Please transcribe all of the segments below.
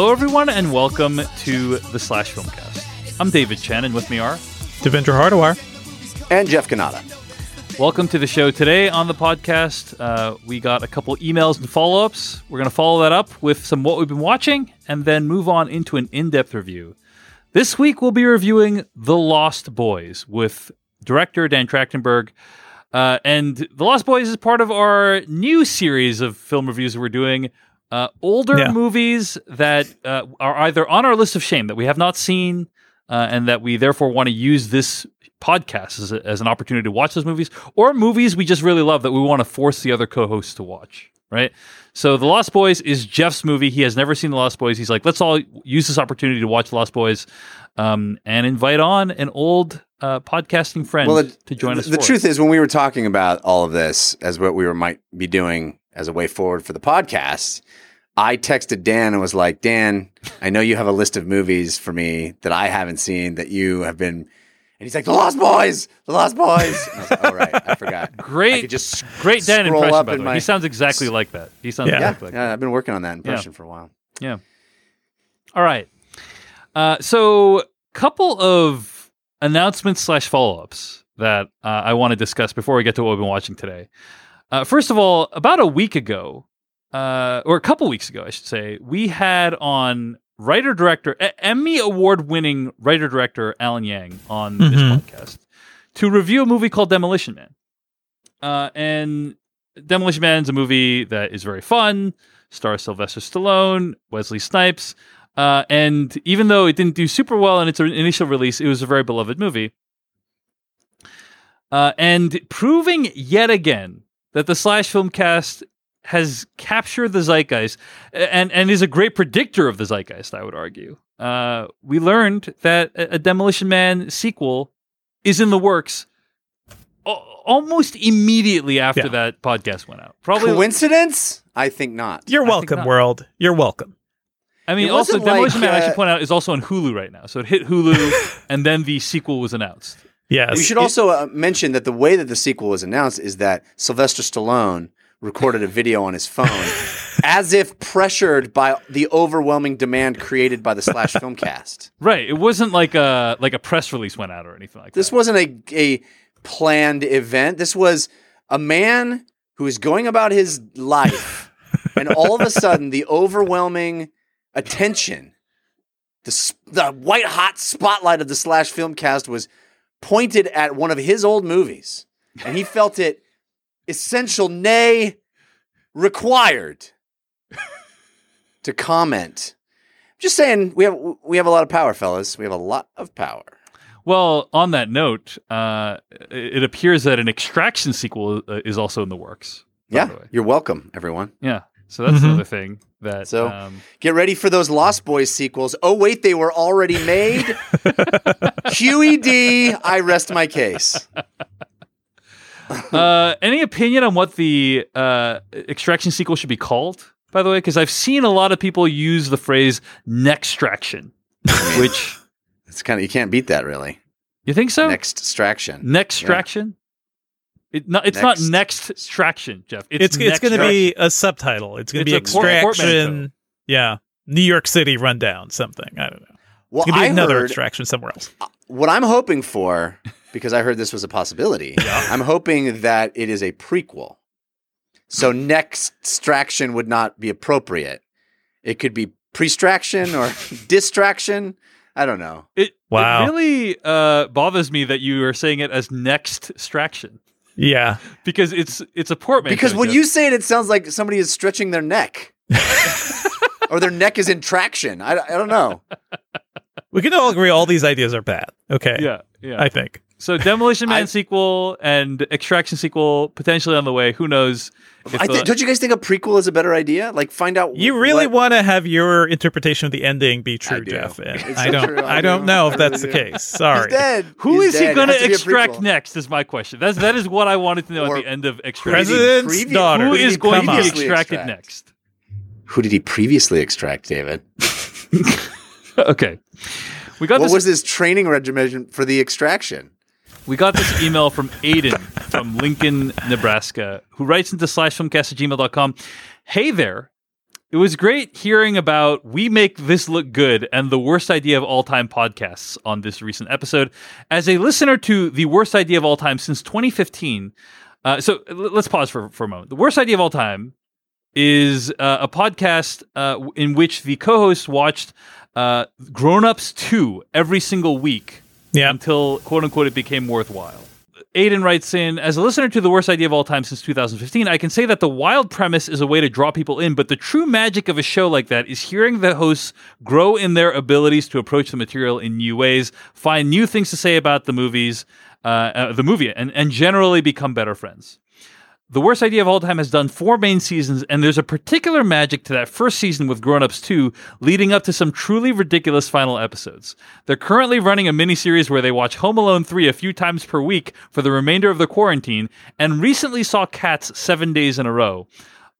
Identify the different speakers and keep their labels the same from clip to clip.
Speaker 1: Hello, everyone, and welcome to the Slash Filmcast. I'm David Chen, and with me are
Speaker 2: Devindra Hardawar.
Speaker 3: and Jeff Cannata.
Speaker 1: Welcome to the show today on the podcast. Uh, we got a couple emails and follow ups. We're going to follow that up with some what we've been watching and then move on into an in depth review. This week, we'll be reviewing The Lost Boys with director Dan Trachtenberg. Uh, and The Lost Boys is part of our new series of film reviews that we're doing. Uh, older
Speaker 2: Yeah.
Speaker 1: movies that uh, are either on our list of shame that we have not seen uh, and that we therefore want to use this podcast as, a, as an opportunity to watch those movies, or movies we just really love that we want to force the other co-hosts to watch. Right. So The Lost Boys is Jeff's movie. He has never seen The Lost Boys. He's like, let's all use this opportunity to watch The Lost Boys, um, and invite on an old uh, podcasting friend
Speaker 3: Well, the,
Speaker 1: to join us.
Speaker 3: The
Speaker 1: for
Speaker 3: truth
Speaker 1: it.
Speaker 3: is, when we were talking about all of this as what we were might be doing as a way forward for the podcast, I texted Dan and was like, "Dan, I know you have a list of movies for me that I haven't seen that you have been." And he's like, "The Lost Boys, The Lost Boys." And I was like, "Oh right, I forgot."
Speaker 1: Great,
Speaker 3: could just
Speaker 1: great Dan impression.
Speaker 3: up
Speaker 1: By the way,
Speaker 3: my-
Speaker 1: he sounds exactly like that. He sounds
Speaker 2: Yeah.
Speaker 3: yeah,
Speaker 1: exactly like that.
Speaker 3: yeah, I've been working on that impression for a while.
Speaker 1: Yeah. All right. Uh, so, couple of announcements slash follow ups that uh, I want to discuss before we get to what we've been watching today. Uh, first of all, about a week ago, uh, or a couple weeks ago, I should say, we had on writer director, Emmy award winning writer director Alan Yang on this
Speaker 2: Mhm.
Speaker 1: podcast to review a movie called Demolition Man. Uh, and Demolition Man is a movie that is very fun, stars Sylvester Stallone, Wesley Snipes. Uh, and even though it didn't do super well in its initial release, it was a very beloved movie. Uh, and proving yet again that the Slash Film Cast has captured the zeitgeist and, and is a great predictor of the zeitgeist, I would argue. Uh, we learned that a, a Demolition Man sequel is in the works al- almost immediately after
Speaker 2: Yeah.
Speaker 1: that podcast went out. Probably
Speaker 3: Coincidence? I think not.
Speaker 2: You're welcome,
Speaker 1: not.
Speaker 2: world. You're welcome.
Speaker 1: I mean, also
Speaker 3: wasn't
Speaker 1: Demolition
Speaker 3: like,
Speaker 1: Man, I should
Speaker 3: uh,
Speaker 1: point out, is also on Hulu right now. So it hit Hulu, and then the sequel was announced.
Speaker 2: Yes.
Speaker 3: We should also uh, mention that the way that the sequel was announced is that Sylvester Stallone recorded a video on his phone as if pressured by the overwhelming demand created by the Slash film cast.
Speaker 1: Right. It wasn't like a like a press release went out or anything like
Speaker 3: This
Speaker 1: that.
Speaker 3: This wasn't a, a planned event. This was a man who is going about his life, and all of a sudden, the overwhelming attention, the, the white hot spotlight of the Slash film cast was pointed at one of his old movies, and he felt it essential, nay, required to comment. Just saying, we have we have a lot of power, fellas. We have a lot of power.
Speaker 1: Well, on that note, uh, it appears that an Extraction sequel uh, is also in the works.
Speaker 3: Yeah,
Speaker 1: the
Speaker 3: you're welcome, everyone.
Speaker 1: Yeah. So that's
Speaker 2: Mhm.
Speaker 1: another thing that.
Speaker 3: So-
Speaker 1: um,
Speaker 3: Get ready for those Lost Boys sequels. Oh wait, they were already made. QED, I rest my case.
Speaker 1: uh, any opinion on what the uh, Extraction sequel should be called? By the way, because I've seen a lot of people use the phrase "nextraction," which
Speaker 3: It's kind of you can't beat that really.
Speaker 1: you think so?
Speaker 3: Next extraction.
Speaker 1: Nextraction. It, no, it's not
Speaker 3: Next.
Speaker 1: next extraction, Jeff.
Speaker 2: it's it's going to be a subtitle. It's going to be
Speaker 1: a port-
Speaker 2: extraction. Yeah. New York City rundown, something. I don't know.
Speaker 3: Well,
Speaker 2: It's going to be
Speaker 3: I
Speaker 2: another
Speaker 3: heard
Speaker 2: extraction somewhere else.
Speaker 3: what I'm hoping for because I heard this was a possibility. I'm hoping that it is a prequel. So next extraction would not be appropriate. It could be prestraction or distraction. I don't know.
Speaker 1: It,
Speaker 2: Wow.
Speaker 1: it really uh, bothers me that you are saying it as next extraction
Speaker 2: Yeah.
Speaker 1: because it's it's a portmanteau.
Speaker 3: Because when
Speaker 1: Jeff.
Speaker 3: you say it, it sounds like somebody is stretching their neck. or their neck is in traction. I, I don't know.
Speaker 2: We can all agree all these ideas are bad. Okay.
Speaker 1: yeah, yeah.
Speaker 2: I think.
Speaker 1: So Demolition Man
Speaker 3: I-
Speaker 1: sequel and Extraction sequel potentially on the way. Who knows? If
Speaker 3: I
Speaker 1: the-
Speaker 3: don't you guys think a prequel is a better idea? Like find out.
Speaker 2: You really
Speaker 3: what-
Speaker 2: want to have your interpretation of the ending be true,
Speaker 3: do.
Speaker 2: Jeff. And I don't
Speaker 3: true, I
Speaker 2: I don't
Speaker 3: do.
Speaker 2: know if that's the
Speaker 3: do.
Speaker 2: case. Sorry.
Speaker 3: He's dead.
Speaker 1: Who
Speaker 3: He's
Speaker 1: is he
Speaker 3: dead. It
Speaker 1: going to extract next? Is my question. That's that is what I wanted to know
Speaker 3: Or-
Speaker 1: at the end of Extraction.
Speaker 2: President's
Speaker 3: Previous-
Speaker 2: daughter.
Speaker 1: Who
Speaker 3: Who did
Speaker 1: is
Speaker 3: he
Speaker 1: going to be extracted
Speaker 3: extract?
Speaker 1: next?
Speaker 3: Who did he previously extract, David?
Speaker 1: okay, we got
Speaker 3: What
Speaker 1: this.
Speaker 3: was his training regimen for the extraction?
Speaker 1: We got this email from Aiden from Lincoln, Nebraska, who writes into slashfilmcast at gmail.com. Hey there. it was great hearing about we make this look good and the worst idea of all time podcasts on this recent episode. As a listener to the worst idea of all time since 2015, uh, so let's pause for, for a moment. The worst idea of all time is uh, a podcast uh, in which the co-host watched uh, Grown Ups 2 every single week
Speaker 2: Yeah.
Speaker 1: until quote unquote it became worthwhile. Aiden writes in, as a listener to the worst idea of all time since 2015, I can say that the wild premise is a way to draw people in, but the true magic of a show like that is hearing the hosts grow in their abilities to approach the material in new ways, find new things to say about the movies, uh, uh, the movie, and, and generally become better friends. The Worst Idea of All Time has done four main seasons, and there's a particular magic to that first season with Grown Ups 2, leading up to some truly ridiculous final episodes. They're currently running a miniseries where they watch Home Alone 3 a few times per week for the remainder of the quarantine, and recently saw Cats seven days in a row.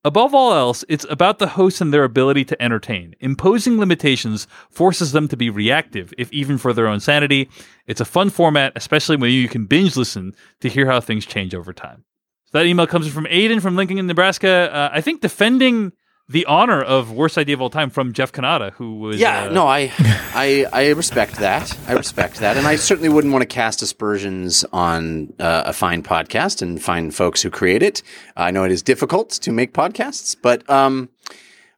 Speaker 1: Above all else, it's about the hosts and their ability to entertain. Imposing limitations forces them to be reactive, if even for their own sanity. It's a fun format, especially when you can binge listen to hear how things change over time. So that email comes from Aiden from Lincoln, Nebraska. Uh, I think defending the honor of worst idea of all time from Jeff Cannata, who was
Speaker 3: Yeah,
Speaker 1: uh,
Speaker 3: no, I, I, I respect that. I respect that, and I certainly wouldn't want to cast aspersions on uh, a fine podcast and fine folks who create it. I know it is difficult to make podcasts, but um,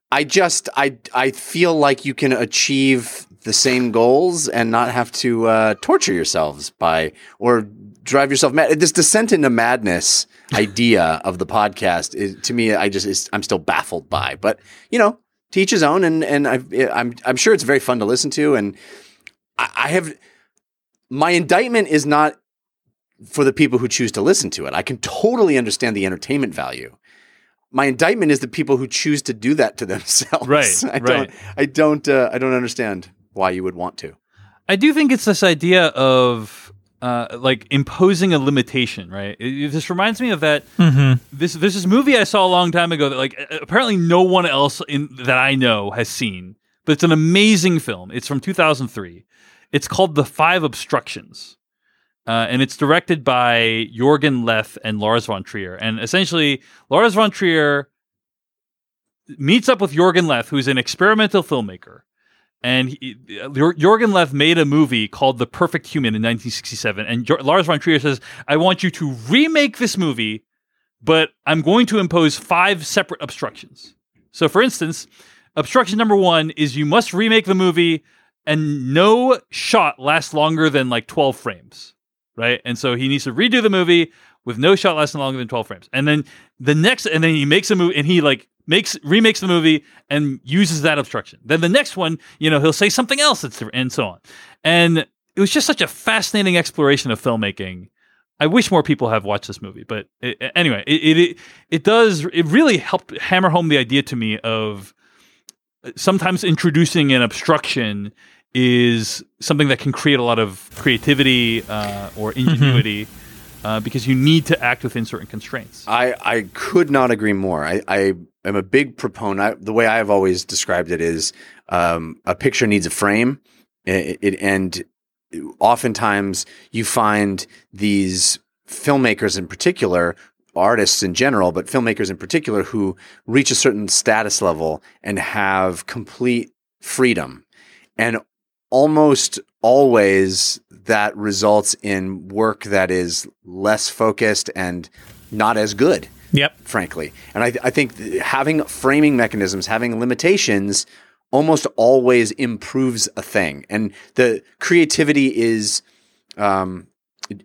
Speaker 3: I just, I, I feel like you can achieve the same goals and not have to uh, torture yourselves by or drive yourself mad. This descent into madness idea of the podcast is, to me, I just, is, I'm still baffled by. But you know, to each his own, and and I've, I'm I'm sure it's very fun to listen to, and I, I have my indictment is not for the people who choose to listen to it. I can totally understand the entertainment value. My indictment is the people who choose to do that to themselves.
Speaker 1: Right,
Speaker 3: I
Speaker 1: right.
Speaker 3: don't. I don't. Uh, I don't understand why you would want to.
Speaker 1: I do think it's this idea of uh, like imposing a limitation, right? It- it- this reminds me of that. This there's this movie I saw a long time ago that like apparently no one else in that I know has seen, but it's an amazing film. It's from 2003. It's called The Five Obstructions. Uh, and it's directed by Jorgen Leth and Lars von Trier. And essentially, Lars von Trier meets up with Jorgen Leth, who's an experimental filmmaker. And he, Jorgen Leth made a movie called The Perfect Human in 1967. And Lars von Trier says, I want you to remake this movie, but I'm going to impose five separate obstructions. So, for instance, obstruction number one is you must remake the movie and no shot lasts longer than like 12 frames, right? And so he needs to redo the movie with no shot lasting longer than 12 frames. And then the next, and then he makes a movie and he like makes, remakes the movie and uses that obstruction. Then the next one, you know, he'll say something else that's different and so on. And it was just such a fascinating exploration of filmmaking. I wish more people have watched this movie, but it, anyway, it, it it does it really helped hammer home the idea to me of sometimes introducing an obstruction is something that can create a lot of creativity uh, or ingenuity uh, because you need to act within certain constraints.
Speaker 3: I, I could not agree more. I, I am a big proponent. I, the way I've always described it is um, a picture needs a frame, it, it, and oftentimes you find these filmmakers in particular, artists in general, but filmmakers in particular, who reach a certain status level and have complete freedom, and almost always that results in work that is less focused and not as good
Speaker 2: Yep.
Speaker 3: frankly. And I, I think having framing mechanisms, having limitations, almost always improves a thing. And the creativity is um,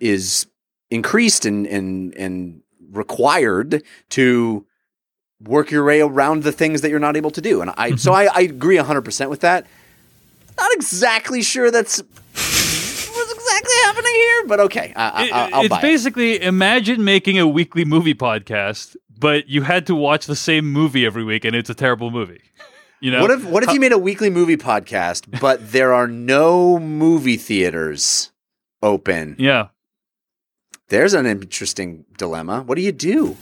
Speaker 3: is increased and and and required to work your way around the things that you're not able to do. And I so I, I agree hundred percent with that. Not exactly sure that's what's exactly happening here, but okay, I, I,
Speaker 1: It-
Speaker 3: I'll, I'll
Speaker 1: it's
Speaker 3: buy it.
Speaker 1: basically imagine making a weekly movie podcast, but you had to watch the same movie every week, and it's a terrible movie. You know
Speaker 3: What if what if you made a weekly movie podcast, but there are no movie theaters open?
Speaker 1: Yeah,
Speaker 3: There's an interesting dilemma. What do you do?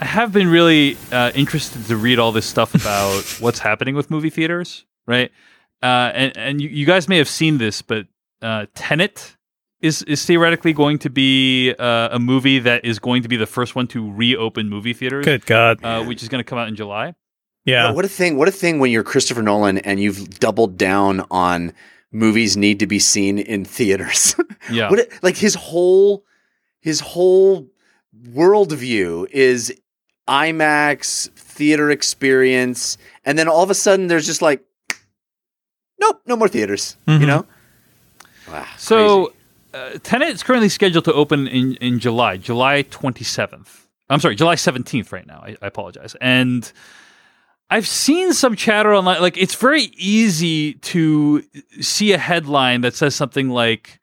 Speaker 1: I have been really uh, interested to read all this stuff about what's happening with movie theaters, right? Uh, and and you, you guys may have seen this, but uh, Tenet is is theoretically going to be uh, a movie that is going to be the first one to reopen movie theaters,
Speaker 2: Good God.
Speaker 1: uh, which is going to come out in July.
Speaker 2: Yeah.
Speaker 3: What a thing! What a thing when you're Christopher Nolan and you've doubled down on movies need to be seen in theaters.
Speaker 1: Yeah.
Speaker 3: what a, like his whole his whole worldview is IMAX theater experience, and then all of a sudden there's just like, nope, no more theaters. You
Speaker 2: Mhm.
Speaker 3: know. Wow,
Speaker 1: So, uh, Tenet is currently scheduled to open in, in July, July 27th. I'm sorry, July 17th right now. I, I apologize. And I've seen some chatter online. Like, it's very easy to see a headline that says something like,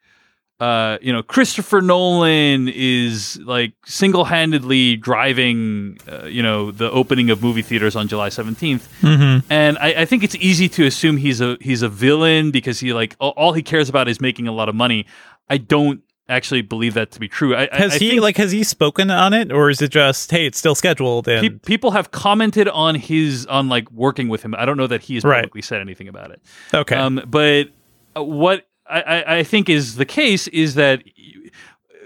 Speaker 1: uh, you know, Christopher Nolan is like single handedly driving, uh, you know, the opening of movie theaters on July 17th.
Speaker 2: Mm-hmm.
Speaker 1: And I, I think it's easy to assume he's a he's a villain because he like all, all he cares about is making a lot of money. I don't actually believe that to be true. I,
Speaker 2: Has
Speaker 1: I
Speaker 2: he like has he spoken on it, or is it just hey, it's still scheduled? And
Speaker 1: pe- people have commented on his on like working with him. I don't know that he has
Speaker 2: Right.
Speaker 1: publicly said anything about it.
Speaker 2: okay,
Speaker 1: Um, but uh, what I, I, think is the case is that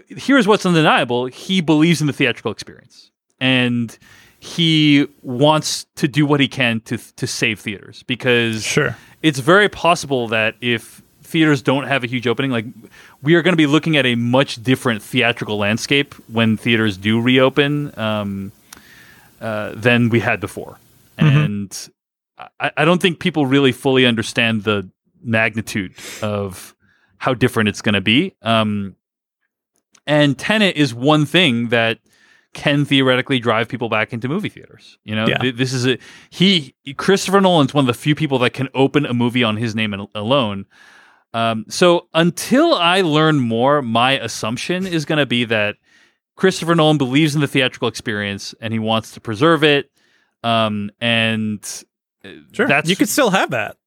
Speaker 1: here's what's undeniable: he believes in the theatrical experience, and he wants to do what he can to to save theaters because
Speaker 2: sure.
Speaker 1: it's very possible that if theaters don't have a huge opening, like we are going to be looking at a much different theatrical landscape when theaters do reopen um, uh, than we had before.
Speaker 2: Mhm.
Speaker 1: And I, I don't think people really fully understand the magnitude of how different it's going to be. Um, and Tenet is one thing that can theoretically drive people back into movie theaters. You know,
Speaker 2: Yeah.
Speaker 1: Th- this is a he. Christopher Nolan's one of the few people that can open a movie on his name alone. Um, so until I learn more, my assumption is going to be that Christopher Nolan believes in the theatrical experience and he wants to preserve it. Um, and uh,
Speaker 2: Sure,
Speaker 1: that's
Speaker 2: you could still have that.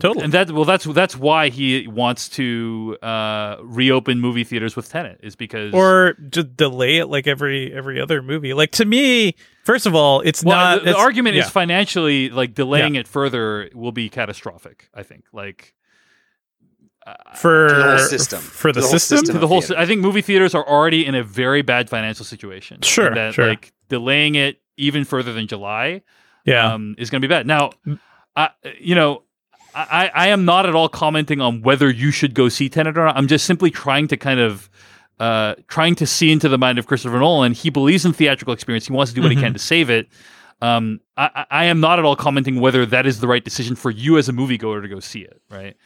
Speaker 2: Totally.
Speaker 1: and that well, that's that's why he wants to uh, reopen movie theaters with Tenet is because
Speaker 2: or just delay it like every every other movie. Like to me, first of all, it's
Speaker 1: well,
Speaker 2: not
Speaker 1: the, the argument
Speaker 2: yeah.
Speaker 1: is financially like delaying it further will be catastrophic. I think like. uh,
Speaker 2: for
Speaker 3: the whole system.
Speaker 2: for the,
Speaker 3: the
Speaker 2: system.
Speaker 3: system.
Speaker 1: the whole.
Speaker 3: theater.
Speaker 1: I think movie theaters are already in a very bad financial situation.
Speaker 2: Sure,
Speaker 1: that
Speaker 2: sure.
Speaker 1: like delaying it even further than July
Speaker 2: Yeah,
Speaker 1: um, is going to be bad. Now. I, you know, I, I am not at all commenting on whether you should go see Tenet or not. I'm just simply trying to kind of uh, trying to see into the mind of Christopher Nolan. He believes in theatrical experience. He wants to do what he
Speaker 2: Mhm.
Speaker 1: can to save it. Um, I, I I am not at all commenting whether that is the right decision for you as a moviegoer to go see it. Right.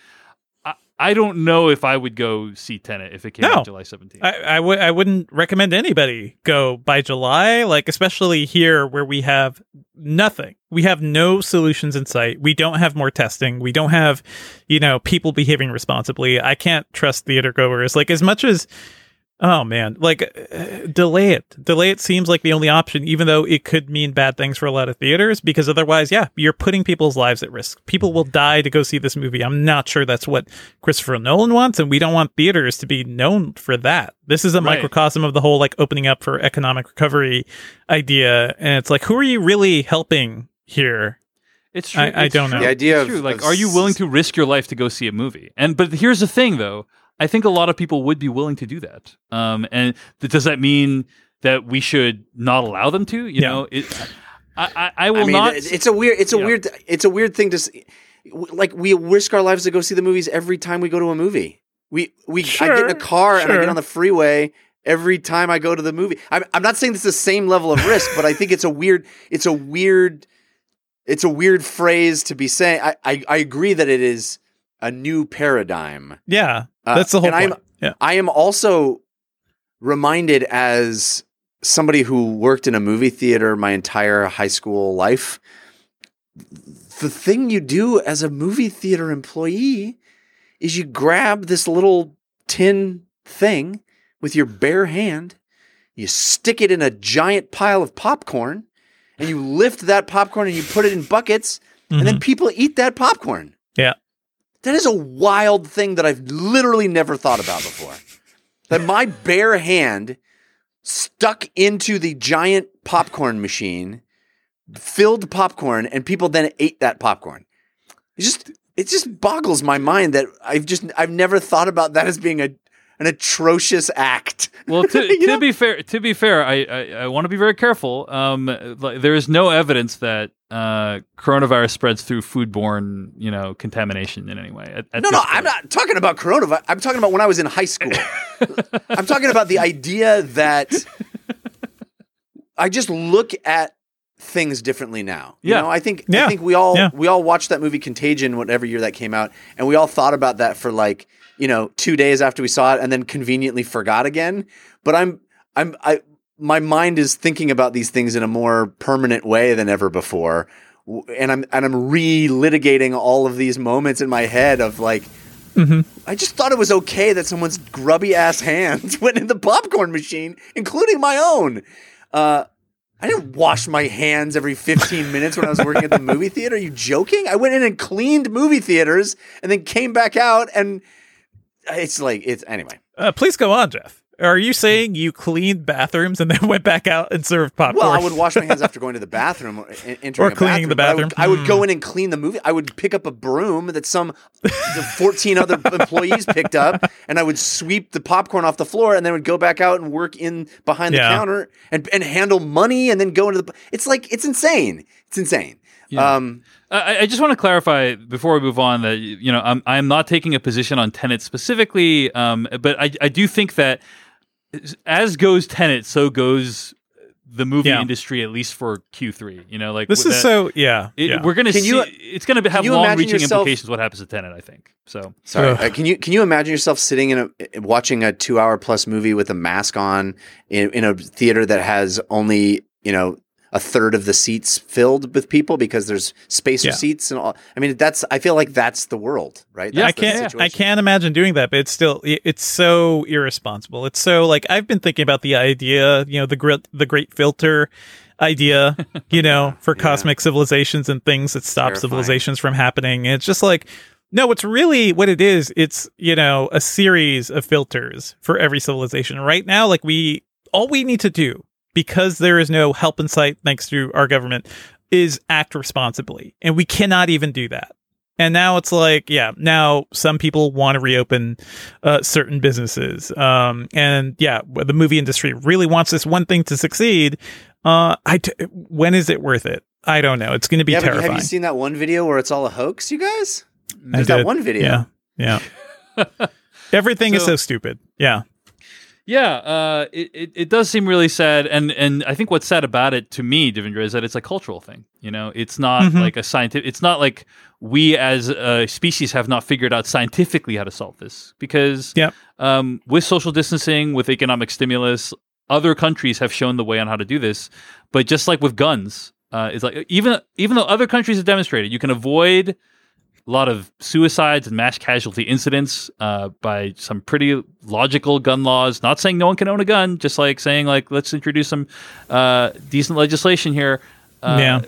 Speaker 1: I, don't know if I would go see Tenet if it came
Speaker 2: No.
Speaker 1: out July 17th.
Speaker 2: I, I would I wouldn't recommend anybody go by July, like especially here where we have nothing. We have no solutions in sight. We don't have more testing. We don't have, you know, people behaving responsibly. I can't trust theater goers. Like as much as Oh man, like uh, delay it. Delay it seems like the only option, even though it could mean bad things for a lot of theaters. Because otherwise, yeah, you're putting people's lives at risk. People will die to go see this movie. I'm not sure that's what Christopher Nolan wants, and we don't want theaters to be known for that. This is a
Speaker 1: Right.
Speaker 2: microcosm of the whole like opening up for economic recovery idea, and it's like, who are you really helping here?
Speaker 1: It's true.
Speaker 2: I- I don't
Speaker 1: true.
Speaker 2: know.
Speaker 3: The idea
Speaker 1: It's
Speaker 3: of-
Speaker 1: true. like,
Speaker 3: of
Speaker 1: are you willing to risk your life to go see a movie? And but here's the thing, though. I think a lot of people would be willing to do that. Um, and th- does that mean that we should not allow them to? You
Speaker 2: Yeah.
Speaker 1: know, it, I, I, I will
Speaker 3: I mean,
Speaker 1: not.
Speaker 3: it's a weird. It's a
Speaker 1: Yeah.
Speaker 3: weird. It's a weird thing to. s- Like we risk our lives to go see the movies every time we go to a movie. We we I get in a
Speaker 2: Sure,
Speaker 3: car and I get on the freeway every time I go to the movie. I'm I'm not saying it's the same level of risk, but I think it's a weird. It's a weird. It's a weird phrase to be saying. I I, I agree that it is a new paradigm.
Speaker 2: Yeah,
Speaker 3: Uh,
Speaker 2: that's the whole
Speaker 3: and I'm-
Speaker 2: point. Yeah,
Speaker 3: I am also reminded as somebody who worked in a movie theater my entire high school life. The thing you do as a movie theater employee is you grab this little tin thing with your bare hand, you stick it in a giant pile of popcorn, and you lift that popcorn and you put it in buckets, and then people eat that popcorn.
Speaker 2: Mm-hmm. Yeah.
Speaker 3: That is a wild thing that I've literally never thought about before. That my bare hand stuck into the giant popcorn machine, filled popcorn, and people then ate that popcorn. It just it just boggles my mind that I've just I've never thought about that as being a an atrocious act.
Speaker 1: Well, to, to be fair, to be fair, I I, I want to be very careful. Um, like, there is no evidence that uh, coronavirus spreads through foodborne, you know, contamination in any way. At, at
Speaker 3: No, no, I'm not talking about coronavirus. I'm talking about when I was in high school. I'm talking about the idea that I just look at things differently now. You
Speaker 1: Yeah.
Speaker 3: know, I think
Speaker 2: Yeah.
Speaker 3: I think we all
Speaker 2: Yeah.
Speaker 3: we all watched that movie Contagion whatever year that came out and we all thought about that for like, you know, 2 days after we saw it and then conveniently forgot again. But I'm I'm I my mind is thinking about these things in a more permanent way than ever before. And I'm and I'm relitigating all of these moments in my head of like mm-hmm. I just thought it was okay that someone's grubby ass hands went in the popcorn machine, including my own. Uh, I didn't wash my hands every 15 minutes when I was working at the movie theater. Are you joking? I went in and cleaned movie theaters and then came back out and it's like it's anyway.
Speaker 2: Uh, please go on, Jeff. Are you saying you cleaned bathrooms and then went back out and served popcorn?
Speaker 3: Well, I would wash my hands after going to the bathroom or entering
Speaker 2: Or cleaning the
Speaker 3: but I would-
Speaker 2: bathroom.
Speaker 3: I would,
Speaker 2: Hmm.
Speaker 3: go in and clean the movie. I would pick up a broom that some the 14 other employees picked up, and I would sweep the popcorn off the floor, and then would go back out and work in behind the
Speaker 2: Yeah.
Speaker 3: counter and and handle money, and then go into the. It's like it's insane. It's insane.
Speaker 1: Yeah.
Speaker 3: Um,
Speaker 1: I, I just want to clarify before we move on that you know I'm I'm not taking a position on Tenet specifically, um, but I I do think that as goes Tenet, so goes the movie
Speaker 2: Yeah.
Speaker 1: industry at least for Q3. You know, like
Speaker 2: this is
Speaker 1: that-
Speaker 2: so yeah.
Speaker 1: It,
Speaker 2: yeah.
Speaker 1: We're gonna
Speaker 3: Can
Speaker 1: see.
Speaker 3: you-
Speaker 1: it's gonna have long-reaching implications. What happens to Tenet? I think so.
Speaker 3: Sorry. Uh, can you can you imagine yourself sitting in a watching a two hour plus movie with a mask on in, in a theater that has only you know a third of the seats filled with people because there's spacer
Speaker 2: Yeah.
Speaker 3: seats and all. I mean, that's I feel like that's the world, right?
Speaker 1: Yeah,
Speaker 2: I can't. I can't imagine doing that, but it's still. It's so irresponsible. It's so like I've been thinking about the idea. You know, the great, the great filter idea. You know, for
Speaker 3: Yeah.
Speaker 2: cosmic civilizations and things that stop
Speaker 3: Terrifying.
Speaker 2: civilizations from happening. And it's just like. No, it's really what it is. It's, you know, a series of filters for every civilization. Right now, like we, all we need to do, because there is no help in sight thanks to our government, is act responsibly. And we cannot even do that. And now it's like, yeah, now some people want to reopen uh, certain businesses. Um, and yeah, the movie industry really wants this one thing to succeed. Uh, I t- when is it worth it? I don't know. It's going to be
Speaker 3: yeah, but
Speaker 2: terrifying.
Speaker 3: have you seen that one video where it's all a hoax, you guys?
Speaker 2: I
Speaker 3: There's that one video.
Speaker 2: Yeah. Yeah. Everything is
Speaker 1: So-
Speaker 2: so stupid. Yeah.
Speaker 1: Yeah, uh, it, it it does seem really sad, and and I think what's sad about it to me, Devindra, is that it's a cultural thing. You know, it's not
Speaker 2: Mhm.
Speaker 1: like a scientific. It's not like we as a species have not figured out scientifically how to solve this because
Speaker 2: Yep.
Speaker 1: um, with social distancing, with economic stimulus, other countries have shown the way on how to do this. But just like with guns, uh, it's like even even though other countries have demonstrated you can avoid a lot of suicides and mass casualty incidents uh, by some pretty logical gun laws. Not saying no one can own a gun, just like saying like let's introduce some uh, decent legislation here. Uh,
Speaker 2: Yeah.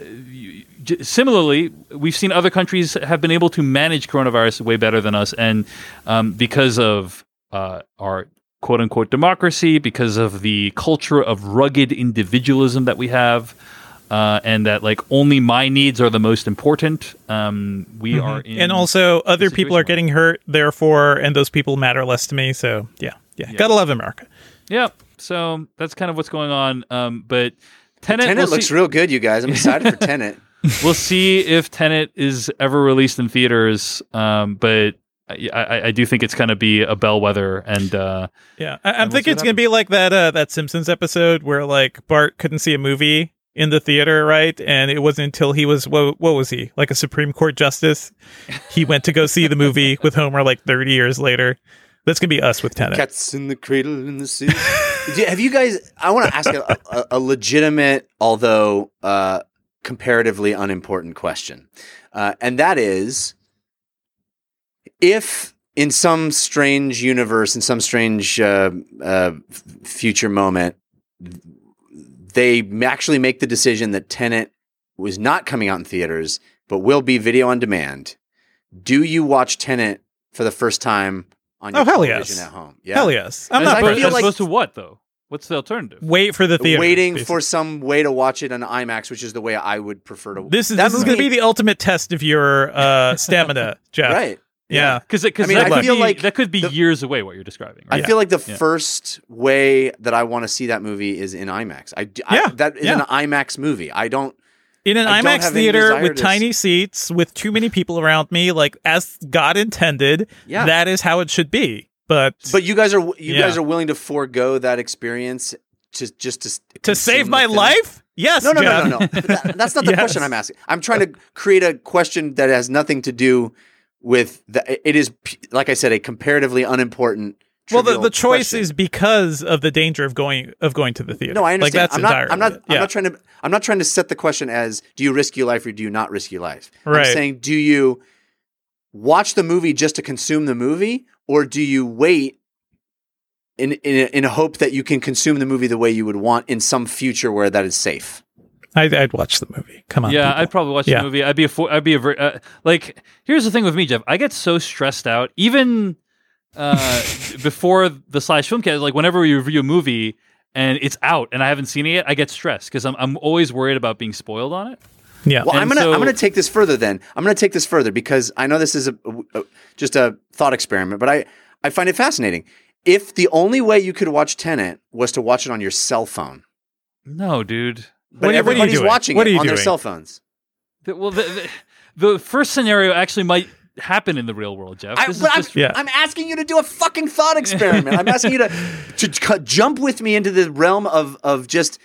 Speaker 1: Similarly, we've seen other countries have been able to manage coronavirus way better than us, and um, because of uh, our quote unquote democracy, because of the culture of rugged individualism that we have, uh, and that like only my needs are the most important. Um, we are in,
Speaker 2: Mm-hmm. and also, other people are getting hurt, therefore, and those people matter less to me. So, yeah. Yeah.
Speaker 1: Yeah.
Speaker 2: Gotta love America.
Speaker 1: yeah. So that's kind of what's going on. Um, but Tenet,
Speaker 3: Tenet
Speaker 1: we'll,
Speaker 3: looks
Speaker 1: see,
Speaker 3: real good, you guys. I'm excited for Tenet.
Speaker 1: we'll see if Tenet is ever released in theaters. Um, but I, I, I do think it's going to be a bellwether, and uh,
Speaker 2: Yeah, I- I'm
Speaker 1: we'll
Speaker 2: thinking it's gonna be like that uh, that Simpsons episode where like Bart couldn't see a movie in the theater, right? And it wasn't until he was what, what was he like a Supreme Court justice? He went to go see the movie with Homer like 30 years later. That's gonna be us with Tenet.
Speaker 3: Cats in the cradle in the sea. Have you guys? I want to ask a, a, a legitimate, although uh, comparatively unimportant question, uh, and that is, if in some strange universe, in some strange uh, uh, future moment, they actually make the decision that Tenet was not coming out in theaters, but will be video on demand. Do you watch Tenet for the first time on your
Speaker 2: Oh, hell
Speaker 3: television
Speaker 2: yes.
Speaker 3: at home? Yeah.
Speaker 2: Hell yes, I'm
Speaker 1: as,
Speaker 2: not.
Speaker 3: I feel like-
Speaker 1: opposed to what though? What's the alternative?
Speaker 2: Wait for the theater.
Speaker 3: waiting
Speaker 2: basically.
Speaker 3: for some way to watch it on IMAX, which is the way I would prefer to.
Speaker 2: this is
Speaker 3: that
Speaker 2: this is going to be the ultimate test of your uh, stamina, Jeff.
Speaker 3: right.
Speaker 2: Yeah.
Speaker 1: Because because
Speaker 3: I mean,
Speaker 1: that,
Speaker 3: I
Speaker 1: could
Speaker 3: feel
Speaker 1: be-
Speaker 3: like
Speaker 1: that could be
Speaker 3: the-
Speaker 1: years away. What you're describing.
Speaker 3: I
Speaker 1: Right?
Speaker 3: feel like the
Speaker 1: Yeah.
Speaker 3: first way that I want to see that movie is in IMAX. I, d- I-
Speaker 2: Yeah,
Speaker 3: that is
Speaker 2: yeah.
Speaker 3: an IMAX movie. I don't.
Speaker 2: in an
Speaker 3: I
Speaker 2: IMAX theater with
Speaker 3: to
Speaker 2: tiny seats, with too many people around me, like as God intended,
Speaker 3: Yeah.
Speaker 2: that is how it should be. But
Speaker 3: But you guys are you
Speaker 2: Yeah.
Speaker 3: guys are willing to forego that experience to just to
Speaker 2: to save my
Speaker 3: film?
Speaker 2: life, yes,
Speaker 3: No, no, no,
Speaker 2: Jeff.
Speaker 3: no, no. But that- that's not the
Speaker 2: Yes.
Speaker 3: question I'm asking. I'm trying to create a question that has nothing to do with the. It is, like I said, a comparatively unimportant.
Speaker 2: Well, the, the choice
Speaker 3: question.
Speaker 2: is because of the danger of going of going to the theater.
Speaker 3: No, I
Speaker 2: Like
Speaker 3: understand.
Speaker 2: that's
Speaker 3: I'm not. I'm not. I'm
Speaker 2: Yeah.
Speaker 3: not trying to. I'm not trying to set the question as do you risk your life or do you not risk your life.
Speaker 2: Right.
Speaker 3: I'm saying do you watch the movie just to consume the movie or do you wait in in in hope that you can consume the movie the way you would want in some future where that is safe.
Speaker 2: I'd, I'd watch the movie. Come on,
Speaker 1: Yeah,
Speaker 2: people.
Speaker 1: I'd probably watch
Speaker 2: Yeah.
Speaker 1: the movie. I'd be a, fo- I'd be a very, uh, like. Here's the thing with me, Jeff. I get so stressed out, even uh, before the slash filmcast. Like whenever we review a movie and it's out and I haven't seen it yet, I get stressed because I'm I'm always worried about being spoiled on it.
Speaker 2: yeah.
Speaker 3: Well, I'm gonna
Speaker 1: so-
Speaker 3: I'm gonna take this further. Then I'm gonna take this further because I know this is a, a- just a thought experiment, but I I find it fascinating. If the only way you could watch Tenet was to watch it on your cell phone,
Speaker 1: No, dude.
Speaker 3: But
Speaker 2: What are you- what are you
Speaker 3: everybody's watching
Speaker 2: What are
Speaker 3: it
Speaker 2: you
Speaker 3: on their cell phones.
Speaker 1: The- well, the, the, the first scenario actually might happen in the real world, Jeff.
Speaker 3: I,
Speaker 1: this is
Speaker 3: I'm,
Speaker 1: just
Speaker 2: Yeah.
Speaker 3: I'm asking you to do a fucking thought experiment. I'm asking you to to cu- jump with me into the realm of of just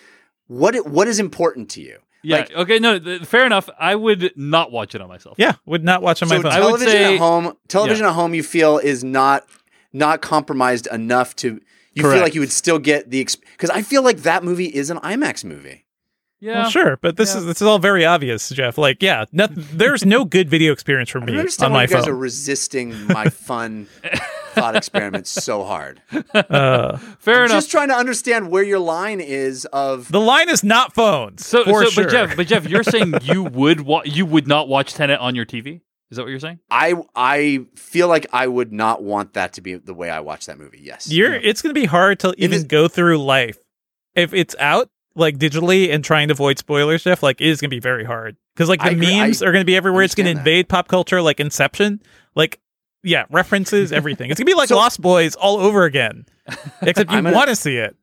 Speaker 3: what it, what is important to you.
Speaker 1: yeah.
Speaker 3: like-
Speaker 1: okay, no, th- fair enough. I would not watch it on myself.
Speaker 2: yeah, would not watch on my
Speaker 3: So
Speaker 2: phone.
Speaker 1: I would
Speaker 3: television
Speaker 1: say-
Speaker 3: at home, television at home, you feel is not not compromised enough to you feel like you would still get the because I feel like that movie is an IMAX movie.
Speaker 1: Yeah.
Speaker 2: Well, sure, but this
Speaker 1: Yeah.
Speaker 2: is this is all very obvious, Jeff. Like, yeah, no, there's no good video experience for
Speaker 3: I
Speaker 2: me
Speaker 3: don't
Speaker 2: on
Speaker 3: understand why
Speaker 2: my
Speaker 3: you guys
Speaker 2: phone.
Speaker 3: are resisting my fun thought experiments so hard.
Speaker 2: uh,
Speaker 1: Fair
Speaker 3: I'm
Speaker 1: enough.
Speaker 3: just trying to understand where your line is of
Speaker 2: the line is not phones.
Speaker 1: so,
Speaker 2: for
Speaker 1: so
Speaker 2: sure.
Speaker 1: but Jeff, but Jeff, you're saying you would wa- you would not watch Tenet on your TV? Is that what you're saying?
Speaker 3: I I feel like I would not want that to be the way I watch that movie. Yes.
Speaker 2: You're it's going to be hard to even go through life if it's out like digitally and trying to avoid spoilers stuff. Like it is going to be very hard because like the
Speaker 3: agree.
Speaker 2: memes
Speaker 3: I
Speaker 2: are going to be everywhere. It's going to
Speaker 3: that.
Speaker 2: invade pop culture like Inception. Like yeah, references everything. It's going to be like
Speaker 3: So-
Speaker 2: Lost Boys all over again. Except you want to see it.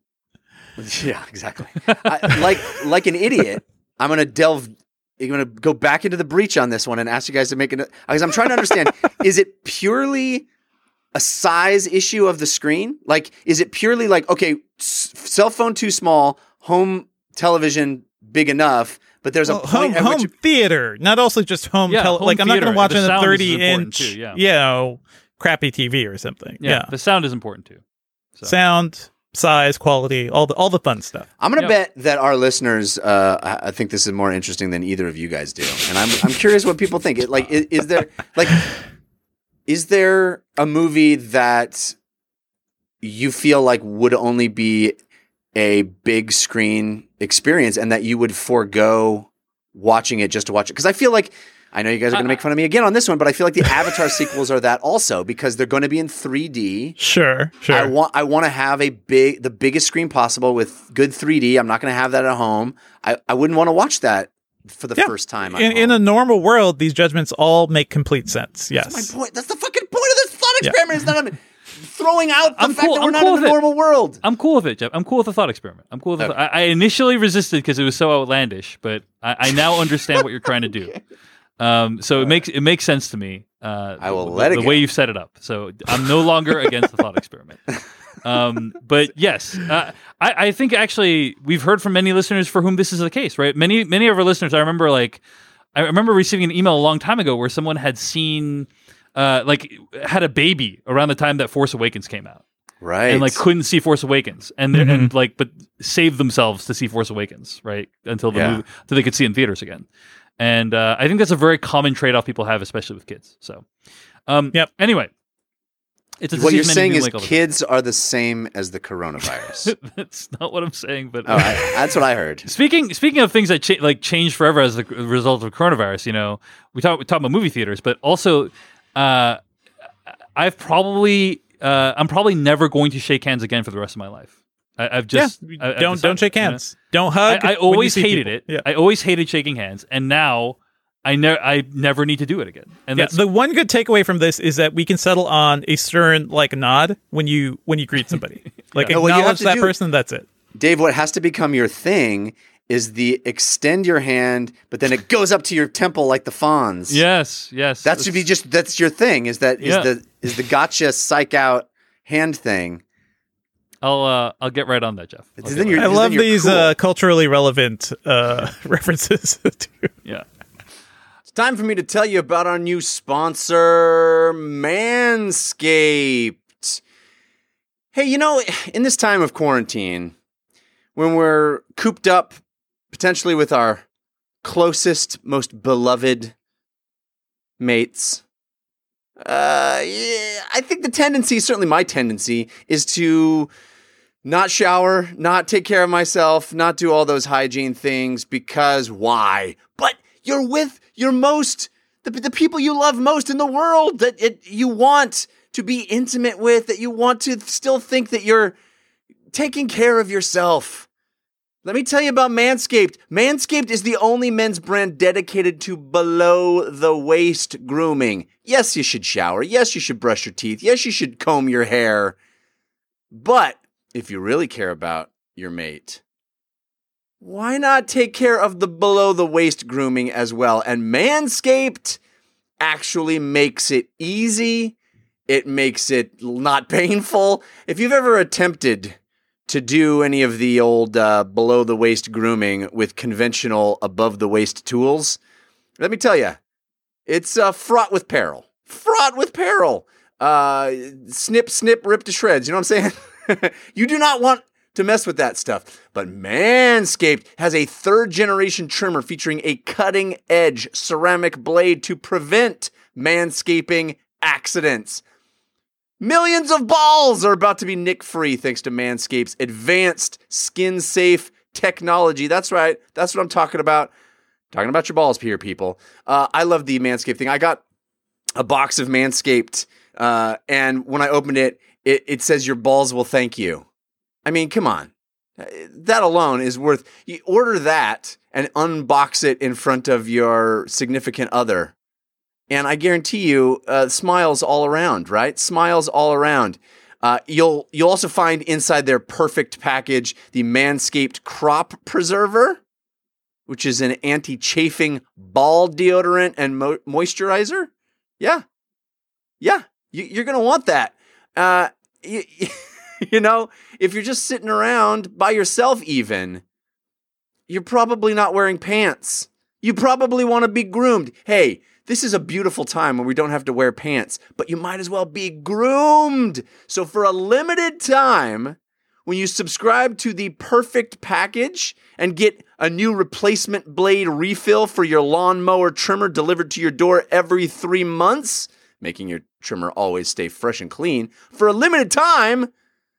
Speaker 3: Yeah, exactly. I, like like an idiot, I'm gonna delve. I'm gonna go back into the breach on this one and ask you guys to make it because I'm trying to understand: is it purely a size issue of the screen? Like, is it purely like okay, s- cell phone too small, home television big enough, but there's
Speaker 2: Well,
Speaker 3: a
Speaker 2: home
Speaker 3: point at
Speaker 2: home
Speaker 3: which
Speaker 2: theater, not also just home.
Speaker 1: Yeah,
Speaker 2: tele-
Speaker 1: home
Speaker 2: like I'm not going
Speaker 1: theater.
Speaker 2: to watch
Speaker 1: The
Speaker 2: on a
Speaker 1: sound is
Speaker 2: 30
Speaker 1: important
Speaker 2: inch,
Speaker 1: too, yeah.
Speaker 2: you know, crappy TV or something. Yeah,
Speaker 1: The sound is important too. So.
Speaker 2: sound, size, quality, all the all the fun stuff.
Speaker 3: I'm gonna
Speaker 1: Yep.
Speaker 3: bet that our listeners, uh, I I think this is more interesting than either of you guys do, and I'm I'm curious what people think. It, like, is, is there like, is there a movie that you feel like would only be a big screen experience, and that you would forego watching it just to watch it? Because I feel like. I know you guys are going to uh, make fun of me again on this one, but I feel like the Avatar sequels are that also because they're going to be in 3D.
Speaker 2: Sure, sure.
Speaker 3: I want I want to have a big the biggest screen possible with good 3D. I'm not going to have that at home. I, I wouldn't want to watch that for the
Speaker 2: Yeah.
Speaker 3: first time.
Speaker 2: in, in a normal world, these judgments all make complete sense.
Speaker 3: That's
Speaker 2: Yes.
Speaker 3: my point. That's the fucking point of this thought
Speaker 2: Yeah.
Speaker 3: experiment. Is that I'm throwing out the
Speaker 1: I'm
Speaker 3: fact
Speaker 1: cool-
Speaker 3: that we're
Speaker 1: I'm
Speaker 3: not
Speaker 1: cool
Speaker 3: in the
Speaker 1: it.
Speaker 3: normal world.
Speaker 1: I'm cool with it, Jeff. I'm cool with the thought experiment. I'm cool with the
Speaker 3: Okay.
Speaker 1: I, I initially resisted because it was so outlandish, but I, I now understand what you're trying to do. Um, so it makes it makes sense to me. Uh,
Speaker 3: I will
Speaker 1: the,
Speaker 3: let it
Speaker 1: the way you've set it up. So I'm no longer against the thought experiment. Um, but yes, uh, I, I think actually we've heard from many listeners for whom this is the case, right? Many many of our listeners. I remember like I remember receiving an email a long time ago where someone had seen uh, like had a baby around the time that Force Awakens came out
Speaker 3: Right.
Speaker 1: and like couldn't see Force Awakens, and they're
Speaker 2: Mm-hmm.
Speaker 1: and like but saved themselves to see Force Awakens, right? Until the
Speaker 3: Yeah.
Speaker 1: movie, until they could see it in theaters again. And uh, I think that's a very common trade off people have, especially with kids. So, um,
Speaker 2: Yep.
Speaker 1: Anyway, it's a
Speaker 3: what you're saying is
Speaker 1: make all the
Speaker 3: kids are the same as the coronavirus.
Speaker 1: that's not what I'm saying, but
Speaker 3: oh, I, that's what I heard.
Speaker 1: Speaking speaking of things that cha- like change forever as the result of coronavirus, you know, we talk we talk about movie theaters, but also, uh, I've probably uh, I'm probably never going to shake hands again for the rest of my life. I, I've just
Speaker 2: yeah.
Speaker 1: I- I've
Speaker 2: don't don't
Speaker 1: decided,
Speaker 2: shake
Speaker 1: you know?
Speaker 2: hands. Don't hug.
Speaker 1: I, I always hated
Speaker 2: people.
Speaker 1: it.
Speaker 2: Yeah.
Speaker 1: I always hated shaking hands, and now I never I never need to do it again. And
Speaker 2: Yeah,
Speaker 1: that's
Speaker 2: the one good takeaway from this is that we can settle on a stern like nod when you when you greet somebody. Like
Speaker 3: Yeah. What you have
Speaker 2: acknowledge
Speaker 3: to
Speaker 2: that
Speaker 3: do-
Speaker 2: person. That's it.
Speaker 3: Dave, what has to become your thing is the extend your hand, but then it goes up to your temple like the fawns.
Speaker 1: yes, yes.
Speaker 3: That should be just that's your thing. Is that is
Speaker 1: Yeah.
Speaker 3: the is the gotcha psych out hand thing?
Speaker 1: I'll uh, I'll get right on that, Jeff. I'll
Speaker 3: Then
Speaker 1: get
Speaker 3: you're-
Speaker 1: right-
Speaker 2: I
Speaker 3: then
Speaker 2: love
Speaker 3: you're
Speaker 2: these
Speaker 3: cool.
Speaker 2: uh, culturally relevant uh, references. to-
Speaker 1: yeah.
Speaker 3: It's time for me to tell you about our new sponsor, Manscaped. Hey, you know, in this time of quarantine, when we're cooped up potentially with our closest, most beloved mates, uh, yeah, I think the tendency, certainly my tendency, is to not shower, not take care of myself, not do all those hygiene things because why? But you're with your most the, the people you love most in the world that it, you want to be intimate with, that you want to still think that you're taking care of yourself. Let me tell you about Manscaped. Manscaped is the only men's brand dedicated to below the waist grooming. Yes, you should shower. Yes, you should brush your teeth. Yes, you should comb your hair. But if you really care about your mate, why not take care of the below the waist grooming as well? And Manscaped actually makes it easy. It makes it not painful. If you've ever attempted to do any of the old uh, below the waist grooming with conventional above the waist tools, let me tell you, it's uh, fraught with peril. Fraught with peril. Uh, snip, snip, rip to shreds. You know what I'm saying? you do not want to mess with that stuff. But Manscaped has a third generation trimmer featuring a cutting edge ceramic blade to prevent manscaping accidents. Millions of balls are about to be nick free thanks to Manscaped's advanced skin safe technology. That's right. That's what I'm talking about. Talking about your balls here, people. Uh, I love the Manscaped thing. I got a box of Manscaped, uh, and when I opened it, it, it says your balls will thank you. I mean, come on. Uh, That alone is worth. You order that and unbox it in front of your significant other, and I guarantee you, uh, smiles all around. Right, smiles all around. Uh, you'll you'll also find inside their perfect package the Manscaped Crop Preserver, which is an anti-chafing ball deodorant and mo- moisturizer. Yeah, yeah, you, you're gonna want that. Uh, you, you know, if you're just sitting around by yourself, even, you're probably not wearing pants. You probably want to be groomed. Hey, this is a beautiful time when we don't have to wear pants, but you might as well be groomed. So, for a limited time, when you subscribe to the perfect package and get a new replacement blade refill for your lawnmower trimmer delivered to your door every three months, making your trimmer always stay fresh and clean, for a limited time,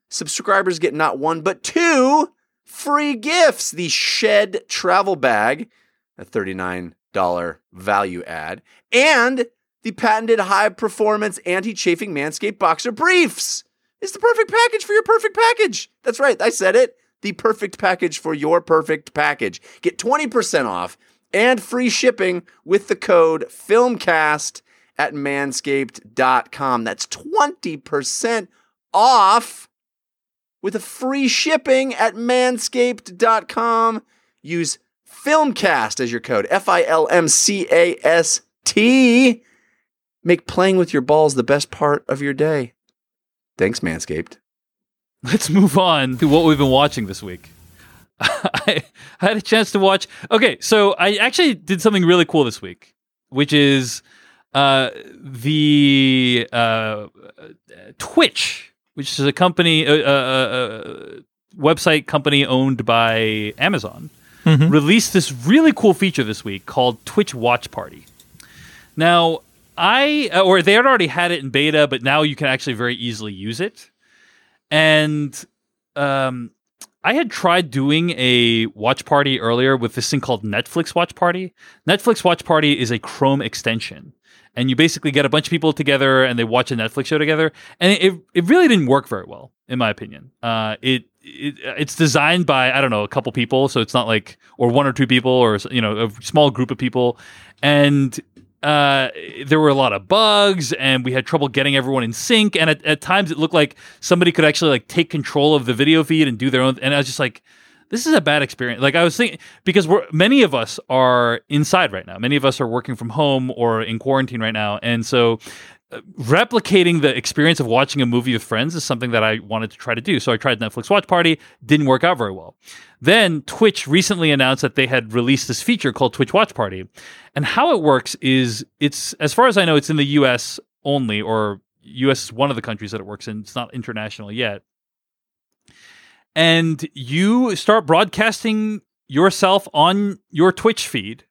Speaker 3: subscribers get not one but two free gifts the Shed Travel Bag, a $39 value add, and the patented high performance anti chafing Manscaped Boxer Briefs. It's the perfect package for your perfect package. That's right, I said it. The perfect package for your perfect package. Get 20% off and free shipping with the code FILMCAST at manscaped.com. That's 20% off with a free shipping at manscaped.com. Use FILMCAST as your code F I L M C A S T. Make playing with your balls the best part of your day. Thanks, Manscaped.
Speaker 1: Let's move on to what we've been watching this week. I had a chance to watch. Okay, so I actually did something really cool this week, which is uh, the uh, Twitch, which is a company, a uh, uh, website company owned by Amazon, released this really cool feature this week called Twitch Watch Party. Now, I uh, or they had already had it in beta, but now you can actually very easily use it. And um, I had tried doing a watch party earlier with this thing called Netflix Watch Party. Netflix Watch Party is a Chrome extension. And you basically get a bunch of people together and they watch a Netflix show together. And it, it really didn't work very well, in my opinion. Uh, it it, it's designed by I don't know a couple people, so it's not like or one or two people or you know a small group of people, and uh, there were a lot of bugs and we had trouble getting everyone in sync. And at, at times it looked like somebody could actually like take control of the video feed and do their own. And I was just like, this is a bad experience. Like I was thinking, because we're, many of us are inside right now. Many of us are working from home or in quarantine right now. And so replicating the experience of watching a movie with friends is something that I wanted to try to do. So I tried Netflix Watch Party, didn't work out very well. Then Twitch recently announced that they had released this feature called Twitch Watch Party. And how it works is it's as far as I know it's in the US only or US is one of the countries that it works in. It's not international yet. And you start broadcasting yourself on your Twitch feed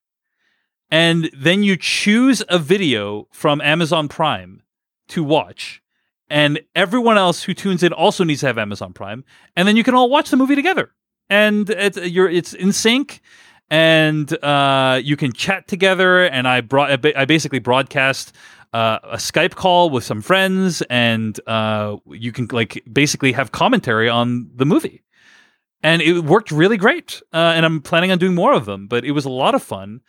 Speaker 1: and then you choose a video from Amazon Prime to watch. And everyone else who tunes in also needs to have Amazon Prime, and then you can all watch the movie together. And it's you're it's in sync, and uh, you can chat together. And I brought I basically broadcast uh, a Skype call with some friends, and uh, you can like basically have commentary on the movie. And it worked really great, uh, and I'm planning on doing more of them. But it was a lot of fun.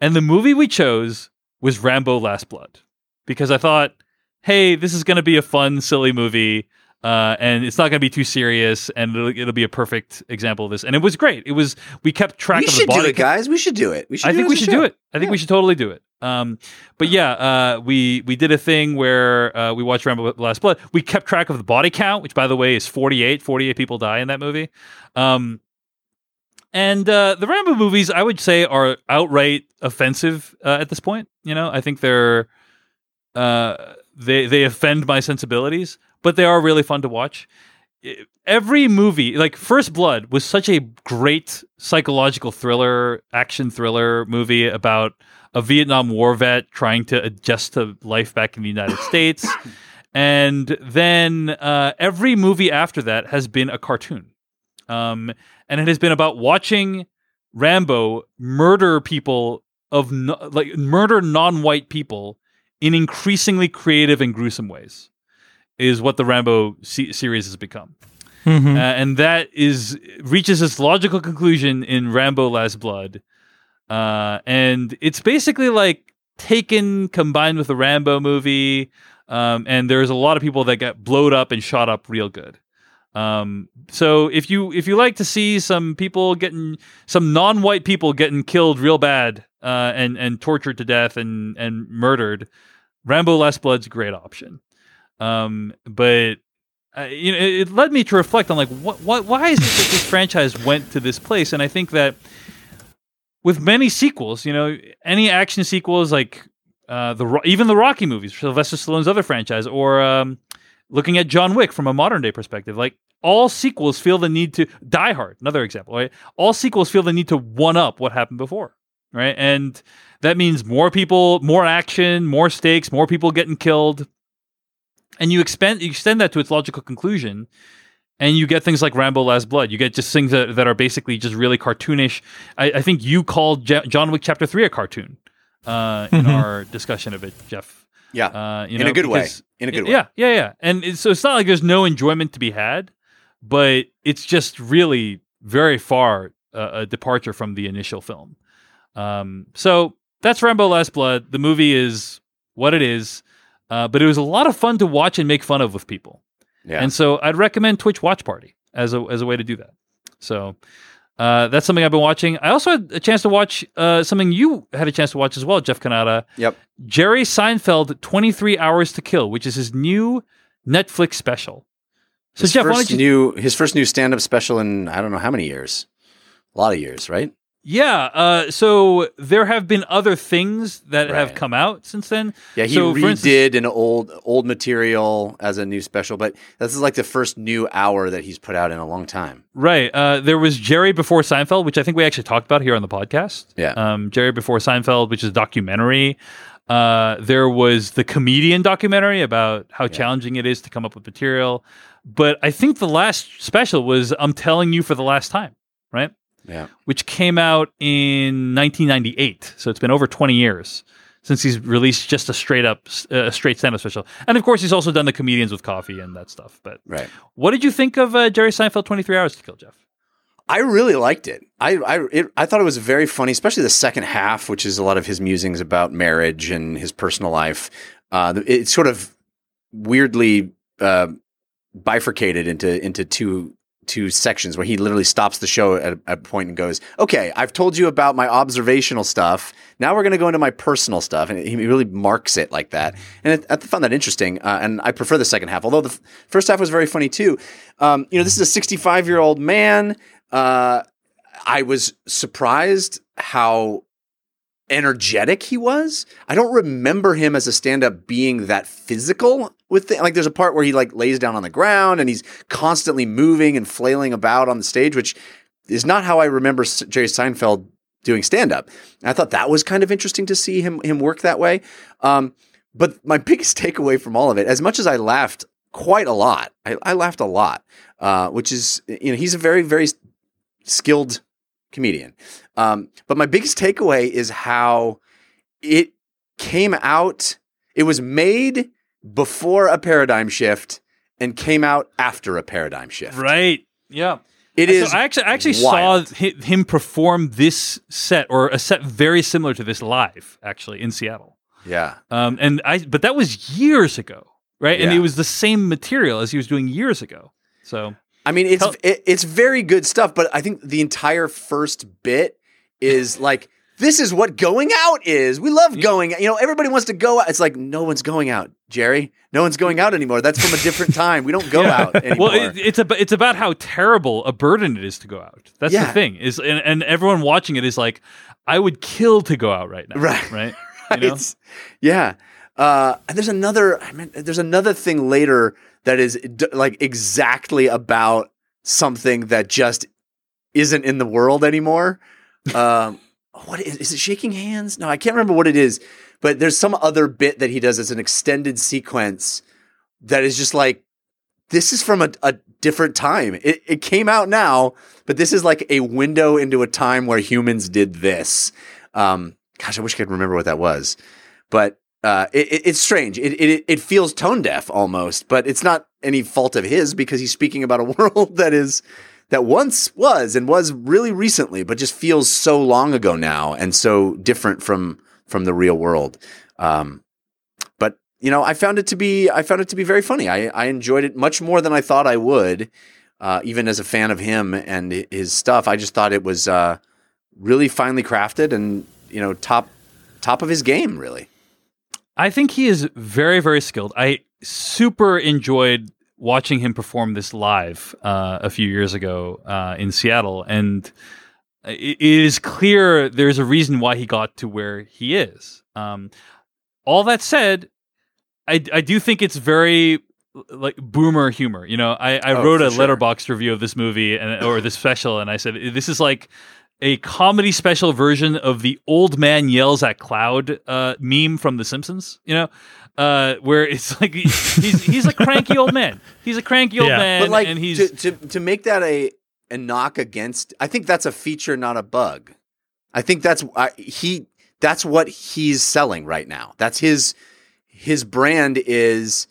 Speaker 1: And the movie we chose was Rambo Last Blood because I thought, hey, this is going to be a fun, silly movie. Uh, and it's not going to be too serious, and it'll, it'll, be a perfect example of this. And it was great. It was we kept track
Speaker 3: we
Speaker 1: of the body.
Speaker 3: do it, guys. We should do it. We should.
Speaker 1: I think we should show. do it. I think yeah. we should totally do it. Um, but yeah, uh, we we did a thing where uh, we watched Rambo Last Blood. We kept track of the body count, which by the way is 48. 48 people die in that movie. Um, and uh, the Rambo movies, I would say, are outright offensive uh, at this point. You know, I think they're uh, they they offend my sensibilities, but they are really fun to watch. Every movie, like First Blood, was such a great psychological thriller, action thriller movie about a Vietnam War vet trying to adjust to life back in the United States. And then uh, every movie after that has been a cartoon. Um, and it has been about watching Rambo murder people of no, like murder non-white people in increasingly creative and gruesome ways is what the Rambo c- series has become. Mm-hmm. Uh, and that is reaches its logical conclusion in Rambo Last Blood. Uh, and it's basically like taken combined with the Rambo movie. Um, and there's a lot of people that get blowed up and shot up real good. Um, so if you if you like to see some people getting some non-white people getting killed real bad uh, and and tortured to death and and murdered, Rambo Last Blood's a great option. Um, but uh, you know, it, it, led me to reflect on like what what why is it that this franchise went to this place? And I think that with many sequels, you know, any action sequels like uh, the even the Rocky movies, Sylvester Stallone's other franchise, or um, looking at John Wick from a modern day perspective, like all sequels feel the need to Die Hard, another example, right? All sequels feel the need to one up what happened before, right? And that means more people, more action, more stakes, more people getting killed. And you expand you extend that to its logical conclusion, and you get things like Rambo Last Blood. You get just things that, that are basically just really cartoonish. I, I think you called J- John Wick Chapter 3 a cartoon uh, in mm-hmm. our discussion of it, Jeff.
Speaker 3: Yeah, uh, you know, in a good way. In a good way.
Speaker 1: Yeah, yeah, yeah. And it, so it's not like there's no enjoyment to be had, but it's just really very far uh, a departure from the initial film. Um, so that's Rambo: Last Blood. The movie is what it is, uh, but it was a lot of fun to watch and make fun of with people. Yeah. And so I'd recommend Twitch Watch Party as a as a way to do that. So uh, that's something I've been watching. I also had a chance to watch uh, something you had a chance to watch as well, Jeff Cannata.
Speaker 3: Yep.
Speaker 1: Jerry Seinfeld, 23 Hours to Kill, which is his new Netflix special.
Speaker 3: So, his Jeff, first you... new his first new stand up special in I don't know how many years, a lot of years, right?
Speaker 1: Yeah. Uh, so there have been other things that right. have come out since then.
Speaker 3: Yeah, he
Speaker 1: so,
Speaker 3: redid instance, an old old material as a new special, but this is like the first new hour that he's put out in a long time.
Speaker 1: Right. Uh, there was Jerry before Seinfeld, which I think we actually talked about here on the podcast.
Speaker 3: Yeah.
Speaker 1: Um, Jerry before Seinfeld, which is a documentary. Uh, there was the comedian documentary about how yeah. challenging it is to come up with material. But I think the last special was I'm telling you for the last time, right?
Speaker 3: Yeah.
Speaker 1: Which came out in 1998. So it's been over 20 years since he's released just a straight up, uh, straight stand up special. And of course, he's also done the comedians with coffee and that stuff. But
Speaker 3: Right.
Speaker 1: what did you think of uh, Jerry Seinfeld 23 Hours to Kill, Jeff?
Speaker 3: I really liked it. I I it, I thought it was very funny, especially the second half, which is a lot of his musings about marriage and his personal life. Uh, it sort of weirdly uh, bifurcated into into two two sections where he literally stops the show at a, point and goes, "Okay, I've told you about my observational stuff. Now we're going to go into my personal stuff." And he really marks it like that. And it, I found that interesting. Uh, and I prefer the second half, although the f- first half was very funny too. Um, you know, this is a 65 year old man. Uh, I was surprised how energetic he was. I don't remember him as a stand-up being that physical with the, like there's a part where he like lays down on the ground and he's constantly moving and flailing about on the stage which is not how I remember Jerry Seinfeld doing stand-up. I thought that was kind of interesting to see him him work that way. Um, but my biggest takeaway from all of it, as much as I laughed quite a lot, I, I laughed a lot, uh, which is you know he's a very very skilled comedian. Um, but my biggest takeaway is how it came out. It was made before a paradigm shift and came out after a paradigm shift.
Speaker 1: Right. Yeah.
Speaker 3: It
Speaker 1: So
Speaker 3: is.
Speaker 1: I actually I actually
Speaker 3: wild.
Speaker 1: saw him perform this set or a set very similar to this live actually in Seattle.
Speaker 3: yeah.
Speaker 1: Um, and I but that was years ago, right? And it was the same material as he was doing years ago. So
Speaker 3: I mean, it's it, it's very good stuff, but I think the entire first bit is like this is what going out is. We love going. You know, everybody wants to go out. It's like no one's going out, Jerry. No one's going out anymore. That's from a different time. We don't go out anymore.
Speaker 1: well, it, it's about it's about how terrible a burden it is to go out. That's
Speaker 3: Yeah.
Speaker 1: the thing is, and, and everyone watching it is like, I would kill to go out right now.
Speaker 3: Right.
Speaker 1: Right. You know?
Speaker 3: Yeah. Uh, and there's another. I mean, there's another thing later that is d- like exactly about something that just isn't in the world anymore. Um, what is, is it? Shaking hands? No, I can't remember what it is. But there's some other bit that he does as an extended sequence that is just like this is from a, a different time. It, it came out now, but this is like a window into a time where humans did this. Um, gosh, I wish I could remember what that was, but uh, it, it- it's strange. It, it it feels tone deaf almost, but it's not any fault of his because he's speaking about a world that is that once was and was really recently, but just feels so long ago now and so different from from the real world. Um, but you know, I found it to be I found it to be very funny. I I enjoyed it much more than I thought I would. Uh, even as a fan of him and his stuff, I just thought it was uh, really finely crafted and you know top top of his game really.
Speaker 1: I think he is very, very skilled. I super enjoyed watching him perform this live uh, a few years ago uh, in Seattle, and it, is clear there's a reason why he got to where he is. Um, all that said, I, I do think it's very like boomer humor. You know, I, I
Speaker 3: Oh,
Speaker 1: wrote a
Speaker 3: sure.
Speaker 1: Letterboxd review of this movie and or this special, and I said this is like a comedy special version of the old man yells at cloud uh, meme from The Simpsons. You know, uh, where it's like he's he's a cranky old man. He's a cranky old
Speaker 2: Yeah.
Speaker 1: man,
Speaker 3: but like
Speaker 1: and he's
Speaker 3: to, to to make that a a knock against I think that's a feature not a bug. I think that's I, he that's what he's selling right now. That's his his brand is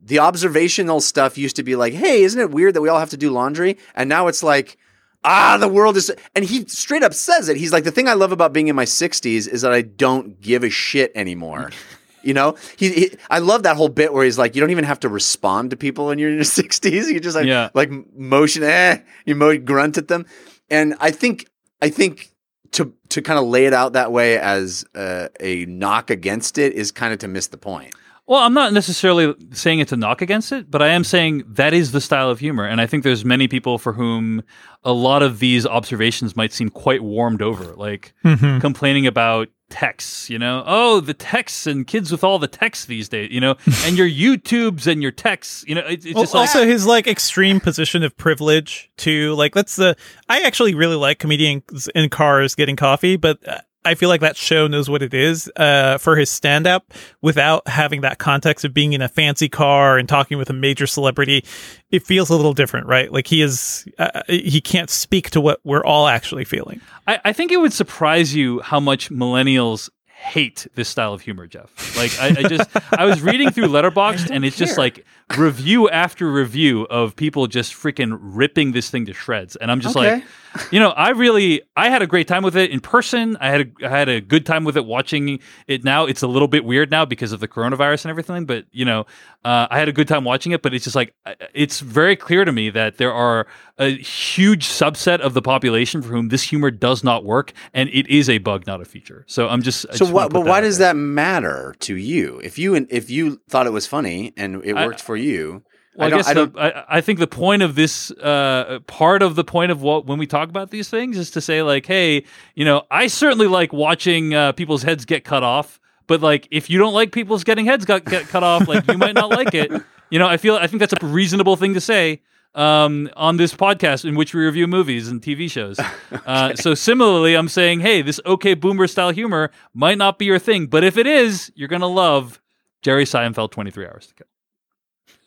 Speaker 3: the observational stuff used to be like, "Hey, isn't it weird that we all have to do laundry?" And now it's like Ah, the world is, and he straight up says it. He's like, the thing I love about being in my 60s is that I don't give a shit anymore. You know, he, he, I love that whole bit where he's like, you don't even have to respond to people when you're in your 60s. You just like,
Speaker 1: Yeah.
Speaker 3: like motion, eh, you mo- grunt at them. And I think, I think to to kind of lay it out that way as uh, a knock against it is kind of to miss the point.
Speaker 1: Well, I'm not necessarily saying it's a knock against it, but I am saying that is the style of humor. And I think there's many people for whom a lot of these observations might seem quite warmed over, like
Speaker 2: Mhm.
Speaker 1: complaining about texts, you know, oh, the texts and kids with all the texts these days, you know, and your YouTubes and your texts, you know, it's, it's
Speaker 2: Well,
Speaker 1: just like,
Speaker 2: also his like extreme position of privilege to like that's the I actually really like comedians in cars getting coffee, but uh, I feel like that show knows what it is uh, for his stand up without having that context of being in a fancy car and talking with a major celebrity. It feels a little different, right? Like he is uh, he can't speak to what we're all actually feeling.
Speaker 1: I, I think it would surprise you how much millennials hate this style of humor, Jeff. Like I, I just I was reading through Letterboxd and it's just like review after review of people just freaking ripping this thing to shreds, and I'm just
Speaker 3: Okay.
Speaker 1: like, you know, I really I had a great time with it in person. I had a I had a good time with it watching it. Now it's a little bit weird now because of the coronavirus and everything, but you know, uh, I had a good time watching it. But it's just like it's very clear to me that there are a huge subset of the population for whom this humor does not work, and it is a bug, not a feature. So I'm just
Speaker 3: So
Speaker 1: just
Speaker 3: what? But why does
Speaker 1: there.
Speaker 3: that matter to you? If you if you thought it was funny and it
Speaker 1: I-
Speaker 3: worked for you,
Speaker 1: Well, I,
Speaker 3: I
Speaker 1: guess
Speaker 3: I
Speaker 1: the, I, I think the point of this, uh, part of the point of what when we talk about these things is to say like, hey, you know, I certainly like watching uh, people's heads get cut off, but like, if you don't like people's getting heads got, get cut off, like you might not like it. You know, I feel I think that's a reasonable thing to say um, on this podcast in which we review movies and TV shows. Uh, so similarly, I'm saying, hey, this okay boomer style humor might not be your thing, but if it is, you're gonna love Jerry Seinfeld 23 Hours to Kill.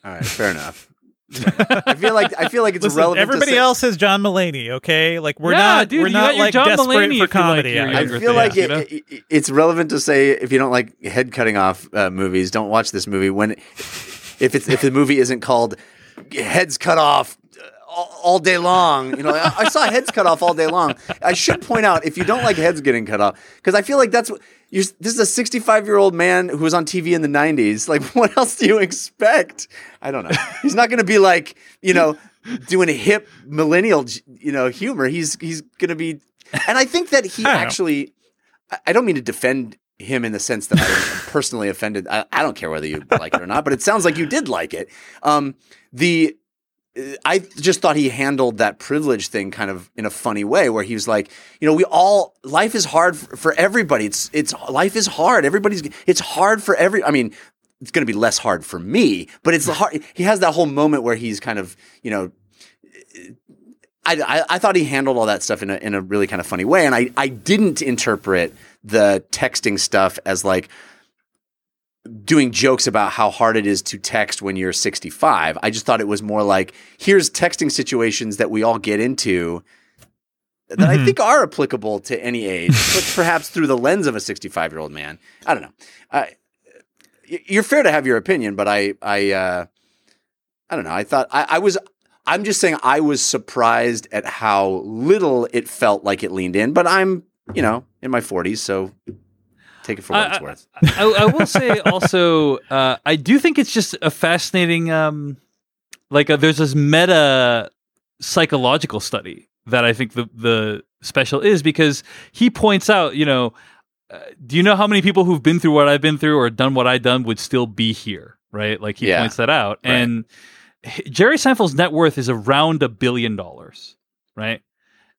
Speaker 3: All right, fair enough. I feel like I feel like it's
Speaker 2: Listen,
Speaker 3: relevant.
Speaker 2: everybody
Speaker 3: to say, Everybody
Speaker 2: else is John Mulaney, okay? Like we're
Speaker 1: Yeah,
Speaker 2: not
Speaker 1: dude,
Speaker 2: we're not like
Speaker 1: John
Speaker 2: desperate
Speaker 1: Mulaney
Speaker 2: for
Speaker 1: if you like
Speaker 2: comedy. I-
Speaker 3: I feel like it, it- it- it's relevant to say if you don't like head cutting off uh, movies, don't watch this movie. When if it's if the movie isn't called heads cut off uh, all, all day long, you know, I, I saw heads cut off all day long. I should point out if you don't like heads getting cut off, because I feel like that's what. You're, this is a 65 year old man who was on TV in the 90s. Like, what else do you expect? I don't know. He's not going to be like, you know, doing a hip millennial, you know, humor. He's he's going to be, and I think that he
Speaker 2: I know.
Speaker 3: actually. I- don't mean to defend him in the sense that I am personally offended. I, I don't care whether you like it or not, but it sounds like you did like it. Um, the I just thought he handled that privilege thing kind of in a funny way, where he was like, you know, we all life is hard for, for everybody. It's it's life is hard. Everybody's it's hard for every. I mean, it's going to be less hard for me, but it's hard. He has that whole moment where he's kind of you know I, I, I thought he handled all that stuff in a, in a really kind of funny way. And I, I didn't interpret the texting stuff as like doing jokes about how hard it is to text when you're 65. I just thought it was more like, here's texting situations that we all get into that I
Speaker 2: Mhm.
Speaker 3: think are applicable to any age, but perhaps through the lens of a 65 year old man. I don't know. I you're fair to have your opinion, but I, I, uh, I don't know. I thought I, I was. I'm just saying I was surprised at how little it felt like it leaned in. But I'm, you know, in my 40s, so take it for what it's worth.
Speaker 1: I, I will say also, uh, I do think it's just a fascinating, um, like uh there's this meta psychological study that I think the the special is because he points out, you know, uh, do you know how many people who've been through what I've been through or done what I've done would still be here, right? Like he
Speaker 3: Yeah.
Speaker 1: points that out,
Speaker 3: Right.
Speaker 1: and Jerry Seinfeld's net worth is around a billion dollars, right?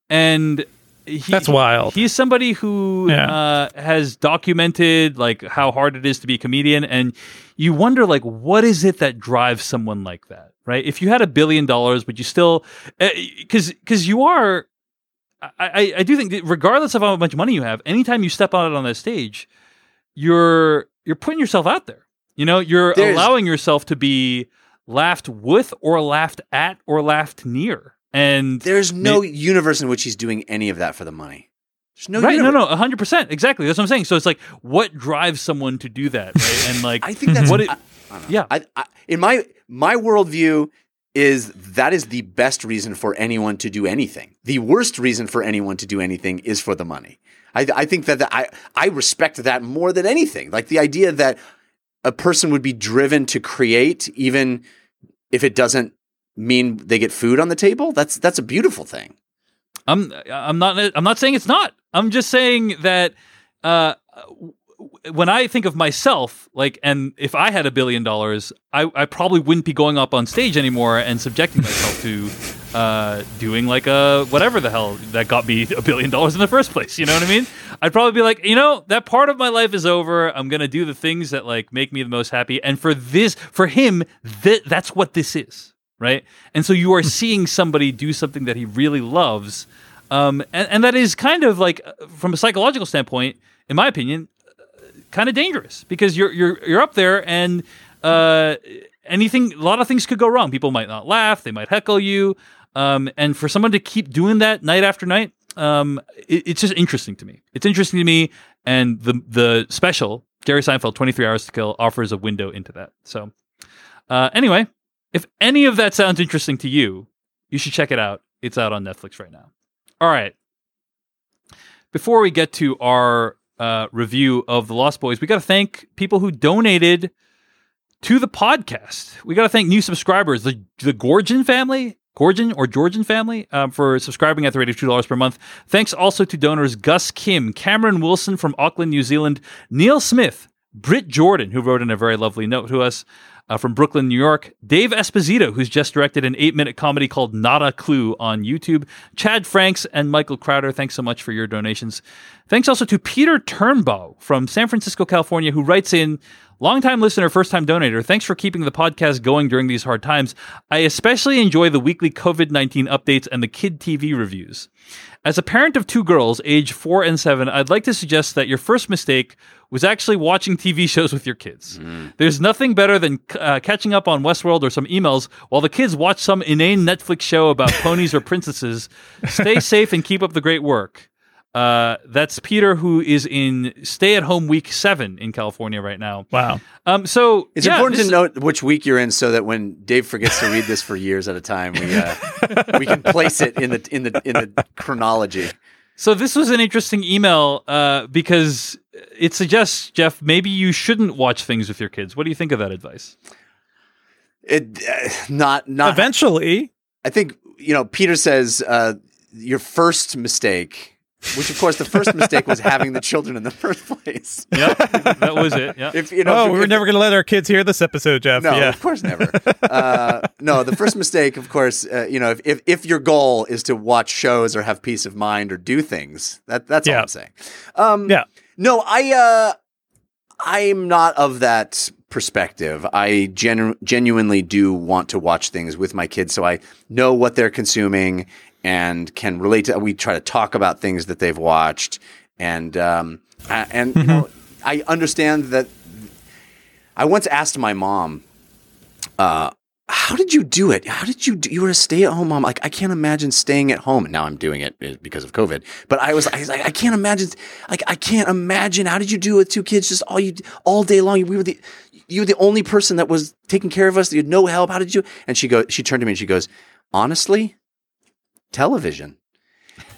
Speaker 1: And he,
Speaker 2: That's wild.
Speaker 1: He's somebody who
Speaker 2: Yeah.
Speaker 1: uh, has documented like how hard it is to be a comedian, and you wonder like what is it that drives someone like that, right? If you had a billion dollars, would you still? Because because you are. I, I, I do think that regardless of how much money you have, anytime you step out on that stage, you're you're putting yourself out there. You know, you're
Speaker 3: There's-
Speaker 1: allowing yourself to be laughed with or laughed at or laughed near. And
Speaker 3: There's no universe in which he's doing any of that for the money. There's no
Speaker 1: right,
Speaker 3: universe.
Speaker 1: no, no, hundred percent, exactly. That's what I'm saying. So it's like, what drives someone to do that, right? And like,
Speaker 3: I think that's
Speaker 1: what it,
Speaker 3: I, I
Speaker 1: yeah.
Speaker 3: I, I, in my my worldview is that is the best reason for anyone to do anything. The worst reason for anyone to do anything is for the money. I, I think that the, I I respect that more than anything. Like the idea that a person would be driven to create, even if it doesn't mean they get food on the table. That's that's a beautiful thing.
Speaker 1: I'm I'm not I'm not saying it's not. I'm just saying that uh, when I think of myself, like, and if I had a billion dollars, I, I probably wouldn't be going up on stage anymore and subjecting myself to uh, doing like a whatever the hell that got me a billion dollars in the first place. You know what I mean? I'd probably be like, you know, that part of my life is over. I'm gonna do the things that like make me the most happy. And for this, for him, th- that's what this is, right? And so you are seeing somebody do something that he really loves. Um, and, and that is kind of like, uh, from a psychological standpoint, in my opinion, kind of dangerous because you're you're you're up there and uh, anything, a lot of things could go wrong. People might not laugh, they might heckle you, um, and for someone to keep doing that night after night, um, it, it's just interesting to me. It's interesting to me, and the the special Jerry Seinfeld, Twenty Three Hours to Kill, offers a window into that. So, uh, anyway, if any of that sounds interesting to you, you should check it out. It's out on Netflix right now. All right. Before we get to our uh, review of The Lost Boys, we got to thank people who donated to the podcast. We got to thank new subscribers, the the Gorgon family, Gorgon or Georgian family, um, for subscribing at the rate of two dollars per month. Thanks also to donors Gus Kim, Cameron Wilson from Auckland, New Zealand, Neil Smith, Britt Jordan, who wrote in a very lovely note to us. Uh, from Brooklyn, New York, Dave Esposito, who's just directed an eight minute comedy called Not a Clue on YouTube, Chad Franks, and Michael Crowder. Thanks so much for your donations. Thanks also to Peter Turnbow from San Francisco, California, who writes in Longtime listener, first time donator, thanks for keeping the podcast going during these hard times. I especially enjoy the weekly COVID 19 updates and the kid TV reviews. As a parent of two girls, age four and seven, I'd like to suggest that your first mistake was actually watching TV shows with your kids. There's nothing better than uh, catching up on Westworld or some emails while the kids watch some inane Netflix show about ponies or princesses. Stay safe and keep up the great work. Uh, that's Peter, who is in stay at home week seven in California right now.
Speaker 2: Wow.
Speaker 1: Um, so
Speaker 3: It's
Speaker 1: yeah,
Speaker 3: important
Speaker 1: this
Speaker 3: to note which week you're in, so that when Dave forgets to read this for years at a time, we uh, we can place it in the in the in the chronology.
Speaker 1: So this was an interesting email uh, because it suggests Jeff maybe you shouldn't watch things with your kids. What do you think of that advice?
Speaker 3: It uh, not not.
Speaker 2: Eventually,
Speaker 3: I think you know. Peter says uh, your first mistake, which of course the first mistake was having the children in the first place.
Speaker 1: Yep, that was it. Yeah.
Speaker 3: If you know,
Speaker 2: oh,
Speaker 3: if-
Speaker 2: we were
Speaker 3: if-
Speaker 2: never going to let our kids hear this episode, Jeff.
Speaker 3: No,
Speaker 2: yeah.
Speaker 3: of course never. uh, no, the first mistake, of course, uh, you know, if, if if your goal is to watch shows or have peace of mind or do things, that that's all I'm saying. Um,
Speaker 2: Yeah.
Speaker 3: No, I uh, I'm not of that perspective. I genu- genuinely do want to watch things with my kids, so I know what they're consuming and can relate to. We try to talk about things that they've watched, and um, a- and you know, I understand that. I once asked my mom, uh, how did you do it? How did you do? You were a stay at home mom. Like, I can't imagine staying at home. And now I'm doing it uh, because of COVID. But I was, I was like, I can't imagine, like, I can't imagine. How did you do it with two kids just all you, all day long? We were the, you were the only person that was taking care of us. You had no help. How did you? And she goes, she turned to me and she goes, honestly, television.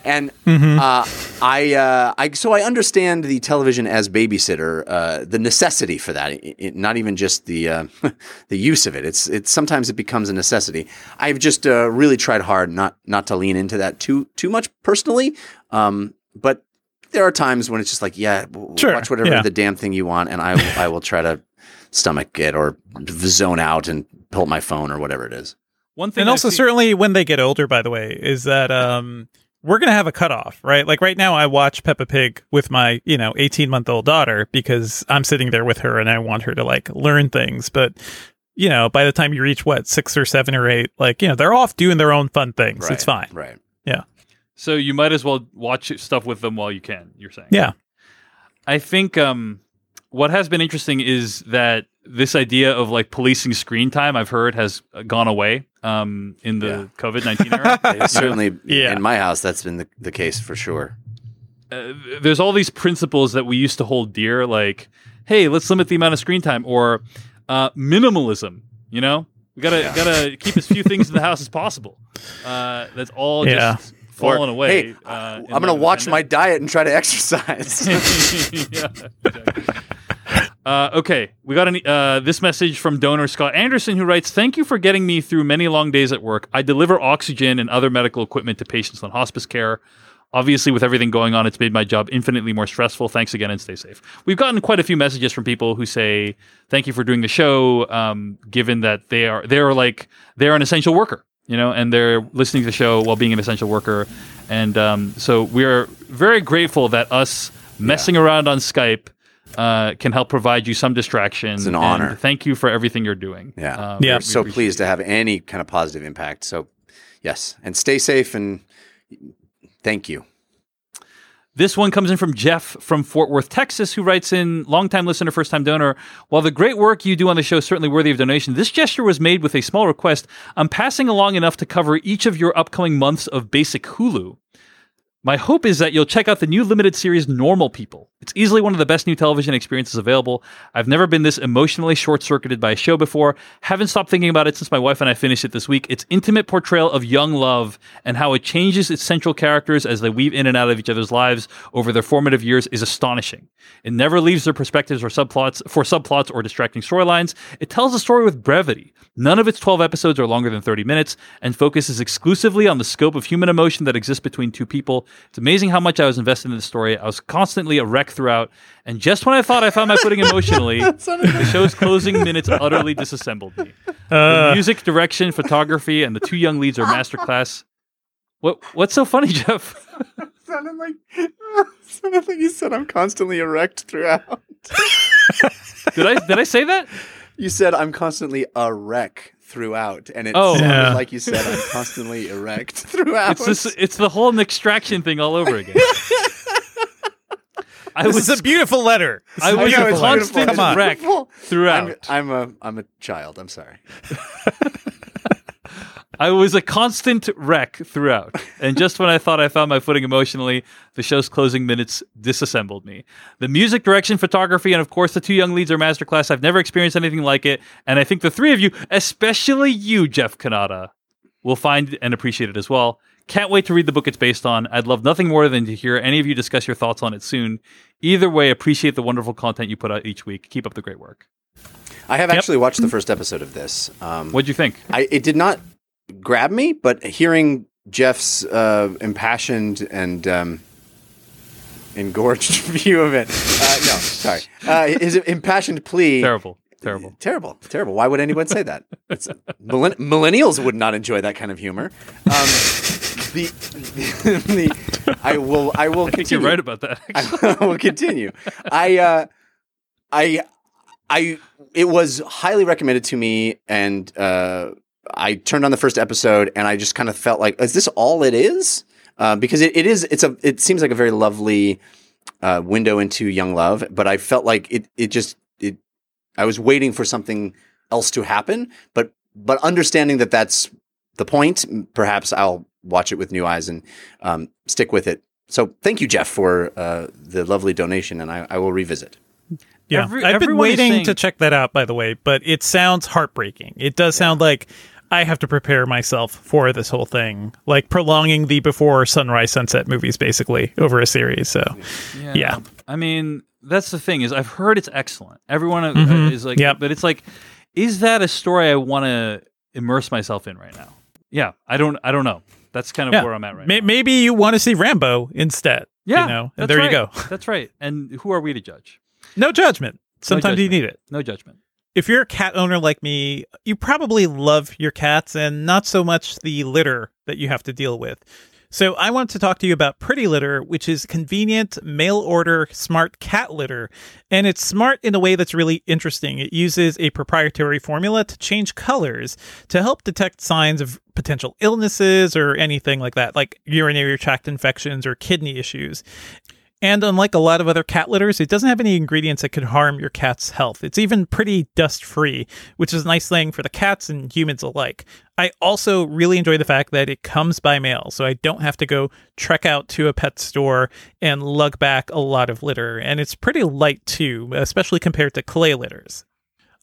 Speaker 3: And uh, I, uh, I, so I understand the television as babysitter, uh, the necessity for that. It, it- not even just the uh, the use of it. It's it's sometimes it becomes a necessity. I've just uh, really tried hard not not to lean into that too too much personally. Um, but there are times when it's just like, yeah,
Speaker 2: Sure,
Speaker 3: watch whatever
Speaker 2: yeah.
Speaker 3: the damn thing you want, and I will- I will try to stomach it or zone out and pull up my phone or whatever it is.
Speaker 1: One thing,
Speaker 2: and
Speaker 1: I've
Speaker 2: also
Speaker 1: seen-
Speaker 2: certainly when they get older by the way is that um we're gonna have a cutoff right like right now i watch peppa pig with my you know 18 month old daughter because i'm sitting there with her and i want her to like learn things but you know by the time you reach what six or seven or eight like you know they're off doing their own fun things it's fine
Speaker 3: Right. Yeah.
Speaker 1: So you might as well watch stuff with them while you can. You're saying,
Speaker 2: yeah
Speaker 1: I think um, what has been interesting is that this idea of like policing screen time, I've heard, has gone away um, in the
Speaker 3: Yeah.
Speaker 1: COVID nineteen era.
Speaker 3: It's certainly
Speaker 2: Yeah.
Speaker 3: in my house that's been the, the case for sure.
Speaker 1: uh, there's all these principles that we used to hold dear, like, hey, let's limit the amount of screen time, or uh, minimalism. You know, we gotta gotta keep as few things in the house as possible. Uh, that's all
Speaker 2: Yeah.
Speaker 1: just fallen
Speaker 3: Or,
Speaker 1: away.
Speaker 3: Hey,
Speaker 1: uh,
Speaker 3: I'm going to
Speaker 1: the
Speaker 3: watch my diet and try to exercise.
Speaker 1: yeah, exactly. Uh, okay, we got an, uh, this message from donor Scott Anderson who writes Thank you for getting me through many long days at work. I deliver oxygen and other medical equipment to patients on hospice care. Obviously, with everything going on, it's made my job infinitely more stressful. Thanks again and stay safe. We've gotten quite a few messages from people who say, Thank you for doing the show, um, given that they are, they're like, they're an essential worker. You know, and they're listening to the show while being an essential worker, and um, so we're very grateful that us messing around on Skype uh, can help provide you some distraction.
Speaker 3: It's an
Speaker 1: and
Speaker 3: honor.
Speaker 1: Thank you for everything you're doing.
Speaker 3: Yeah.
Speaker 1: Um,
Speaker 2: Yeah.
Speaker 3: We're so pleased
Speaker 1: it.
Speaker 3: to have any kind of positive impact. So, yes, and stay safe and thank you.
Speaker 1: This one comes in from Jeff from Fort Worth, Texas, who writes in longtime listener, first time donor. While the great work you do on the show is certainly worthy of donation, this gesture was made with a small request. I'm passing along enough to cover each of your upcoming months of basic Hulu. My hope is that you'll check out the new limited series Normal People. It's easily one of the best new television experiences available. I've never been this emotionally short circuited by a show before. Haven't stopped thinking about it since my wife and I finished it this week. Its intimate portrayal of young love and how it changes its central characters as they weave in and out of each other's lives over their formative years is astonishing. It never leaves their perspectives or subplots for subplots or distracting storylines. It tells a story with brevity. None of its 12 episodes are longer than 30 minutes and focuses exclusively on the scope of human emotion that exists between two people. It's amazing how much I was invested in the story. I was constantly a wreck throughout, and just when I thought I found my footing emotionally, the show's closing minutes utterly disassembled me. Uh. The music, direction, photography, and the two young leads are masterclass. What what's so funny, Jeff?
Speaker 3: sounded like sounded like you said I'm constantly erect throughout.
Speaker 1: Did I did I say that?
Speaker 3: You said I'm constantly a wreck throughout, and it
Speaker 1: Oh.
Speaker 3: sounded
Speaker 2: Yeah.
Speaker 3: like you said I'm constantly erect throughout.
Speaker 1: It's this it's the whole extraction thing all over again. I
Speaker 2: This
Speaker 1: was
Speaker 2: is a beautiful letter.
Speaker 1: I
Speaker 2: is
Speaker 1: was
Speaker 3: know,
Speaker 1: a
Speaker 3: it's
Speaker 1: constant
Speaker 3: beautiful.
Speaker 2: Come
Speaker 1: wreck throughout.
Speaker 3: I'm, I'm a I'm a child. I'm sorry.
Speaker 1: I was a constant wreck throughout. And just when I thought I found my footing emotionally, the show's closing minutes disassembled me. The music, direction, photography, and of course the two young leads are masterclass. I've never experienced anything like it. And I think the three of you, especially you, Jeff Cannata, will find and appreciate it as well. Can't wait to read the book it's based on. I'd love nothing more than to hear any of you discuss your thoughts on it soon. Either way, appreciate the wonderful content you put out each week. Keep up the great work.
Speaker 3: I have actually watched the first episode of this. Um,
Speaker 1: What'd you think?
Speaker 3: I it did not grab me, but hearing Jeff's uh, impassioned and um, engorged view of it, uh, no, sorry, uh, his impassioned plea.
Speaker 1: Terrible. Terrible.
Speaker 3: Terrible, terrible. Why would anyone say that? It's, millenn- millennials would not enjoy that kind of humor. Um, the, the, I will, I will
Speaker 1: I think
Speaker 3: continue.
Speaker 1: you're right about that. actually.
Speaker 3: I will continue. I, uh, I, I, it was highly recommended to me, and uh, I turned on the first episode, and I just kind of felt like, is this all it is? Uh, because it, it is, it's a, it seems like a very lovely uh, window into young love, but I felt like it, it just, it, I was waiting for something else to happen, but, but understanding that that's the point, perhaps I'll watch it with new eyes and um, stick with it. So thank you, Jeff, for uh, the lovely donation, and I, I will revisit.
Speaker 2: Yeah,
Speaker 1: Every-
Speaker 2: I've been waiting
Speaker 1: saying-
Speaker 2: to check that out, by the way. But it sounds heartbreaking. It does sound like I have to prepare myself for this whole thing, like prolonging the before sunrise sunset movies, basically over a series. So, Yeah.
Speaker 1: I mean, that's the thing is I've heard it's excellent. Everyone uh,
Speaker 2: Mhm.
Speaker 1: is like,
Speaker 2: Yep.
Speaker 1: but it's like, is that a story I want to immerse myself in right now? Yeah, I don't. I don't know. That's kind of
Speaker 2: Yeah.
Speaker 1: where I'm at right now.
Speaker 2: maybe you want to see Rambo instead.
Speaker 1: Yeah,
Speaker 2: you know, and there
Speaker 1: right.
Speaker 2: you go.
Speaker 1: That's right. And who are we to judge?
Speaker 2: No judgment. Sometimes you
Speaker 1: judgment.
Speaker 2: need it.
Speaker 1: No judgment.
Speaker 2: If you're a cat owner like me, you probably love your cats and not so much the litter that you have to deal with. So, I want to talk to you about Pretty Litter, which is convenient mail order smart cat litter. And it's smart in a way that's really interesting. It uses a proprietary formula to change colors to help detect signs of potential illnesses or anything like that, like urinary tract infections or kidney issues. And unlike a lot of other cat litters, it doesn't have any ingredients that could harm your cat's health. It's even pretty dust free, which is a nice thing for the cats and humans alike. I also really enjoy the fact that it comes by mail, so I don't have to go trek out to a pet store and lug back a lot of litter. And it's pretty light too, especially compared to clay litters.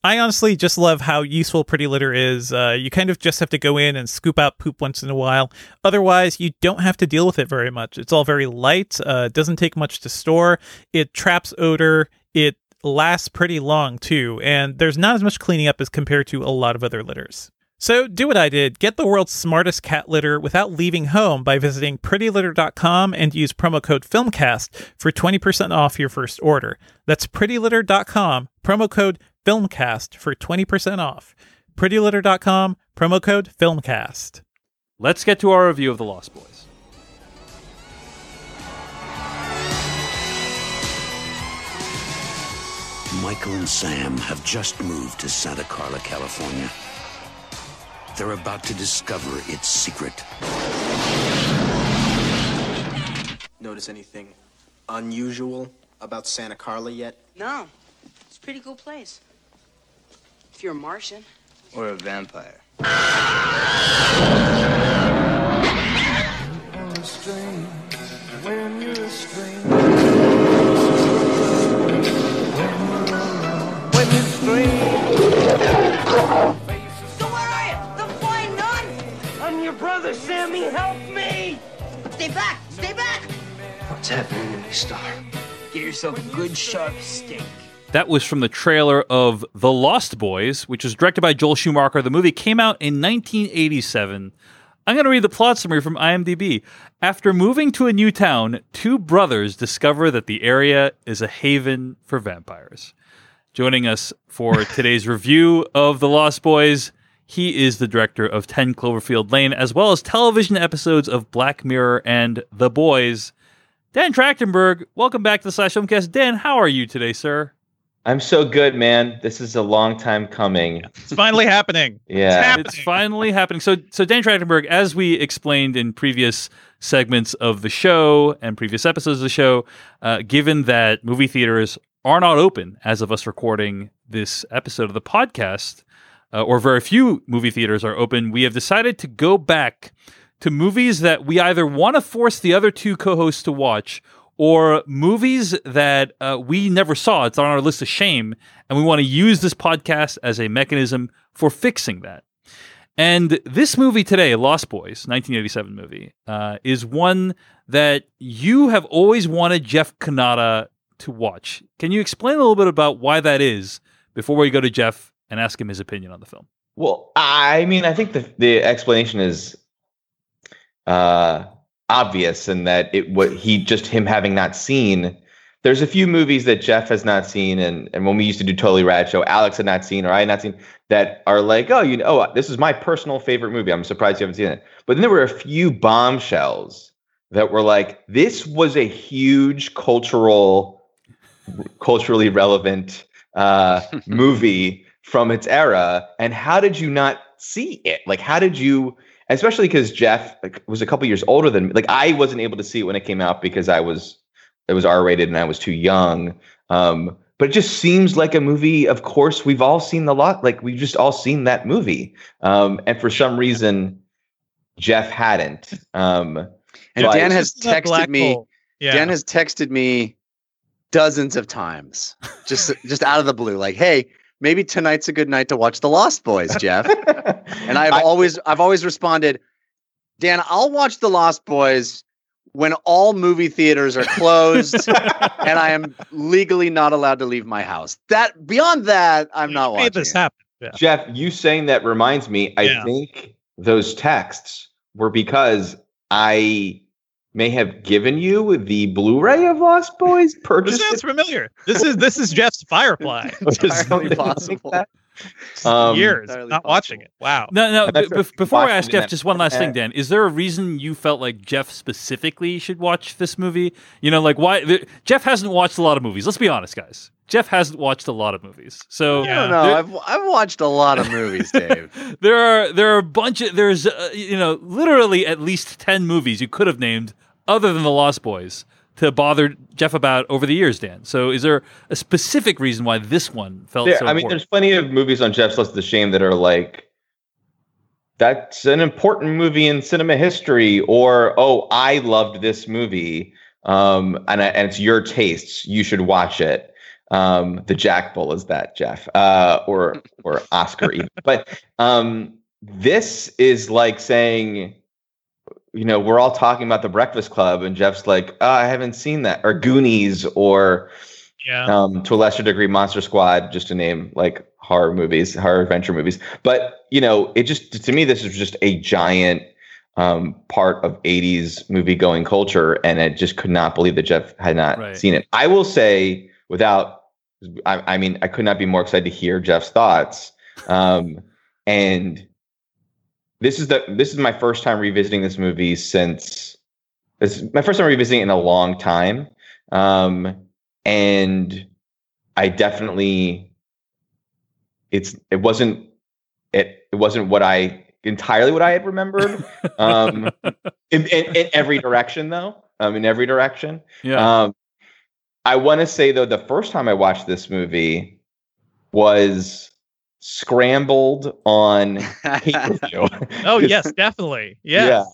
Speaker 2: I honestly just love how useful Pretty Litter is. Uh, you kind of just have to go in and scoop out poop once in a while. Otherwise, you don't have to deal with it very much. It's all very light. Uh, it doesn't take much to store. It traps odor. It lasts pretty long too, and there's not as much cleaning up as compared to a lot of other litters. So do what I did. Get the world's smartest cat litter without leaving home by visiting prettylitter.com and use promo code FILMCAST for 20% off your first order. That's prettylitter.com, promo code FILMCAST for 20% off. prettylitter.com, promo code FILMCAST.
Speaker 1: Let's get to our review of The Lost Boys.
Speaker 4: Michael and Sam have just moved to Santa Carla, California. They're about to discover its secret.
Speaker 5: Notice anything unusual about Santa Carla yet?
Speaker 6: No, it's a pretty cool place. If you're a Martian.
Speaker 5: Or a vampire.
Speaker 4: So
Speaker 5: where are you?
Speaker 6: The flying nun?
Speaker 5: I'm your brother, Sammy. Help me!
Speaker 6: Stay back! Stay back! What's
Speaker 5: happening to me, Star? Get yourself a good sharp stake.
Speaker 1: That was from the trailer of The Lost Boys, which was directed by Joel Schumacher. The movie came out in 1987. I'm going to read the plot summary from IMDb. After moving to a new town, two brothers discover that the area is a haven for vampires. Joining us for today's review of The Lost Boys, he is the director of 10 Cloverfield Lane, as well as television episodes of Black Mirror and The Boys. Dan Trachtenberg, welcome back to the Slash Filmcast. Dan, how are you today, sir?
Speaker 7: I'm so good, man. This is a long time coming.
Speaker 2: It's finally happening.
Speaker 7: Yeah.
Speaker 2: happening.
Speaker 1: It's finally happening. So, so Dan Trachtenberg, as we explained in previous segments of the show and previous episodes of the show, uh, given that movie theaters are not open as of us recording this episode of the podcast, uh, or very few movie theaters are open, we have decided to go back to movies that we either want to force the other two co-hosts to watch or movies that uh, we never saw. It's on our list of shame, and we want to use this podcast as a mechanism for fixing that. And this movie today, Lost Boys, 1987 movie, uh, is one that you have always wanted Jeff Cannata to watch. Can you explain a little bit about why that is before we go to Jeff and ask him his opinion on the film?
Speaker 7: Well, I mean, I think the the explanation is uh, obvious and that it what he just him having not seen. There's a few movies that Jeff has not seen, and and when we used to do Totally Rad Show, Alex had not seen or I had not seen that are like, oh, you know, oh, this is my personal favorite movie. I'm surprised you haven't seen it. But then there were a few bombshells that were like, this was a huge cultural, culturally relevant uh, movie from its era. And how did you not see it? Like, how did you? Especially because Jeff like, was a couple years older than me. Like, I wasn't able to see it when it came out because I was it was R rated and I was too young. Um, but it just seems like a movie. Of course, we've all seen the lot. Like we've just all seen that movie. Um, and for some reason, Jeff hadn't. Um,
Speaker 3: And
Speaker 7: so I-
Speaker 3: Dan has
Speaker 2: It's a black
Speaker 3: texted me.
Speaker 2: Yeah.
Speaker 3: Dan has texted me dozens of times, just just out of the blue, like, "Hey, maybe tonight's a good night to watch The Lost Boys, Jeff." and I've
Speaker 7: I-
Speaker 3: always I've always responded, Dan, I'll watch The Lost Boys when all movie theaters are closed and I am legally not allowed to leave my house. That beyond that, I'm not
Speaker 2: You made
Speaker 3: watching.
Speaker 2: this
Speaker 3: it.
Speaker 2: happen. Yeah.
Speaker 7: Jeff, you saying that reminds me. I
Speaker 2: Yeah.
Speaker 7: think those texts were because I may have given you the Blu-ray of Lost Boys
Speaker 2: This
Speaker 7: purchased.
Speaker 2: sounds familiar. This is this is Jeff's Firefly.
Speaker 3: Entirely possible.
Speaker 7: Um,
Speaker 2: Years
Speaker 3: entirely
Speaker 2: not watching it. Wow.
Speaker 1: No, no. B- b- before I ask Jeff, just one last thing, Dan. Is there a reason you felt like Jeff specifically should watch this movie? You know, like why the, Jeff hasn't watched a lot of movies. Let's be honest, guys. Jeff hasn't watched a lot of movies. So
Speaker 3: I
Speaker 2: Yeah.
Speaker 3: don't know.
Speaker 1: There-
Speaker 3: I've I've watched a lot of movies, Dave.
Speaker 1: there are there are a bunch of there's uh, you know literally at least 10 movies you could have named other than the Lost Boys to bother Jeff about over the years, Dan. So is there a specific reason why this one felt
Speaker 7: There,
Speaker 1: so
Speaker 7: I mean,
Speaker 1: important?
Speaker 7: there's plenty of movies on Jeff's list of shame that are like, that's an important movie in cinema history, or oh, I loved this movie, um, and I, and it's your tastes. You should watch it. Um, the Jack Bull is that Jeff, uh, or or Oscar even. But um, this is like saying, you know, we're all talking about the Breakfast Club, and Jeff's like, oh, I haven't seen that, or Goonies, or
Speaker 2: Yeah.
Speaker 7: um, to a lesser degree, Monster Squad, just to name like horror movies, horror adventure movies. But you know, it just to me, this is just a giant um, part of '80s movie going culture, and I just could not believe that Jeff had not
Speaker 1: Right.
Speaker 7: seen it. I will say, without, I, I mean, I could not be more excited to hear Jeff's thoughts. Um, and this is the this is my first time revisiting this movie since this is my first time revisiting it in a long time. Um, and I definitely it's it wasn't it it wasn't what I entirely what I had remembered. Um, in, in, in every direction though, um, in every direction.
Speaker 1: yeah.
Speaker 7: Um, I want to say though, the first time I watched this movie was scrambled on pay-per-view.
Speaker 2: Oh yes, definitely. Yeah.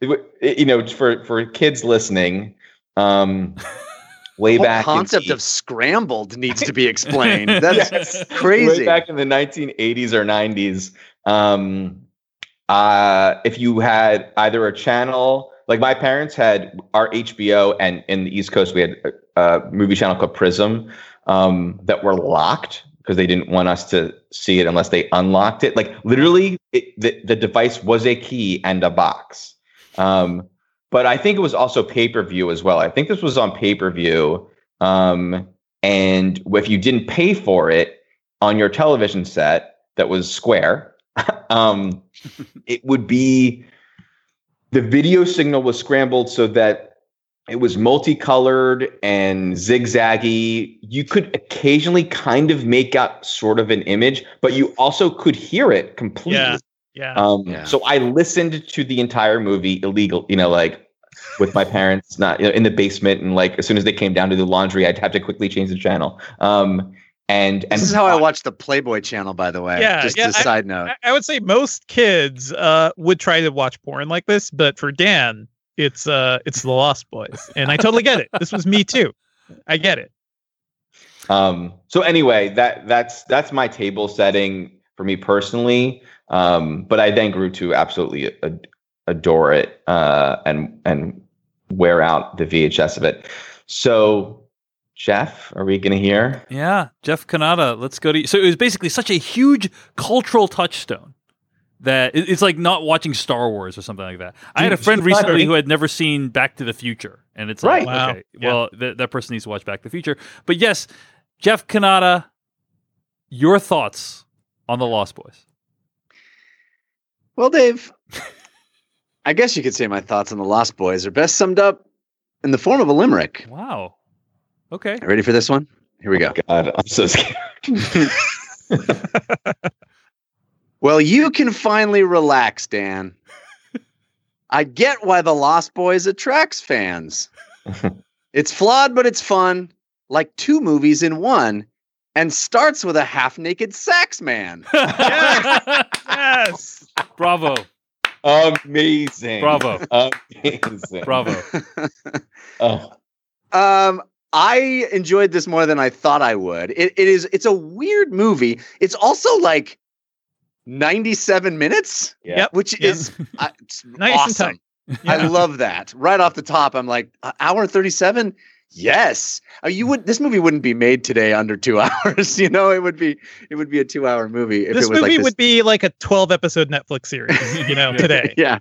Speaker 7: It it- you know, for for kids listening, um, way
Speaker 3: The whole
Speaker 7: back
Speaker 3: concept
Speaker 7: the-
Speaker 3: of scrambled needs to be explained. That's
Speaker 7: Yes.
Speaker 3: crazy.
Speaker 7: Way back in the 1980s or 90s, um, uh, if you had either a channel like my parents had our HBO, and in the East Coast we had a, a movie channel called Prism um, that were locked because they didn't want us to see it unless they unlocked it. Like literally, it, the the device was a key and a box. Um, but I think it was also pay per view as well. I think this was on pay per view. Um, and if you didn't pay for it on your television set that was square, um, it would be the video signal was scrambled so that it was multicolored and zigzaggy. You could occasionally kind of make out sort of an image, but you also could hear it completely.
Speaker 2: Yeah. Yeah.
Speaker 7: Um,
Speaker 3: Yeah.
Speaker 7: So I listened to the entire movie illegal, you know, like with my parents, not you know, in the basement, and like as soon as they came down to do laundry, I'd have to quickly change the channel. Um, and and
Speaker 3: This is how I watched the Playboy channel, by the way.
Speaker 2: Yeah,
Speaker 3: Just
Speaker 2: yeah,
Speaker 3: a side note.
Speaker 2: I, I would say most kids uh, would try to watch porn like this, but for Dan, it's uh, it's the Lost Boys, and I totally get it. This was me too. I get it.
Speaker 7: Um, so anyway, that that's that's my table setting for me personally. Um, but I then grew to absolutely ad- adore it uh, and and wear out the VHS of it. So, Jeff, are we going to hear?
Speaker 1: Yeah, Jeff Cannata. Let's go to. So it was basically such a huge cultural touchstone that it's like not watching Star Wars or something like that. I had a friend recently
Speaker 7: think-
Speaker 1: who had never seen Back to the Future, and it's
Speaker 7: Right.
Speaker 1: like,
Speaker 2: Wow.
Speaker 1: okay,
Speaker 2: Yeah.
Speaker 1: well, th- that person needs to watch Back to the Future. But yes, Jeff Cannata, your thoughts on the Lost Boys?
Speaker 3: Well, Dave, I guess you could say my thoughts on the Lost Boys are best summed up in the form of a limerick.
Speaker 1: Wow. Okay.
Speaker 3: Ready for this one? Here we go.
Speaker 7: Oh, God, I'm so scared.
Speaker 3: Well, you can finally relax, Dan. I get why the Lost Boys attracts fans. it's flawed, but it's fun, like two movies in one, and starts with a half naked sax man.
Speaker 2: Yes.
Speaker 1: Bravo.
Speaker 7: Amazing.
Speaker 1: Bravo.
Speaker 7: Amazing.
Speaker 1: Bravo.
Speaker 7: Oh,
Speaker 3: Um, I enjoyed this more than I thought I would. It, it is it's a weird movie. It's also like 97 minutes,
Speaker 7: yeah.
Speaker 3: Which
Speaker 2: Yep.
Speaker 3: is uh, it's
Speaker 2: Nice and
Speaker 3: awesome.
Speaker 2: tight.
Speaker 3: I love that. Right off the top, I'm like, "Uh, hour 37? Yes. Uh, you would this movie wouldn't be made today under 2 hours, you know? It would be it would be a 2-hour movie if
Speaker 2: this
Speaker 3: it was
Speaker 2: movie
Speaker 3: like this.
Speaker 2: would be like a 12 episode Netflix series, you know, today.
Speaker 3: yeah.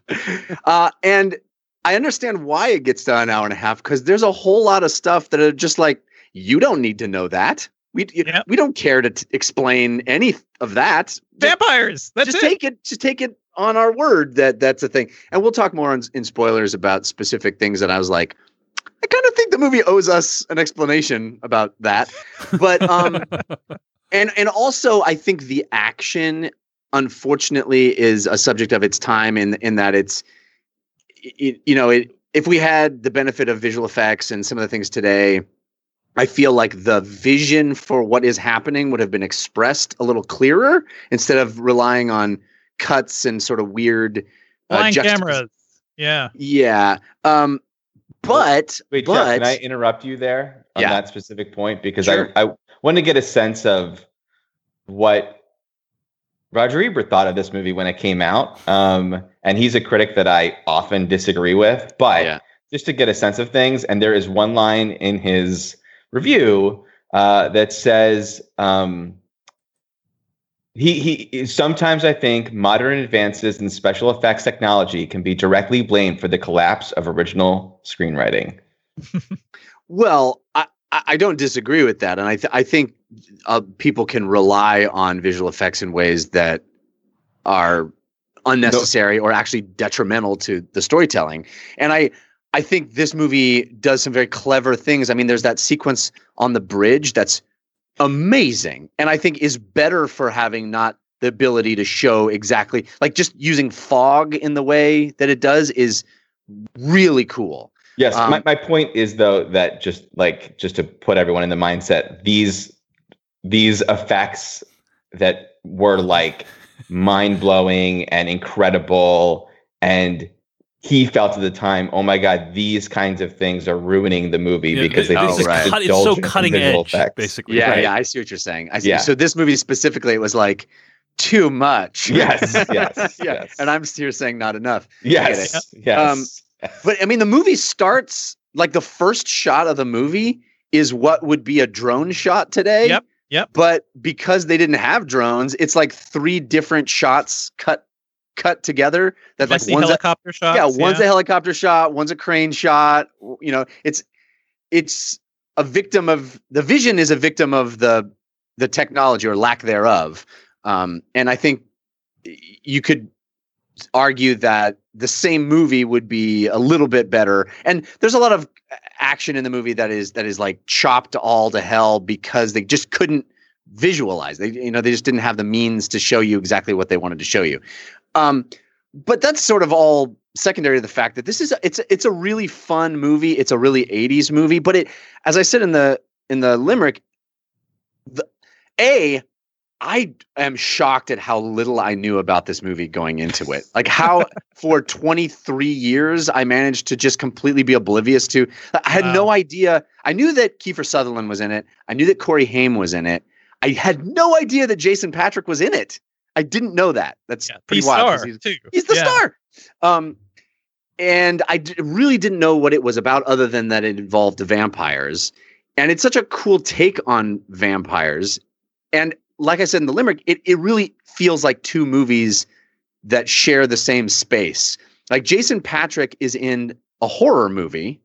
Speaker 3: Uh, and I understand why it gets to an hour and a half because there's a whole lot of stuff that are just like you don't need to know that. We you-
Speaker 2: Yep.
Speaker 3: we don't care to t- explain any of that.
Speaker 2: Vampires. That's
Speaker 3: just
Speaker 2: it.
Speaker 3: take it. Just take it on our word that that's a thing. And we'll talk more in, in spoilers about specific things that I was like. I kind of think the movie owes us an explanation about that, but um, and and also I think the action, unfortunately, is a subject of its time in in that it's, it, you know, it, if we had the benefit of visual effects and some of the things today, I feel like the vision for what is happening would have been expressed a little clearer instead of relying on cuts and sort of weird uh,
Speaker 2: Blind cameras. Yeah.
Speaker 3: Yeah. Um, but
Speaker 7: Wait,
Speaker 3: but
Speaker 7: Jeff, can I interrupt you there on
Speaker 3: Yeah.
Speaker 7: that specific point? Because
Speaker 3: Sure.
Speaker 7: I, I want to get a sense of what Roger Ebert thought of this movie when it came out. Um, and he's a critic that I often disagree with, but
Speaker 3: Yeah.
Speaker 7: just to get a sense of things, and there is one line in his review uh, that says, um, he, he sometimes I think modern advances in special effects technology can be directly blamed for the collapse of original screenwriting.
Speaker 3: Well, I, I don't disagree with that, and I th- I think uh, people can rely on visual effects in ways that are unnecessary or actually detrimental to the storytelling. And I I think this movie does some very clever things. I mean, there's that sequence on the bridge that's amazing, and I think is better for having not the ability to show exactly like just using fog in the way that it does is really cool.
Speaker 7: Yes,
Speaker 3: Um,
Speaker 7: my, my point is though that just like just to put everyone in the mindset, these these effects that were like mind blowing and incredible, and he felt at the time, oh my god, these kinds of things are ruining the movie
Speaker 1: Yeah,
Speaker 7: because they
Speaker 1: it-
Speaker 3: oh,
Speaker 1: it's,
Speaker 7: just
Speaker 3: right.
Speaker 1: cut- it's so cutting edge,
Speaker 7: effects.
Speaker 1: basically.
Speaker 3: Yeah,
Speaker 7: Right.
Speaker 3: yeah, I see what you're saying. I see.
Speaker 7: Yeah.
Speaker 3: So this movie specifically, it was like too much.
Speaker 7: Yes, yes,
Speaker 3: yeah.
Speaker 7: yes.
Speaker 3: And I'm here saying not enough.
Speaker 7: Yes, yes.
Speaker 3: Um, But I mean, the movie starts like the first shot of the movie is what would be a drone shot today.
Speaker 2: Yep, yep.
Speaker 3: But because they didn't have drones, it's like three different shots cut cut together. That like
Speaker 2: Messy
Speaker 3: one's a,
Speaker 2: helicopter shots.
Speaker 3: yeah, one's a helicopter shot, one's a crane shot. You know, it's it's a victim of the vision is a victim of the the technology or lack thereof. Um, and I think you could argue that the same movie would be a little bit better. And there's a lot of action in the movie that is that is like chopped all to hell because they just couldn't visualize. They you know they just didn't have the means to show you exactly what they wanted to show you. Um, but that's sort of all secondary to the fact that this is a, it's it's a really fun movie. It's a really 80s movie, but it as I said in the in the limerick the a I am shocked at how little I knew about this movie going into it. Like how for 23 years I managed to just completely be oblivious to. I had no idea. I knew that Kiefer Sutherland was in it. I knew that Corey Haim was in it. I had no idea that Jason Patric was in it. I didn't know that. That's
Speaker 2: Yeah,
Speaker 3: pretty
Speaker 2: he's
Speaker 3: wild. he's-
Speaker 2: too.
Speaker 3: He's the
Speaker 2: Yeah.
Speaker 3: star. Um, and I d- really didn't know what it was about, other than that it involved vampires. And it's such a cool take on vampires. And like I said in the limerick, it, it really feels like two movies that share the same space. Like Jason Patric is in a horror movie,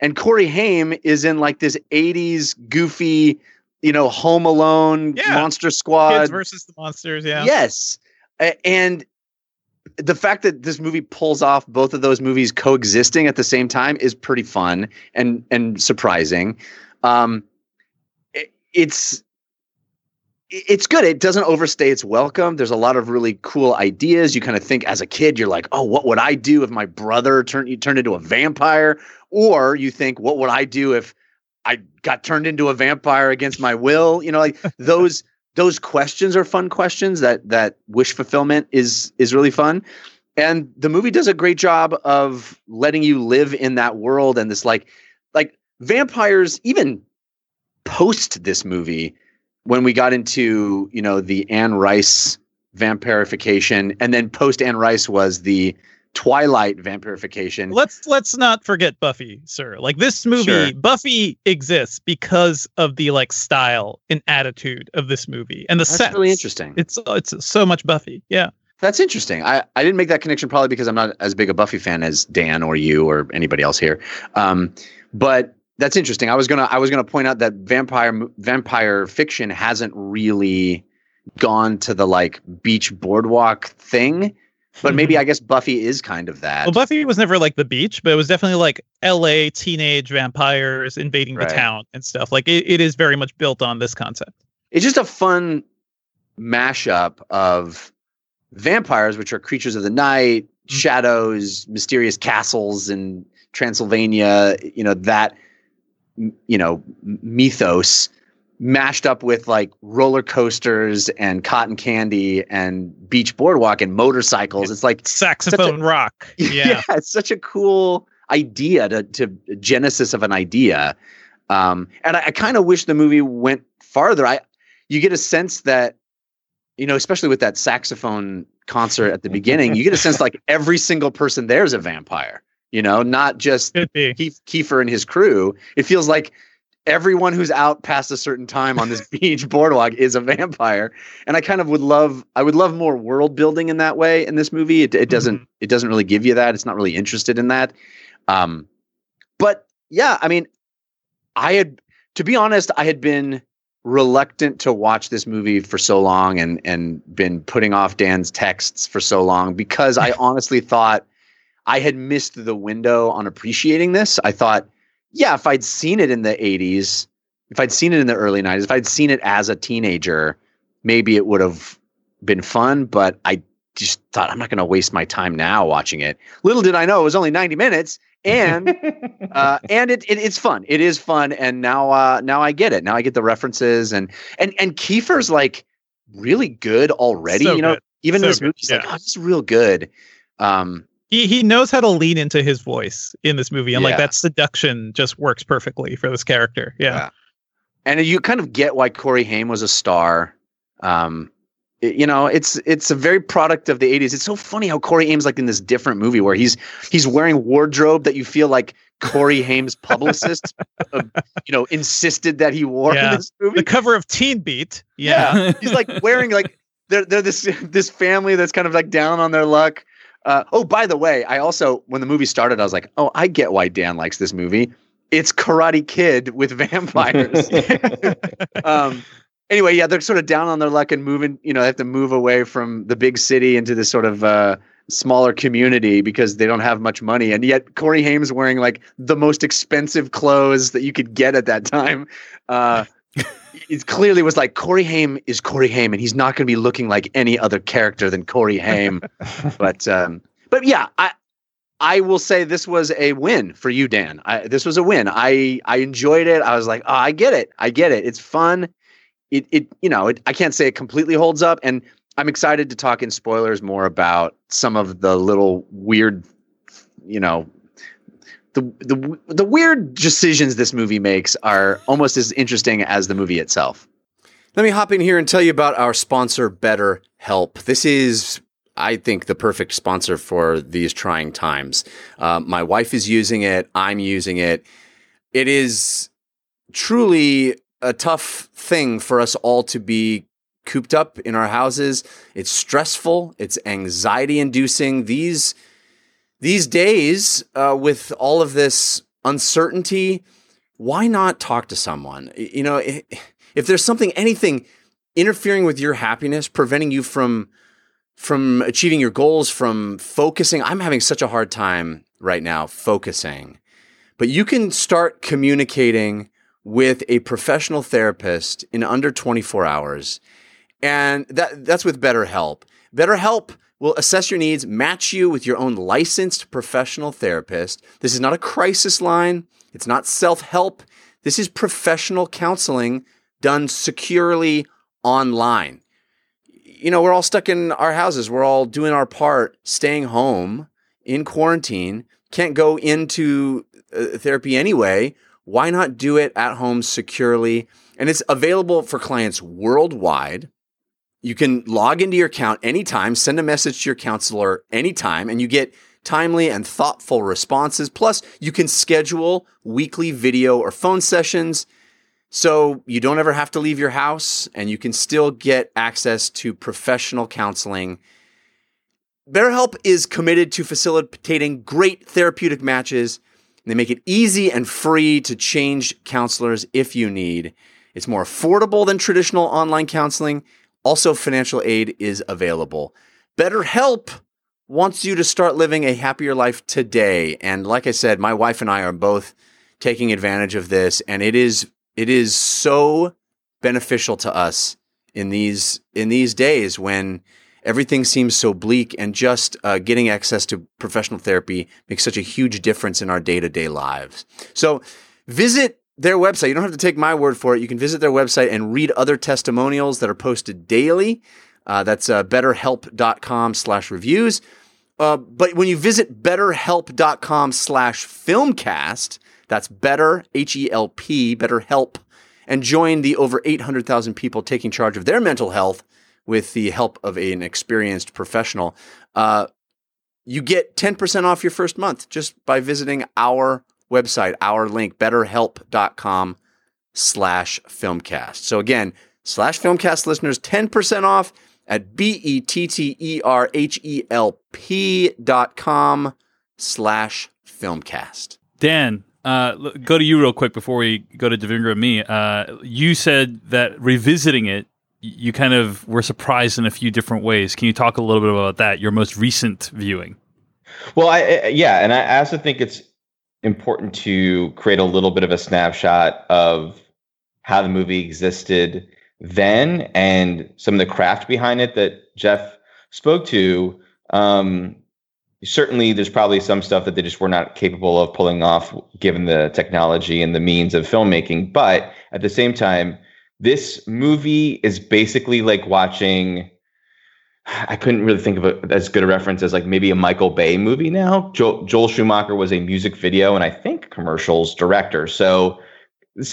Speaker 3: and Corey Haim is in like this 80s goofy, you know, Home Alone,
Speaker 2: Yeah.
Speaker 3: Monster Squad.
Speaker 2: Kids versus the monsters. Yeah.
Speaker 3: Yes. And the fact that this movie pulls off both of those movies coexisting at the same time is pretty fun and and surprising. Um, it- it's it's good. It doesn't overstay its welcome. There's a lot of really cool ideas. You kind of think as a kid, you're like, oh, what would I do if my brother turned you turned into a vampire? Or you think, what would I do if got turned into a vampire against my will? You know, like those those questions are fun questions that that wish fulfillment is is really fun and the movie does a great job of letting you live in that world and this like like vampires even post this movie when we got into you know the Anne Rice vampirification and then post Anne Rice was the Twilight vampirification
Speaker 2: Let's let's not forget Buffy, sir. Like this movie,
Speaker 3: Sure.
Speaker 2: Buffy exists because of the like style and attitude of this movie and the set.
Speaker 3: that's
Speaker 2: sets.
Speaker 3: really interesting
Speaker 2: It's it's so much Buffy. Yeah.
Speaker 3: That's interesting. I, I didn't make that connection probably because I'm not as big a Buffy fan as Dan or you or anybody else here. Um, but that's interesting. I was gonna I was gonna point out that vampire vampire fiction hasn't really gone to the like beach boardwalk thing, but maybe mm-hmm. I guess Buffy is kind of that.
Speaker 2: Well, Buffy was never like the beach, but it was definitely like L.A. teenage vampires invading
Speaker 3: Right.
Speaker 2: the town and stuff. Like it, it is very much built on this concept.
Speaker 3: it's just a fun mashup of vampires, which are creatures of the night, mm. shadows, mysterious castles in Transylvania, you know, that, you know, mythos mashed up with like roller coasters and cotton candy and beach boardwalk and motorcycles. It's like,
Speaker 2: Saxophone rock. Yeah.
Speaker 3: it's such a cool idea to, to genesis of an idea. Um, and I, I kind of wish the movie went farther. I, you get a sense that, you know, especially with that saxophone concert at the beginning, you get a sense like every single person there is a vampire. You know, not just. Keith, Kiefer and his crew. It feels like everyone who's out past a certain time on this beach boardwalk is a vampire. And I kind of would love, I would love more world building in that way in this movie. It, it doesn't, it doesn't really give you that. It's not really interested in that. Um, but yeah, I mean, I had, to be honest, I had been reluctant to watch this movie for so long and and been putting off Dan's texts for so long because I honestly thought I had missed the window on appreciating this. I thought, yeah, if I'd seen it in the 80s, if I'd seen it in the early 90s, if I'd seen it as a teenager, maybe it would have been fun, but I just thought I'm not going to waste my time now watching it. Little did I know it was only 90 minutes and uh, and it, it it's fun. It is fun, and now uh, now I get it. Now I get the references, and and and Kiefer's like really good already.
Speaker 2: So
Speaker 3: you know,
Speaker 2: good.
Speaker 3: even
Speaker 2: So
Speaker 3: in this
Speaker 2: good,
Speaker 3: movie, he's like,
Speaker 2: yeah.
Speaker 3: oh, this is real good. Um,
Speaker 2: He he knows how to lean into his voice in this movie, and
Speaker 3: Yeah.
Speaker 2: like that seduction just works perfectly for this character. Yeah.
Speaker 3: Yeah. and you kind of get why Corey Haim was a star. Um, you know, it's it's a very product of the '80s. It's so funny how Corey Haim's like in this different movie where he's he's wearing wardrobe that you feel like Corey Haim's publicist, uh, you know, insisted that he wore
Speaker 2: Yeah.
Speaker 3: in this movie.
Speaker 2: The cover of Teen Beat. Yeah.
Speaker 3: he's like wearing like they're they're this this family that's kind of like down on their luck. Uh, oh, by the way, I also when the movie started, I was like, oh, I get why Dan likes this movie. It's Karate Kid with vampires. um, anyway, yeah, they're sort of down on their luck and moving. You know, they have to move away from the big city into this sort of uh, smaller community because they don't have much money. And yet, Corey Haim's wearing like the most expensive clothes that you could get at that time. Uh, it clearly was like Corey Haim is Corey Haim, and he's not going to be looking like any other character than Corey Haim. but um, but yeah, I I will say this was a win for you, Dan. I, this was a win. I I enjoyed it. I was like, oh, I get it. I get it. It's fun. It it you know it, I can't say it completely holds up, and I'm excited to talk in spoilers more about some of the little weird, you know. The, the the weird decisions this movie makes are almost as interesting as the movie itself. Let me hop in here and tell you about our sponsor, BetterHelp. This is, I think, the perfect sponsor for these trying times. Uh, my wife is using it. I'm using it. It is truly a tough thing for us all to be cooped up in our houses. It's stressful. It's anxiety inducing. These these days, uh, with all of this uncertainty, why not talk to someone? You know, if there's something, anything interfering with your happiness, preventing you from from achieving your goals, from focusing. I'm having such a hard time right now focusing. But you can start communicating with a professional therapist in under 24 hours. And that that's with BetterHelp. BetterHelp will assess your needs, match you with your own licensed professional therapist. This is not a crisis line, it's not self-help. This is professional counseling done securely online. You know, we're all stuck in our houses. We're all doing our part, staying home in quarantine. Can't go into uh, therapy anyway. Why not do it at home securely? And it's available for clients worldwide. You can log into your account anytime, send a message to your counselor anytime, and you get timely and thoughtful responses. Plus, you can schedule weekly video or phone sessions so you don't ever have to leave your house and you can still get access to professional counseling. BetterHelp is committed to facilitating great therapeutic matches. They make it easy and free to change counselors if you need. It's more affordable than traditional online counseling. Also, financial aid is available. BetterHelp wants you to start living a happier life today. And like I said, my wife and I are both taking advantage of this, and it is it is so beneficial to us in these in these days when everything seems so bleak and just uh, getting access to professional therapy makes such a huge difference in our day-to-day lives so visit their website. You don't have to take my word for it. You can visit their website and read other testimonials that are posted daily. Uh, that's uh, betterhelp.com slash reviews. Uh, but when you visit betterhelp.com slash filmcast that's better h-e-l-p betterhelp and join the over 800,000 people taking charge of their mental health with the help of an experienced professional. Uh, you get 10% off your first month just by visiting our website, our link, betterhelp.com slash filmcast. So again, slash filmcast listeners, 10% off at B-E-T-T-E-R-H-E-L-P dot com slash filmcast.
Speaker 1: Dan, uh, go to you real quick before we go to Devindra and me. Uh, you said that revisiting it, you kind of were surprised in a few different ways. Can you talk a little bit about that? Your most recent viewing.
Speaker 7: Well, I, I yeah, and I also think it's important to create a little bit of a snapshot of how the movie existed then and some of the craft behind it that Jeff spoke to. Um, certainly, there's probably some stuff that they just were not capable of pulling off given the technology and the means of filmmaking. But at the same time, this movie is basically like watching. I couldn't really think of it as good a reference as like maybe a Michael Bay movie now. Joel, Joel Schumacher was a music video and I think commercials director. So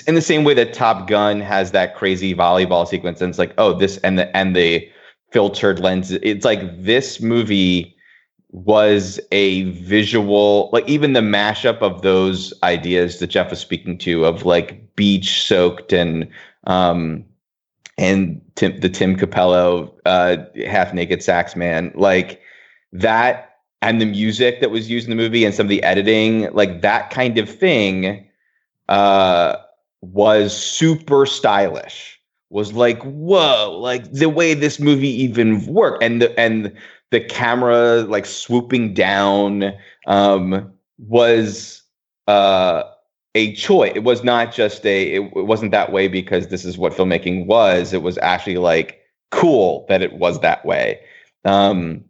Speaker 7: in the same way that Top Gun has that crazy volleyball sequence and it's like, oh, this and the and the filtered lenses. It's like this movie was a visual, like even the mashup of those ideas that Jeff was speaking to of like beach soaked and um and Tim, the Tim Cappello uh half naked sax man, like that and the music that was used in the movie and some of the editing, like that kind of thing uh was super stylish. Was like whoa like the way this movie even worked. And the and the camera like swooping down um was uh a choice. It was not just a it, it wasn't that way because this is what filmmaking was. It was actually like cool that it was that way. Um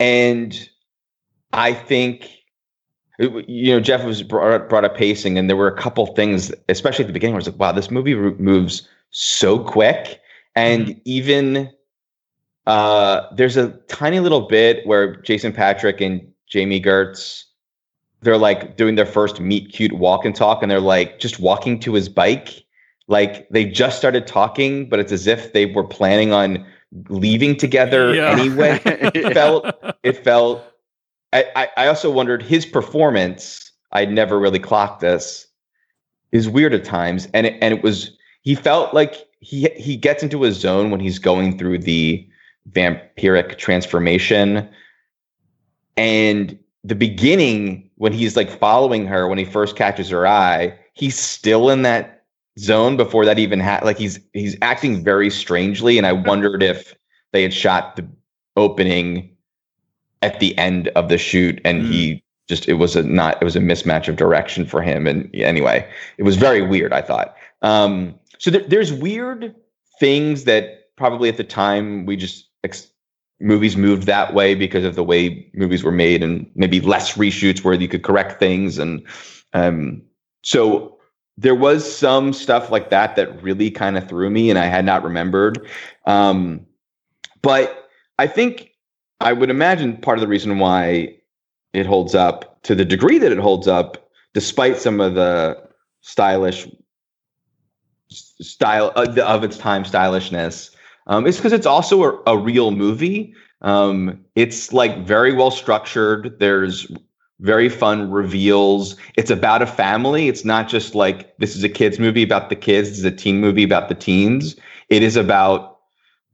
Speaker 7: and i think you know jeff was brought, brought up pacing and there were a couple things especially at the beginning where i was like wow this movie moves so quick. And mm-hmm. even uh, there's a tiny little bit where jason Patric and Jami Gertz they're like doing their first meet cute walk and talk and they're like just walking to his bike. Like they just started talking but it's as if they were planning on leaving together yeah. anyway. It felt it felt I, I also wondered his performance i'd never really clocked this is weird at times. And it, and it was he felt like he he gets into a zone when he's going through the vampiric transformation. And the beginning when he's like following her when he first catches her eye he's still in that zone before that even had like he's he's acting very strangely and i wondered if they had shot the opening at the end of the shoot and mm. he just it was a not it was a mismatch of direction for him and anyway it was very weird i thought um so there, there's weird things that probably at the time we just ex- movies moved that way because of the way movies were made and maybe less reshoots where you could correct things. And um, so there was some stuff like that that really kind of threw me and I had not remembered. Um, but I think I would imagine part of the reason why it holds up to the degree that it holds up despite some of the stylish style uh, of its time stylishness um, is because it's also a, a real movie. Um, it's like very well structured. There's very fun reveals. It's about a family. It's not just like this is a kids movie about the kids. This is a teen movie about the teens. It is about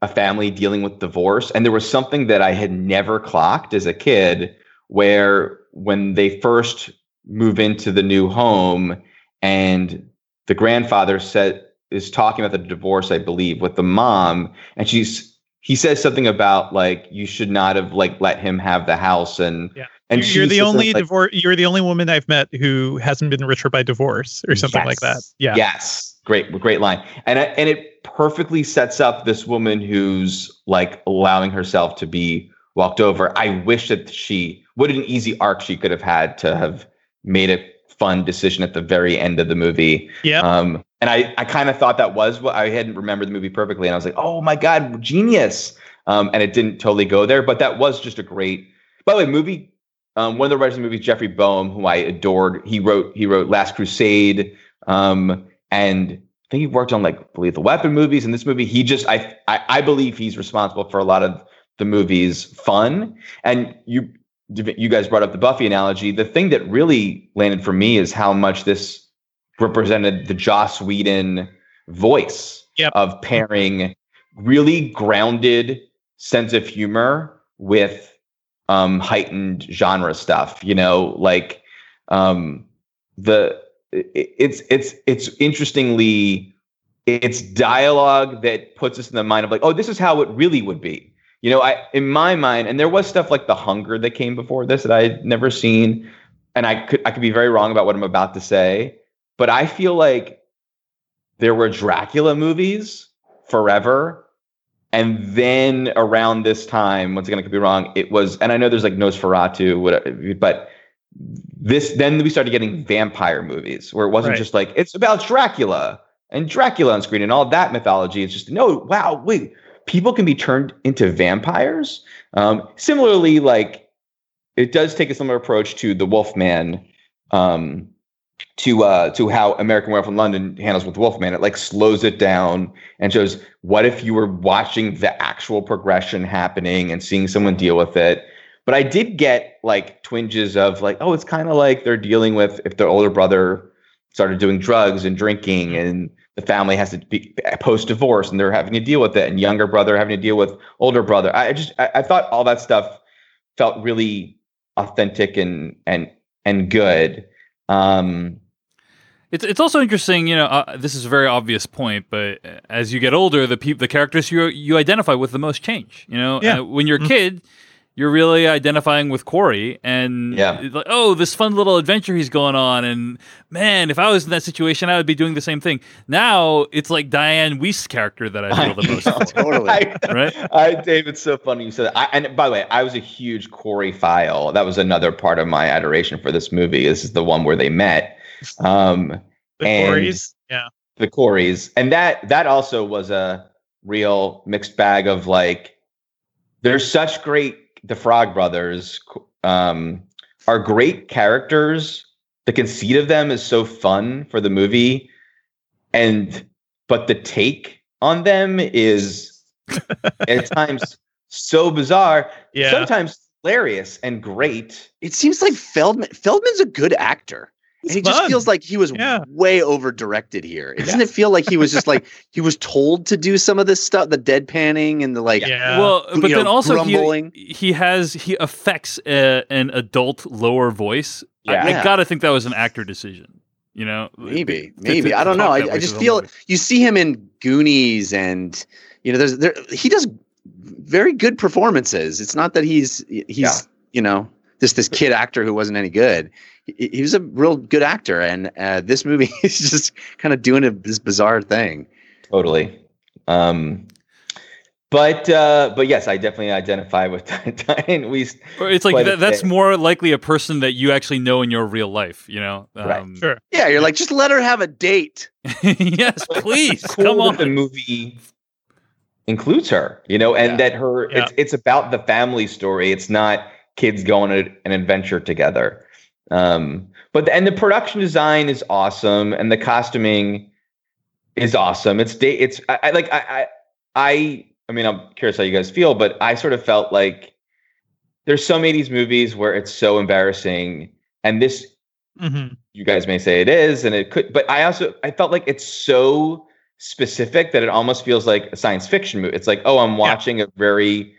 Speaker 7: a family dealing with divorce. And there was something that I had never clocked as a kid, where when they first move into the new home and the grandfather said is talking about the divorce, I believe, with the mom, and she's he says something about like you should not have like let him have the house and
Speaker 2: yeah. and you're the only like, divorce you're the only woman I've met who hasn't been richer by divorce or something yes. like that. Yeah.
Speaker 7: Yes. Great great line. And and it perfectly sets up this woman who's like allowing herself to be walked over. I wish that she what an easy arc she could have had to have made a fun decision at the very end of the movie.
Speaker 2: Yeah.
Speaker 7: Um, and I, I kind of thought that was what I hadn't remembered the movie perfectly. And I was like, oh my God, genius. Um, and it didn't totally go there, but that was just a great, by the way, movie. Um, one of the writers of the movie, Jeffrey Boam, who I adored, he wrote, he wrote Last Crusade. Um, and I think he worked on like Lethal Weapon movies. And this movie, he just, I, I, I believe he's responsible for a lot of the movie's fun. And you, you guys brought up the Buffy analogy. The thing that really landed for me is how much this represented the Joss Whedon voice
Speaker 2: yep.
Speaker 7: of pairing really grounded sense of humor with um, heightened genre stuff. You know, like um, the it's it's it's interestingly it's dialogue that puts us in the mind of like, oh, this is how it really would be you know, I in my mind, and there was stuff like The Hunger that came before this that I had never seen, and I could I could be very wrong about what I'm about to say, but I feel like there were Dracula movies forever, and then around this time, once again I could be wrong, it was, and I know there's like Nosferatu, whatever, but this then we started getting vampire movies where it wasn't right. just like it's about Dracula and Dracula on screen and all that mythology. It's just no, wow, wait people can be turned into vampires. Um, similarly, like it does take a similar approach to the Wolfman um, to uh to how American Werewolf in London handles with Wolfman. It like slows it down and shows what if you were watching the actual progression happening and seeing someone deal with it. But I did get like twinges of like, oh, it's kind of like they're dealing with if their older brother started doing drugs and drinking and the family has to be post divorce and they're having to deal with it and younger brother having to deal with older brother. I just I, I thought all that stuff felt really authentic and and and good. Um,
Speaker 1: It's it's also interesting, you know. Uh, this is a very obvious point, but as you get older, the peop- the characters you you identify with the most change. You know,
Speaker 2: Yeah.
Speaker 1: Uh, when you're a
Speaker 2: Mhm.
Speaker 1: kid, you're really identifying with Corey, and
Speaker 7: Yeah.
Speaker 1: like, oh, this fun little adventure he's going on, and man, if I was in that situation, I would be doing the same thing. Now it's like Dianne Wiest's character that I feel the most.
Speaker 7: know.
Speaker 3: Totally.
Speaker 7: I,
Speaker 1: right?
Speaker 7: I, Dave, it's so funny you said that. I, and by the way, I was a huge Corey file. That was another part of my adoration for this movie. This is the one where they met. Um,
Speaker 2: The
Speaker 7: And-
Speaker 2: Corys. Yeah.
Speaker 7: the Coreys, and that that also was a real mixed bag of like, there's such great. The Frog Brothers um, are great characters. The conceit of them is so fun for the movie, and but the take on them is at times so bizarre.
Speaker 2: Yeah.
Speaker 7: Sometimes hilarious and great.
Speaker 3: It seems like Feldman Feldman's a good actor. And
Speaker 2: He's
Speaker 3: he just feels like he was
Speaker 2: Yeah.
Speaker 3: way over directed here. Doesn't it feel like he was just like he was told to do some of this stuff, the deadpanning and the like
Speaker 2: Yeah.
Speaker 1: well,
Speaker 3: you
Speaker 1: but
Speaker 3: know,
Speaker 1: then also
Speaker 3: grumbling.
Speaker 1: he, he has he affects a, an adult lower voice. I,
Speaker 7: Yeah.
Speaker 1: I
Speaker 3: Yeah.
Speaker 1: gotta think that was an actor decision. You know,
Speaker 3: Maybe,
Speaker 1: To-
Speaker 3: maybe
Speaker 1: to
Speaker 3: I don't know. I, I just feel
Speaker 1: movie.
Speaker 3: you see him in Goonies, and you know, there's there he does very good performances. It's not that he's he's
Speaker 7: Yeah.
Speaker 3: you know just this kid actor who wasn't any good. He, he was a real good actor, and uh, this movie is just kind of doing a, this bizarre thing.
Speaker 7: Totally. Um, but uh, but yes, I definitely identify with Dianne
Speaker 1: Wiest. It's like that, that's more likely a person that you actually know in your real life. You know,
Speaker 7: Right.
Speaker 1: um,
Speaker 2: Sure.
Speaker 3: Yeah, you're like just let her have a date.
Speaker 1: yes, please
Speaker 7: cool
Speaker 1: come on.
Speaker 7: the movie includes her, you know, and
Speaker 3: Yeah.
Speaker 7: that her
Speaker 2: Yeah.
Speaker 7: it's it's about the family story. It's not kids going on an adventure together. Um, but and the production design is awesome, and the costuming is awesome. It's da- it's I, I like I, I I I mean I'm curious how you guys feel, but I sort of felt like there's some 80s movies where it's so embarrassing, and this
Speaker 2: hmm
Speaker 7: you guys may say it is and it could but i also i felt like it's so specific that it almost feels like a science fiction movie it's like oh i'm watching a very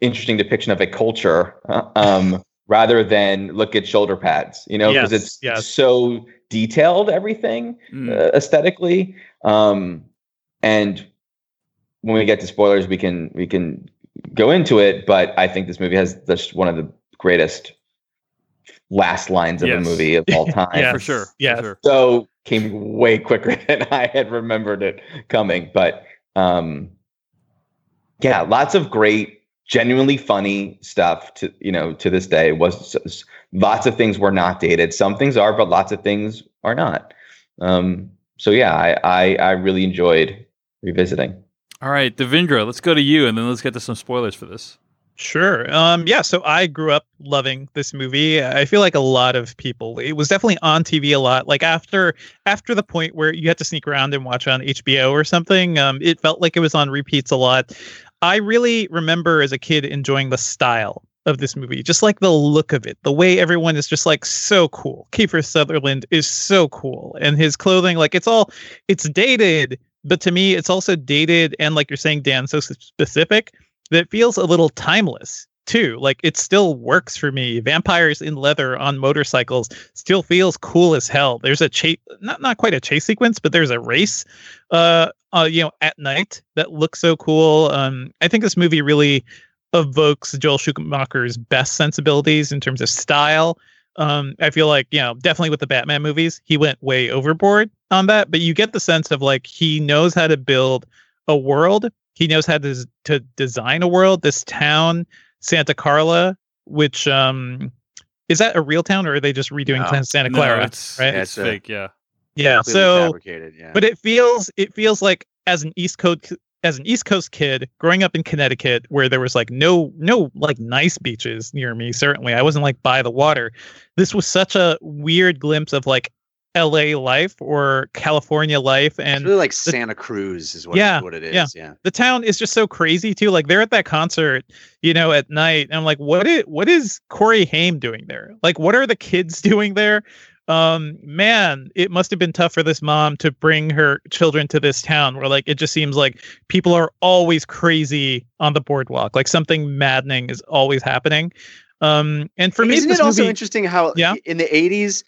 Speaker 7: interesting depiction of a culture um rather than look at shoulder pads you know because
Speaker 2: Yes,
Speaker 7: it's
Speaker 2: yes.
Speaker 7: so detailed everything
Speaker 1: Mm.
Speaker 7: uh, aesthetically um and when we get to spoilers we can we can go into it but i think this movie has just one of the greatest last lines of
Speaker 1: Yes.
Speaker 7: a movie of all time
Speaker 2: Yeah.
Speaker 1: for sure. for
Speaker 2: Yes.
Speaker 1: sure.
Speaker 7: so came way quicker than I had remembered it coming. But um, yeah, lots of great, genuinely funny stuff. To you know, to this day, was lots of things were not dated. Some things are, but lots of things are not. Um, so yeah, I, I I really enjoyed revisiting.
Speaker 1: All right, Devindra let's go to you, and then let's get to some spoilers for this.
Speaker 2: Sure. Um, yeah. So I grew up loving this movie. I feel like a lot of people. It was definitely on TV a lot. Like after after the point where you had to sneak around and watch on HBO or something. Um, it felt like it was on repeats a lot. I really remember as a kid enjoying the style of this movie, just like the look of it, the way everyone is just like so cool. Kiefer Sutherland is so cool, and his clothing, like it's all, it's dated, but to me, it's also dated and like you're saying, Dan, so specific that feels a little timeless too. Like it still works for me. Vampires in leather on motorcycles still feels cool as hell. There's a chase, not not quite a chase sequence, but there's a race, uh, uh, you know, at night that looks so cool. Um, I think this movie really evokes Joel Schumacher's best sensibilities in terms of style. Um, I feel like you know, definitely with the Batman movies, he went way overboard on that, but you get the sense of like he knows how to build a world he knows how to, to design a world this town santa carla which um is that a real town or are they just redoing
Speaker 3: No.
Speaker 2: santa
Speaker 1: No,
Speaker 2: clara
Speaker 1: it's,
Speaker 2: right?
Speaker 1: it's
Speaker 3: It's a-
Speaker 1: fake. Yeah.
Speaker 2: yeah so
Speaker 3: fabricated, yeah.
Speaker 2: but it feels it feels like as an east coast as an East Coast kid growing up in Connecticut, where there was like no no like nice beaches near me. Certainly, I wasn't like by the water. This was such a weird glimpse of like L.A. life or California life,
Speaker 3: It's
Speaker 2: and
Speaker 3: really like Santa Cruz is what,
Speaker 2: Yeah,
Speaker 3: what it is.
Speaker 2: yeah.
Speaker 3: Yeah.
Speaker 2: the town is just so crazy too. Like they're at that concert, you know, at night, and I'm like, what is what is Corey Haim doing there? Like, what are the kids doing there? Um, man, it must have been tough for this mom to bring her children to this town where like it just seems like people are always crazy on the boardwalk. Like something maddening is always happening. Um, and for me,
Speaker 3: Isn't
Speaker 2: this
Speaker 3: it also
Speaker 2: movie-
Speaker 3: interesting how
Speaker 2: Yeah.
Speaker 3: in the 80s, i-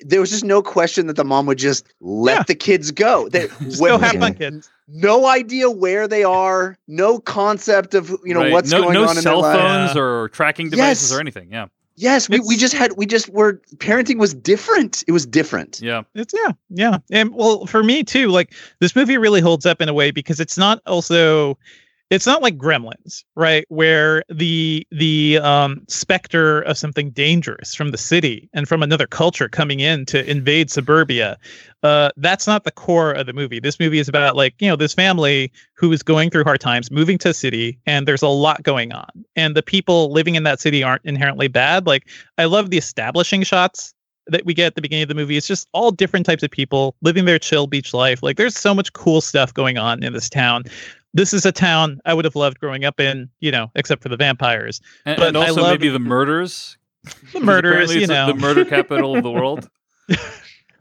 Speaker 3: there was just no question that the mom would just let
Speaker 2: Yeah.
Speaker 3: the kids go. They,
Speaker 2: Just
Speaker 3: when-
Speaker 2: go have fun, kids.
Speaker 3: no idea where they are, no concept of you know
Speaker 1: Right.
Speaker 3: what's
Speaker 1: no,
Speaker 3: going
Speaker 1: no
Speaker 3: on in
Speaker 1: cell
Speaker 3: their life.
Speaker 1: phones or tracking devices
Speaker 3: Yes.
Speaker 1: or anything. Yeah,
Speaker 3: Yes, we, we just had we just were parenting was different. It was different.
Speaker 1: yeah.
Speaker 2: It's yeah, yeah. And well, for me too, like this movie really holds up in a way because it's not also it's not like Gremlins, right? Where the the um specter of something dangerous from the city and from another culture coming in to invade suburbia. Uh that's not the core of the movie. This movie is about like, you know, this family who is going through hard times, moving to a city, and there's a lot going on. And the people living in that city aren't inherently bad. Like I love the establishing shots that we get at the beginning of the movie. It's just all different types of people living their chill beach life. Like there's so much cool stuff going on in this town. This is a town I would have loved growing up in, you know, except for the vampires.
Speaker 1: And,
Speaker 2: But
Speaker 1: and also
Speaker 2: love-
Speaker 1: maybe the murders.
Speaker 2: The murders, you know,
Speaker 1: the murder capital of the world.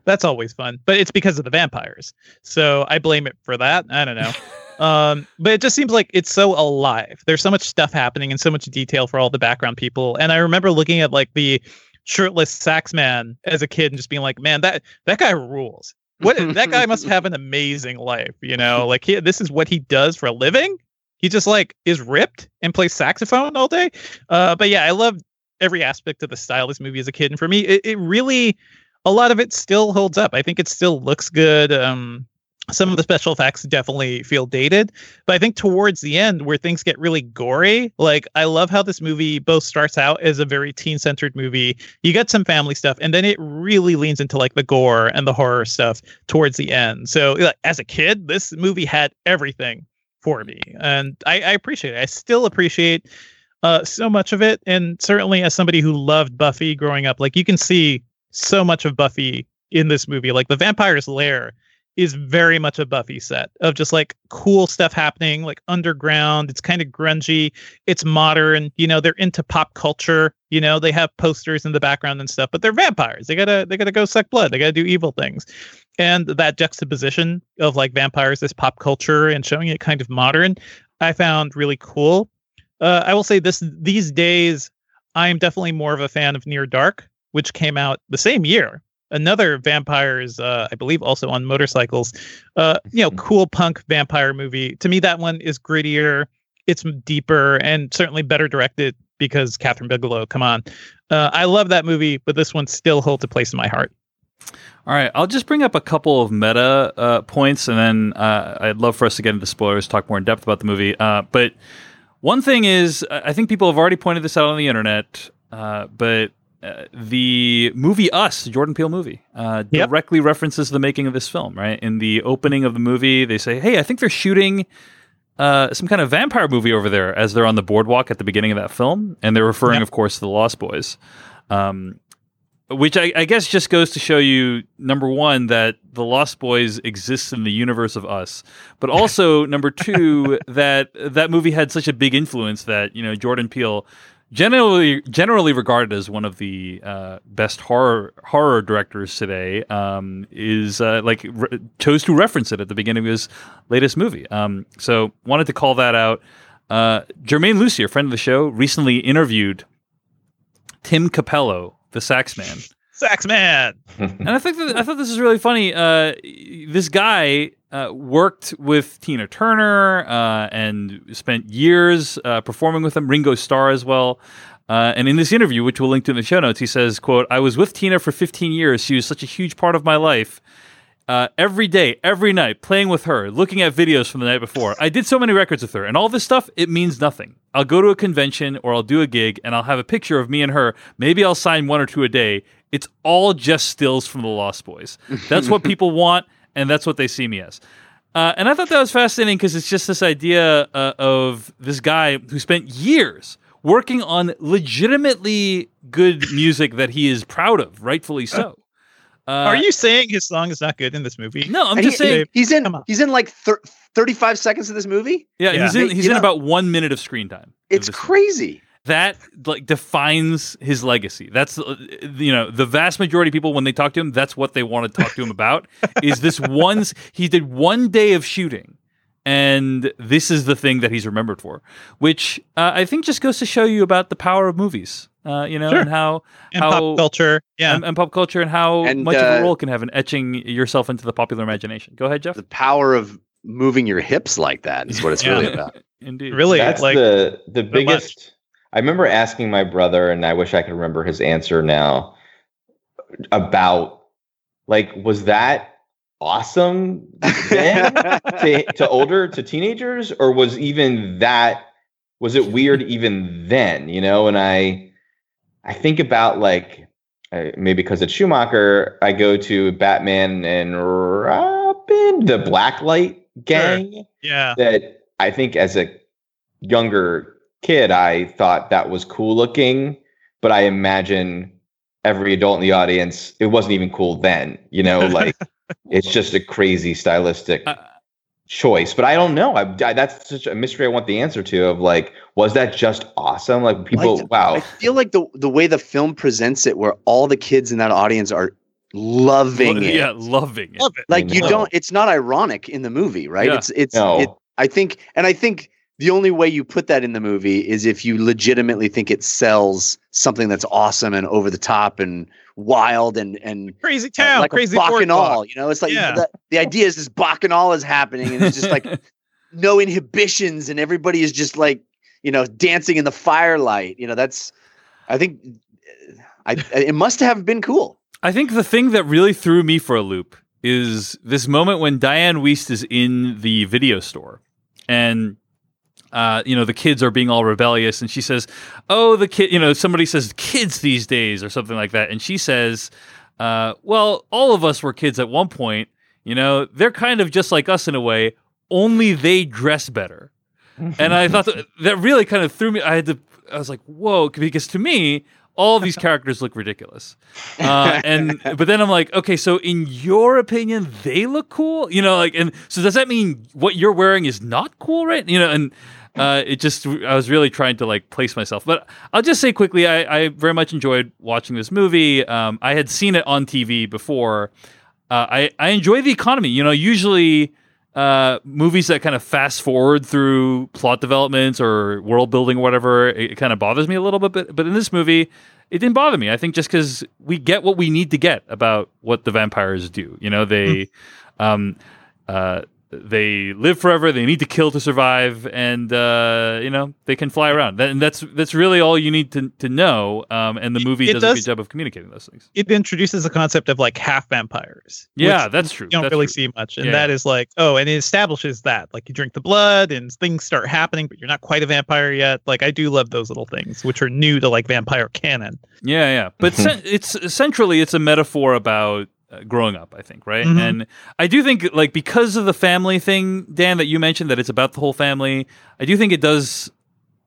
Speaker 2: that's always fun. But it's because of the vampires. So I blame it for that. I don't know. um but it just seems like it's so alive there's so much stuff happening and so much detail for all the background people and i remember looking at like the shirtless sax man as a kid and just being like man that that guy rules what that guy must have an amazing life you know? Like he, this is what he does for a living. He just like is ripped and plays saxophone all day. Uh but yeah i love every aspect of the style of this movie as a kid. And for me it, it really a lot of it still holds up. I think it still looks good. Um some of the special effects definitely feel dated but i think towards the end where things get really gory like i love how this movie both starts out as a very teen centered movie. You get some family stuff and then it really leans into like the gore and the horror stuff towards the end. So like, as a kid this movie had everything for me and i, I appreciate it. I still appreciate uh, so much of it and certainly as somebody who loved buffy growing up like you can see so much of buffy in this movie. Like the vampire's lair is very much a Buffy set of just like cool stuff happening, like underground. It's kind of grungy. It's modern. You know, they're into pop culture. You know, they have posters in the background and stuff, but they're vampires. They gotta they gotta go suck blood. They gotta do evil things. And that juxtaposition of like vampires as pop culture and showing it kind of modern, I found really cool. Uh, I will say this: these days, I'm definitely more of a fan of Near Dark, which came out the same year another vampires uh, i believe also on motorcycles. Uh, you know cool punk vampire movie. To me that one is grittier it's deeper and certainly better directed because Kathryn Bigelow come on. Uh, i love that movie but this one still holds a place in my heart.
Speaker 1: All right, I'll just bring up a couple of meta uh, points, and then uh, I'd love for us to get into spoilers, talk more in depth about the movie. Uh, but one thing is, I I think people have already pointed this out on the internet, uh, but uh, the movie Us, Jordan Peele movie, uh,
Speaker 2: Yep.
Speaker 1: directly references the making of this film. Right in the opening of the movie, they say, "Hey, I think they're shooting." Uh, some kind of vampire movie over there as they're on the boardwalk at the beginning of that film, and they're referring,
Speaker 2: Yep.
Speaker 1: of course, to the Lost Boys. Um, which I, I guess just goes to show you number one that the Lost Boys exists in the universe of us, but also number two that that movie had such a big influence that you know Jordan Peele, generally generally regarded as one of the uh, best horror horror directors today, um, is uh, like re- chose to reference it at the beginning of his latest movie. Um, so wanted to call that out. Uh, Germain Lussier, a friend of the show, recently interviewed Tim Cappello, the sax man.
Speaker 2: Sax man
Speaker 1: And I think that, I thought this is really funny. Uh, this guy uh, worked with Tina Turner uh, and spent years uh, performing with them. Ringo Starr as well. Uh, and in this interview, which we'll link to in the show notes, he says, "quote I was with Tina for 15 years. She was such a huge part of my life." Uh, every day, every night, playing with her, looking at videos from the night before. I did so many records with her, and all this stuff, it means nothing. I'll go to a convention or I'll do a gig and I'll have a picture of me and her. Maybe I'll sign one or two a day. It's all just stills from the Lost Boys. That's what people want, and that's what they see me as. Uh, and I thought that was fascinating because it's just this idea uh, of this guy who spent years working on legitimately good music that he is proud of, rightfully so. Uh,
Speaker 2: Are you saying his song is not good in this movie?
Speaker 1: No, I'm
Speaker 3: And
Speaker 1: just
Speaker 3: he-
Speaker 1: saying.
Speaker 3: he's in he's in like thir- 35 seconds of this movie.
Speaker 1: Yeah,
Speaker 2: Yeah.
Speaker 1: he's in. He's
Speaker 3: you
Speaker 1: in
Speaker 3: know-
Speaker 1: about one minute of screen time.
Speaker 3: It's
Speaker 1: crazy. movie.
Speaker 3: Crazy.
Speaker 1: that like defines his legacy. That's uh, you know the vast majority of people when they talk to him, that's what they want to talk to him about. is this one? s- He did one day of shooting, and this is the thing that he's remembered for, which uh, I think just goes to show you about the power of movies. Uh, you know,
Speaker 2: Sure.
Speaker 1: and how
Speaker 2: And
Speaker 1: how
Speaker 2: pop culture. Yeah.
Speaker 1: and, and pop culture, and how
Speaker 3: And,
Speaker 1: much of a
Speaker 3: uh,
Speaker 1: role can have in etching yourself into the popular imagination. Go ahead, Jeff.
Speaker 3: The power of moving your hips like that is what it's
Speaker 2: Yeah.
Speaker 3: really about.
Speaker 1: Indeed,
Speaker 2: Really?
Speaker 7: That's
Speaker 2: like,
Speaker 7: the the
Speaker 2: much.
Speaker 7: biggest. I remember asking my brother, and I wish I could remember his answer now. About like, was that awesome then to, to older to teenagers, or was even that was it weird even then? You know, and I I think about like uh, maybe because it's Schumacher, I go to Batman and Robin, the Blacklight gang
Speaker 2: yeah.
Speaker 7: that I think as a younger kid, I thought that was cool looking, but I imagine every adult in the audience, it wasn't even cool then, you know, like it's just a crazy stylistic
Speaker 1: Uh,
Speaker 7: choice. But I don't know. I, I- that's such a mystery I want the answer to of like, was that just awesome? Like people,
Speaker 3: Like,
Speaker 7: wow.
Speaker 3: I feel like the the way the film presents it, where all the kids in that audience are loving it.
Speaker 1: yeah, loving it.
Speaker 2: Love it.
Speaker 3: Like you don't. It's not ironic in the movie, right?
Speaker 1: Yeah.
Speaker 3: It's it's.
Speaker 7: No.
Speaker 3: It, I think, and I think the only way you put that in the movie is if you legitimately think it sells something that's awesome and over the top and wild and and
Speaker 2: Crazy
Speaker 3: uh,
Speaker 2: town,
Speaker 3: like
Speaker 2: crazy
Speaker 3: a bacchanal.
Speaker 2: boardwalk.
Speaker 3: You know, it's like
Speaker 2: Yeah.
Speaker 3: the, the idea is this bacchanal is happening and it's just like no inhibitions and everybody is just like you know dancing in the firelight. You know, that's I think I it must have been cool.
Speaker 1: I think the thing that really threw me for a loop is this moment when Dianne Wiest is in the video store and uh, you know, the kids are being all rebellious, and she says, "Oh, the kid," you know, somebody says "kids these days" or something like that, and she says, uh, "Well, all of us were kids at one point. You know, they're kind of just like us in a way, only they dress better." and I thought that, that really kind of threw me. I had to. I was like, "Whoa!" Because to me, all these characters look ridiculous. Uh, and but then I'm like, okay, so in your opinion, they look cool, you know? Like, and so does that mean what you're wearing is not cool, right? You know, and uh, it just I was really trying to like place myself. But I'll just say quickly, I, I very much enjoyed watching this movie. Um, I had seen it on TV before. Uh, I I enjoy the economy. You know, usually uh, movies that kind of fast forward through plot developments or world building or whatever, it, it kind of bothers me a little bit. But, but in this movie, it didn't bother me. I think just because we get what we need to get about what the vampires do. You know, they, um, uh, they live forever. They need to kill to survive, and uh, you know they can fly around. That, and that's that's really all you need to to know. Um, and the movie
Speaker 2: It
Speaker 1: does, a good job of communicating those things.
Speaker 2: It introduces the concept of like half vampires.
Speaker 1: Yeah, that's true.
Speaker 2: You don't
Speaker 1: That's
Speaker 2: really
Speaker 1: true.
Speaker 2: see much, and
Speaker 1: Yeah.
Speaker 2: that is like, oh, and it establishes that like you drink the blood and things start happening, but you're not quite a vampire yet. Like I do love those little things, which are new to like vampire canon.
Speaker 1: Yeah, yeah. But cen- it's centrally it's a metaphor about growing up, I think, right?
Speaker 2: Mhm.
Speaker 1: And I do think like because of the family thing, Dan, that you mentioned that it's about the whole family. I do think it does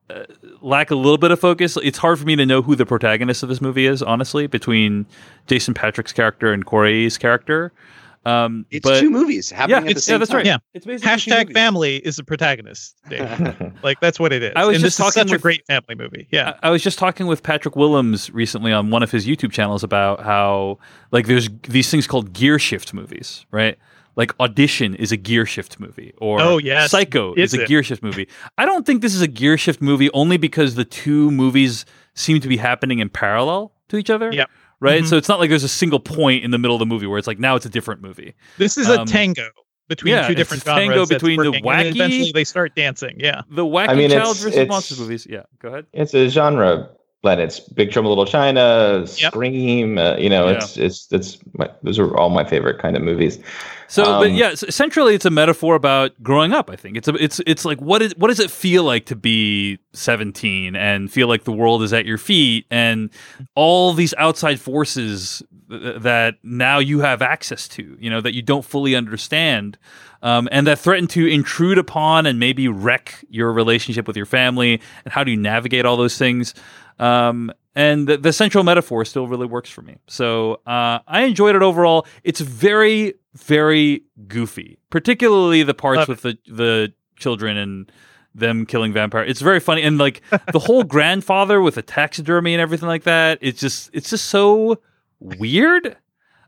Speaker 1: uh, lack a little bit of focus. It's hard for me to know who the protagonist of this movie is, honestly, between Jason Patric's character and Corey's character. Um,
Speaker 3: It's
Speaker 1: but
Speaker 3: two movies happening
Speaker 1: yeah,
Speaker 3: at the same
Speaker 1: yeah, that's
Speaker 3: time.
Speaker 1: right.
Speaker 2: Yeah.
Speaker 1: It's basically two
Speaker 2: Hashtag family is the protagonist. Dave. like that's what it is.
Speaker 1: I was
Speaker 2: and
Speaker 1: just
Speaker 2: this is
Speaker 1: talking
Speaker 2: such a great family movie. Yeah.
Speaker 1: I I was just talking with Patrick Willems recently on one of his YouTube channels about how like there's these things called gear shift movies, right? Like Audition is a gear shift movie, or
Speaker 2: Oh, yes.
Speaker 1: Psycho is,
Speaker 2: Is
Speaker 1: a gear shift movie. I don't think this is a gear shift movie only because the two movies seem to be happening in parallel to each other.
Speaker 2: Yep.
Speaker 1: Right.
Speaker 2: Mhm.
Speaker 1: So it's not like there's a single point in the middle of the movie where it's like now it's a different movie.
Speaker 2: This is a
Speaker 1: Um,
Speaker 2: tango between
Speaker 1: yeah,
Speaker 2: two
Speaker 1: it's
Speaker 2: different
Speaker 1: a tango
Speaker 2: genres.
Speaker 1: between the
Speaker 2: working, and
Speaker 1: wacky-
Speaker 2: eventually they start dancing. Yeah.
Speaker 1: The wacky
Speaker 7: I mean,
Speaker 1: child
Speaker 7: it's-
Speaker 1: versus
Speaker 7: it's-
Speaker 1: monsters movies. Yeah. Go ahead.
Speaker 7: it's a genre But it's Big Trouble Little China,
Speaker 2: Yep.
Speaker 7: Scream. Uh, you know,
Speaker 1: Yeah.
Speaker 7: it's it's it's my, those are all my favorite kind of movies.
Speaker 1: So, but
Speaker 7: Um,
Speaker 1: yeah, s- centrally, it's a metaphor about growing up. I think it's a, it's it's like what is what does it feel like to be seventeen and feel like the world is at your feet and all these outside forces th- that now you have access to, you know, that you don't fully understand, um, and that threaten to intrude upon and maybe wreck your relationship with your family. And how do you navigate all those things? Um, and the, the central metaphor still really works for me. So uh, I enjoyed it overall. It's very, very goofy, particularly the parts with the the children and them killing vampire. It's very funny, and like the whole grandfather with the taxidermy and everything like that. It's just it's just so weird.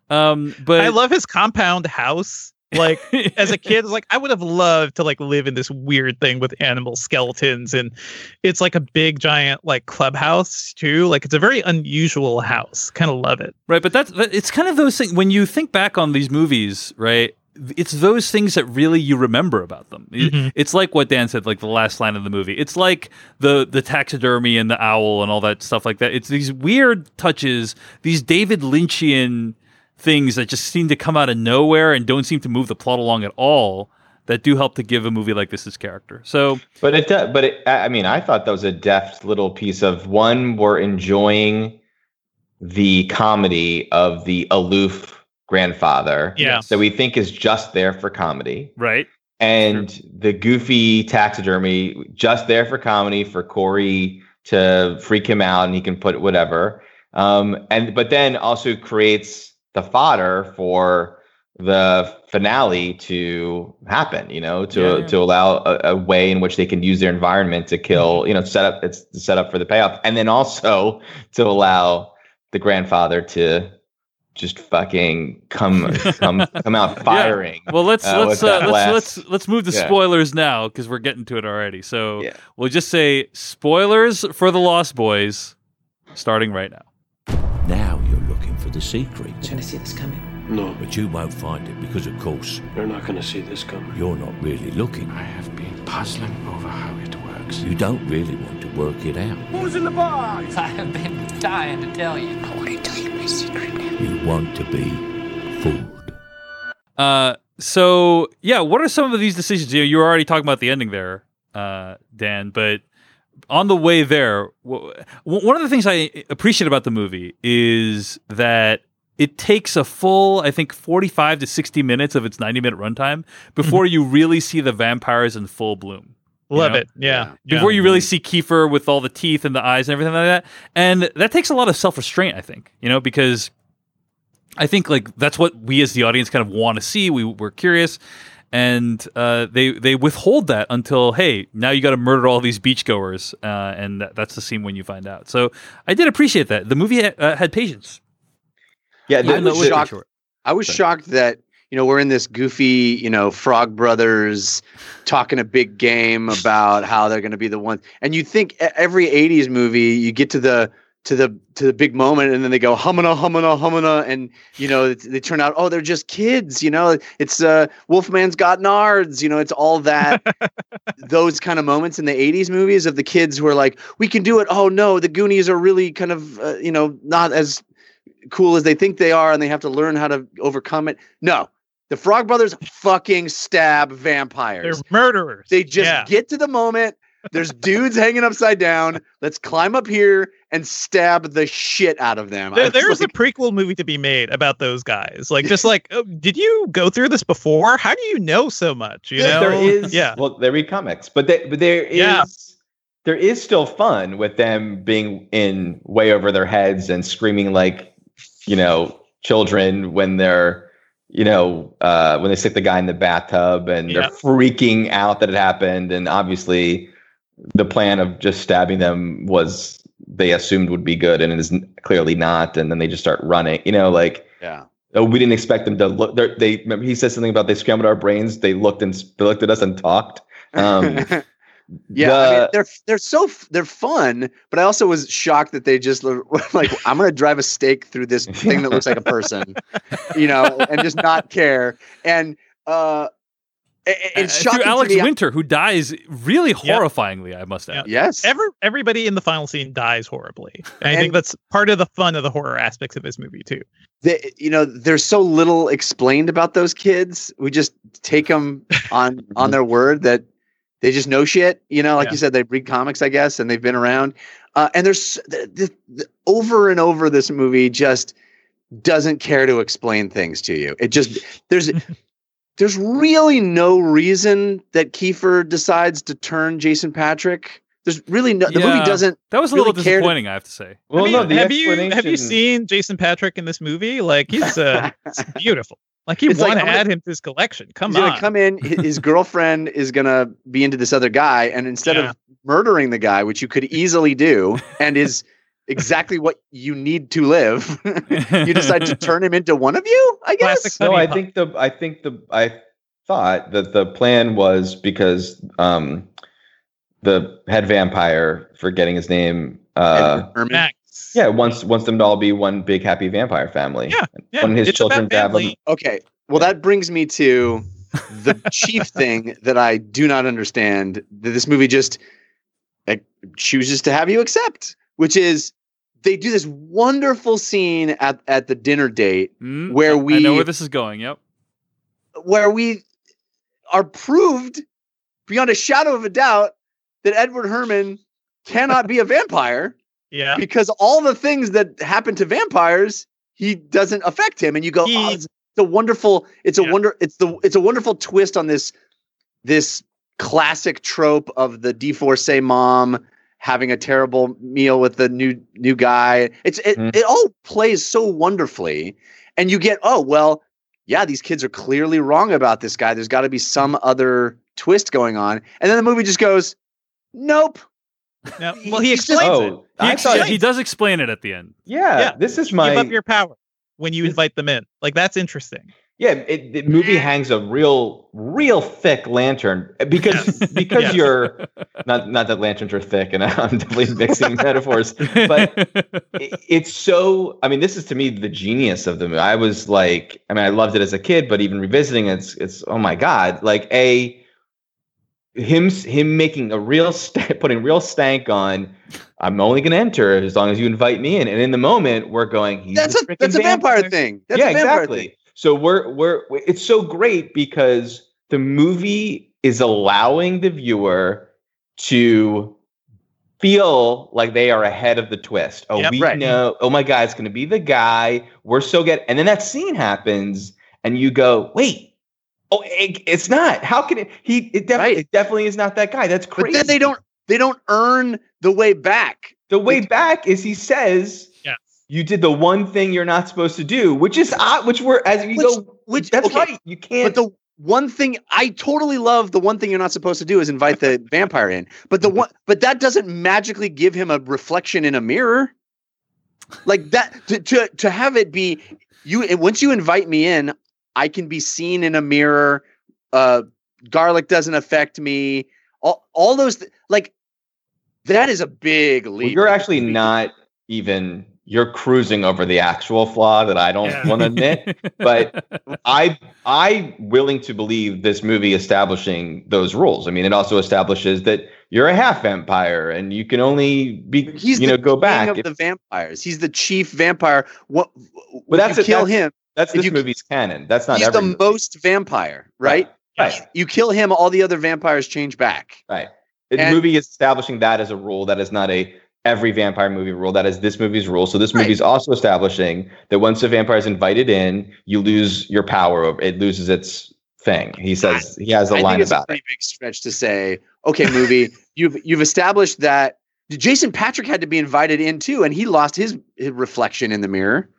Speaker 1: Um, but
Speaker 2: I love his compound house. Like as a kid, like I would have loved to like live in this weird thing with animal skeletons, and it's like a big giant like clubhouse too. Like it's a very unusual house. Kind of love it.
Speaker 1: Right, but that's it's kind of those things when you think back on these movies, right? It's those things that really you remember about them.
Speaker 2: Mhm.
Speaker 1: It's like what Dan said, like the last line of the movie. It's like the the taxidermy and the owl and all that stuff like that. It's these weird touches, these David Lynchian things that just seem to come out of nowhere and don't seem to move the plot along at all. That do help to give a movie like this its character. So
Speaker 7: But it, does- but it, I mean, I thought that was a deft little piece of one. We're enjoying the comedy of the aloof grandfather
Speaker 2: Yeah.
Speaker 7: that we think is just there for comedy,
Speaker 1: right,
Speaker 7: and the goofy taxidermy just there for comedy for Corey to freak him out and he can put whatever. Um, and but then also creates the fodder for the finale to happen, you know, to
Speaker 1: Yeah, yeah.
Speaker 7: to allow a, a way in which they can use their environment to kill, you know, set up it's set up for the payoff, and then also to allow the grandfather to just fucking come come come out firing.
Speaker 1: Well, let's
Speaker 7: Uh,
Speaker 1: let's uh, let's
Speaker 7: last-
Speaker 1: let's let's move to
Speaker 7: Yeah.
Speaker 1: spoilers now because we're getting to it already. So
Speaker 7: Yeah.
Speaker 1: we'll just say spoilers for the Lost Boys, starting right now.
Speaker 8: Now you're looking for the secret.
Speaker 6: You're gonna see this coming.
Speaker 9: No,
Speaker 8: But you won't find it because, of course,
Speaker 9: you're not gonna see this coming.
Speaker 8: you're not really looking.
Speaker 9: I have been puzzling over how it works.
Speaker 8: You don't really want to work it out. Who's in the box?
Speaker 5: I have been dying to tell you.
Speaker 6: I want to tell you my secret now.
Speaker 8: You want to be fooled.
Speaker 1: Uh, so yeah, what are some of these decisions? You know, you were already talking about the ending there, uh, Dan, but on the way there, w- w- one of the things I appreciate about the movie is that it takes a full, I think, 45 to 60 minutes of its 90 minute runtime before mm-hmm. you really see the vampires in full bloom.
Speaker 2: Love
Speaker 1: know?
Speaker 2: it. Yeah.
Speaker 1: Before you really mm-hmm. see Kiefer with all the teeth and the eyes and everything like that. And that takes a lot of self restraint, I think, you know, because I think like that's what we as the audience kind of want to see. We, we're curious. And uh, they they withhold that until hey now you got to murder all these beachgoers uh, and that, that's the scene when you find out. So I did appreciate that the movie ha- uh, had patience.
Speaker 7: Yeah,
Speaker 3: I was shocked. I was
Speaker 1: Sorry.
Speaker 3: shocked that you know we're in this goofy, you know, Frog Brothers talking a big game about how they're going to be the ones, and you think every '80s movie you get to the to the to the big moment, and then they go humana humana humana, and you know they turn out oh they're just kids, you know, it's uh Wolfman's got nards, you know, it's all that those kind of moments in the 80s movies of the kids who are like we can do it. Oh no the goonies are really kind of uh, you know not as cool as they think they are and they have to learn how to overcome it. No. The frog brothers fucking stab vampires, They're
Speaker 2: murderers.
Speaker 3: they just
Speaker 2: Yeah.
Speaker 3: get to the moment. There's dudes hanging upside down. Let's climb up here and stab the shit out of them
Speaker 2: There,
Speaker 3: was
Speaker 2: there's
Speaker 3: like,
Speaker 2: a prequel movie to be made about those guys. Like, just like, oh, did you go through this before? How do you know so much? You know,
Speaker 7: there is
Speaker 2: yeah,
Speaker 7: well they read comics but they, but there is
Speaker 2: Yeah.
Speaker 7: there is still fun with them being in way over their heads and screaming like you know children when they're you know uh when they stick the guy in the bathtub and
Speaker 2: Yeah.
Speaker 7: they're freaking out that it happened and obviously the plan of just stabbing them was they assumed would be good and it is clearly not and then they just start running you know like
Speaker 3: yeah
Speaker 7: Oh, we didn't expect them to look. they're- They remember he said something about they scrambled our brains. They looked and they looked at us and talked. Um,
Speaker 3: Yeah, I mean, they're they're so they're fun, but I also was shocked that they just like, I'm gonna drive a stake through this thing that looks like a person, you know, and just not care. And uh, it's
Speaker 1: Uh,
Speaker 3: shocking
Speaker 1: through
Speaker 3: to
Speaker 1: Alex
Speaker 3: me.
Speaker 1: Winter, who dies really
Speaker 2: Yeah.
Speaker 1: horrifyingly, I must add.
Speaker 3: Yes.
Speaker 2: Every, everybody in the final scene dies horribly. And I think that's part of the fun of the horror aspects of this movie too.
Speaker 3: the, you know there's so little explained about those kids we just take them on on their word that they just know shit you know like
Speaker 2: Yeah.
Speaker 3: you said they read comics i guess and they've been around uh, and there's the, the, the, over and over this movie just doesn't care to explain things to you it just there's there's really no reason that Kiefer decides to turn jason Patric there's really no the movie doesn't
Speaker 1: That was a
Speaker 3: really
Speaker 1: little
Speaker 3: care to-
Speaker 1: disappointing, I have to say.
Speaker 7: Well,
Speaker 2: I mean,
Speaker 7: no, the
Speaker 2: have you have you seen Jason Patric in this movie? Like he's uh, beautiful. Like you
Speaker 3: It's like,
Speaker 2: want
Speaker 3: I'm
Speaker 2: to
Speaker 3: gonna-
Speaker 2: add him to his collection. Come
Speaker 3: he's
Speaker 2: on.
Speaker 3: come in. His girlfriend is gonna be into this other guy, and instead
Speaker 2: Yeah.
Speaker 3: of murdering the guy, which you could easily do, and is exactly what you need to live, you decide to turn him into one of you. I guess.
Speaker 7: No, I think the I think the I thought that the plan was because um the head vampire, forgetting his name, uh
Speaker 3: Herrmann.
Speaker 2: Max.
Speaker 7: yeah, wants wants them to all be one big happy vampire family.
Speaker 2: Yeah, yeah.
Speaker 7: When his
Speaker 2: it's
Speaker 7: children
Speaker 2: about
Speaker 7: grab him.
Speaker 2: family.
Speaker 3: Okay. Well, that brings me to the chief thing that I do not understand that this movie just chooses to have you accept, which is they do this wonderful scene at, at the dinner date
Speaker 1: Mm,
Speaker 3: Where
Speaker 1: I- I
Speaker 3: we-
Speaker 1: know where this is going. Yep.
Speaker 3: where we are proved beyond a shadow of a doubt that Edward Herrmann cannot be a vampire
Speaker 2: Yeah.
Speaker 3: because all the things that happen to vampires he doesn't affect him and you go
Speaker 2: He-
Speaker 3: oh, it's a wonderful it's a
Speaker 2: Yeah.
Speaker 3: wonder it's the it's a wonderful twist on this this classic trope of the divorcee mom having a terrible meal with the new new guy it's it,
Speaker 7: Mhm.
Speaker 3: it all plays so wonderfully and you get oh well yeah these kids are clearly wrong about this guy there's got to be some other twist going on and then the movie just goes nope
Speaker 2: No, well, he
Speaker 3: He's just-
Speaker 2: explains it.
Speaker 7: Oh,
Speaker 1: He,
Speaker 7: I
Speaker 1: ex-
Speaker 7: thought
Speaker 1: he does explain it at the end.
Speaker 7: yeah,
Speaker 2: Yeah,
Speaker 7: this is my Give
Speaker 2: up your power when you invite them in. Like that's interesting.
Speaker 7: Yeah, it, the movie hangs a real, real thick lantern because because
Speaker 2: Yes.
Speaker 7: you're not not that lanterns are thick, and I'm definitely mixing metaphors, but it, it's so. I mean, this is to me the genius of the movie. I was like, I mean, I loved it as a kid, but even revisiting it, it's it's oh my god, like a him him making a real st- putting real stank on. I'm only going to enter as long as you invite me in, and in the moment we're going. He's
Speaker 3: that's a
Speaker 7: freaking
Speaker 3: that's a vampire thing that's
Speaker 7: yeah,
Speaker 3: a vampire
Speaker 7: exactly.
Speaker 3: thing
Speaker 7: So we're we're it's so great because the movie is allowing the viewer to feel like they are ahead of the twist. Oh,
Speaker 2: Yep.
Speaker 7: we
Speaker 3: Right.
Speaker 7: know. Oh my god, it's going to be the guy. We're so good. And then that scene happens, and you go, wait. Oh, it, it's not. How can it? He it, def-
Speaker 3: Right.
Speaker 7: it definitely is not that guy. That's crazy.
Speaker 3: but then they don't they don't earn the way back
Speaker 7: The way back is he says. You did the one thing you're not supposed to do, which is odd, which we're as you
Speaker 3: Which-
Speaker 7: go,
Speaker 3: which-
Speaker 7: that's
Speaker 3: okay,
Speaker 7: right. You can't.
Speaker 3: But the one thing I totally love the one thing you're not supposed to do is invite the vampire in. But the one but that doesn't magically give him a reflection in a mirror. Like that to to, to have it be you once you invite me in, I can be seen in a mirror. Uh garlic doesn't affect me. All all those th- like that is a big
Speaker 7: Well,
Speaker 3: leap.
Speaker 7: you're actually not even. You're cruising over the actual flaw that I don't
Speaker 2: Yeah.
Speaker 7: want to admit. But I I willing to believe this movie establishing those rules. I mean, it also establishes that you're a half vampire and you can only be
Speaker 3: He's
Speaker 7: you
Speaker 3: the
Speaker 7: know go
Speaker 3: king
Speaker 7: back.
Speaker 3: of
Speaker 7: if-
Speaker 3: the vampires. He's the chief vampire. What?
Speaker 7: Well,
Speaker 3: Well,
Speaker 7: that's
Speaker 3: you
Speaker 7: it,
Speaker 3: kill
Speaker 7: that's-
Speaker 3: him.
Speaker 7: that's
Speaker 3: if
Speaker 7: this
Speaker 3: you-
Speaker 7: movie's canon. That's not
Speaker 3: He's
Speaker 7: every
Speaker 3: the
Speaker 7: movie.
Speaker 3: most vampire, right?
Speaker 7: Right.
Speaker 3: You kill him, all the other vampires change back.
Speaker 7: Right. The
Speaker 3: And-
Speaker 7: movie is establishing that as a rule. That is not a every vampire movie rule. That is this movie's rule. So this
Speaker 3: Right.
Speaker 7: movie is also establishing that once a vampire is invited in, you lose your power over it loses its thing. He says he has a
Speaker 3: I
Speaker 7: line
Speaker 3: it's a
Speaker 7: about it.
Speaker 3: pretty big stretch to say, okay, movie, you've you've established that Jason Patric had to be invited in too, and he lost his, his reflection in the mirror.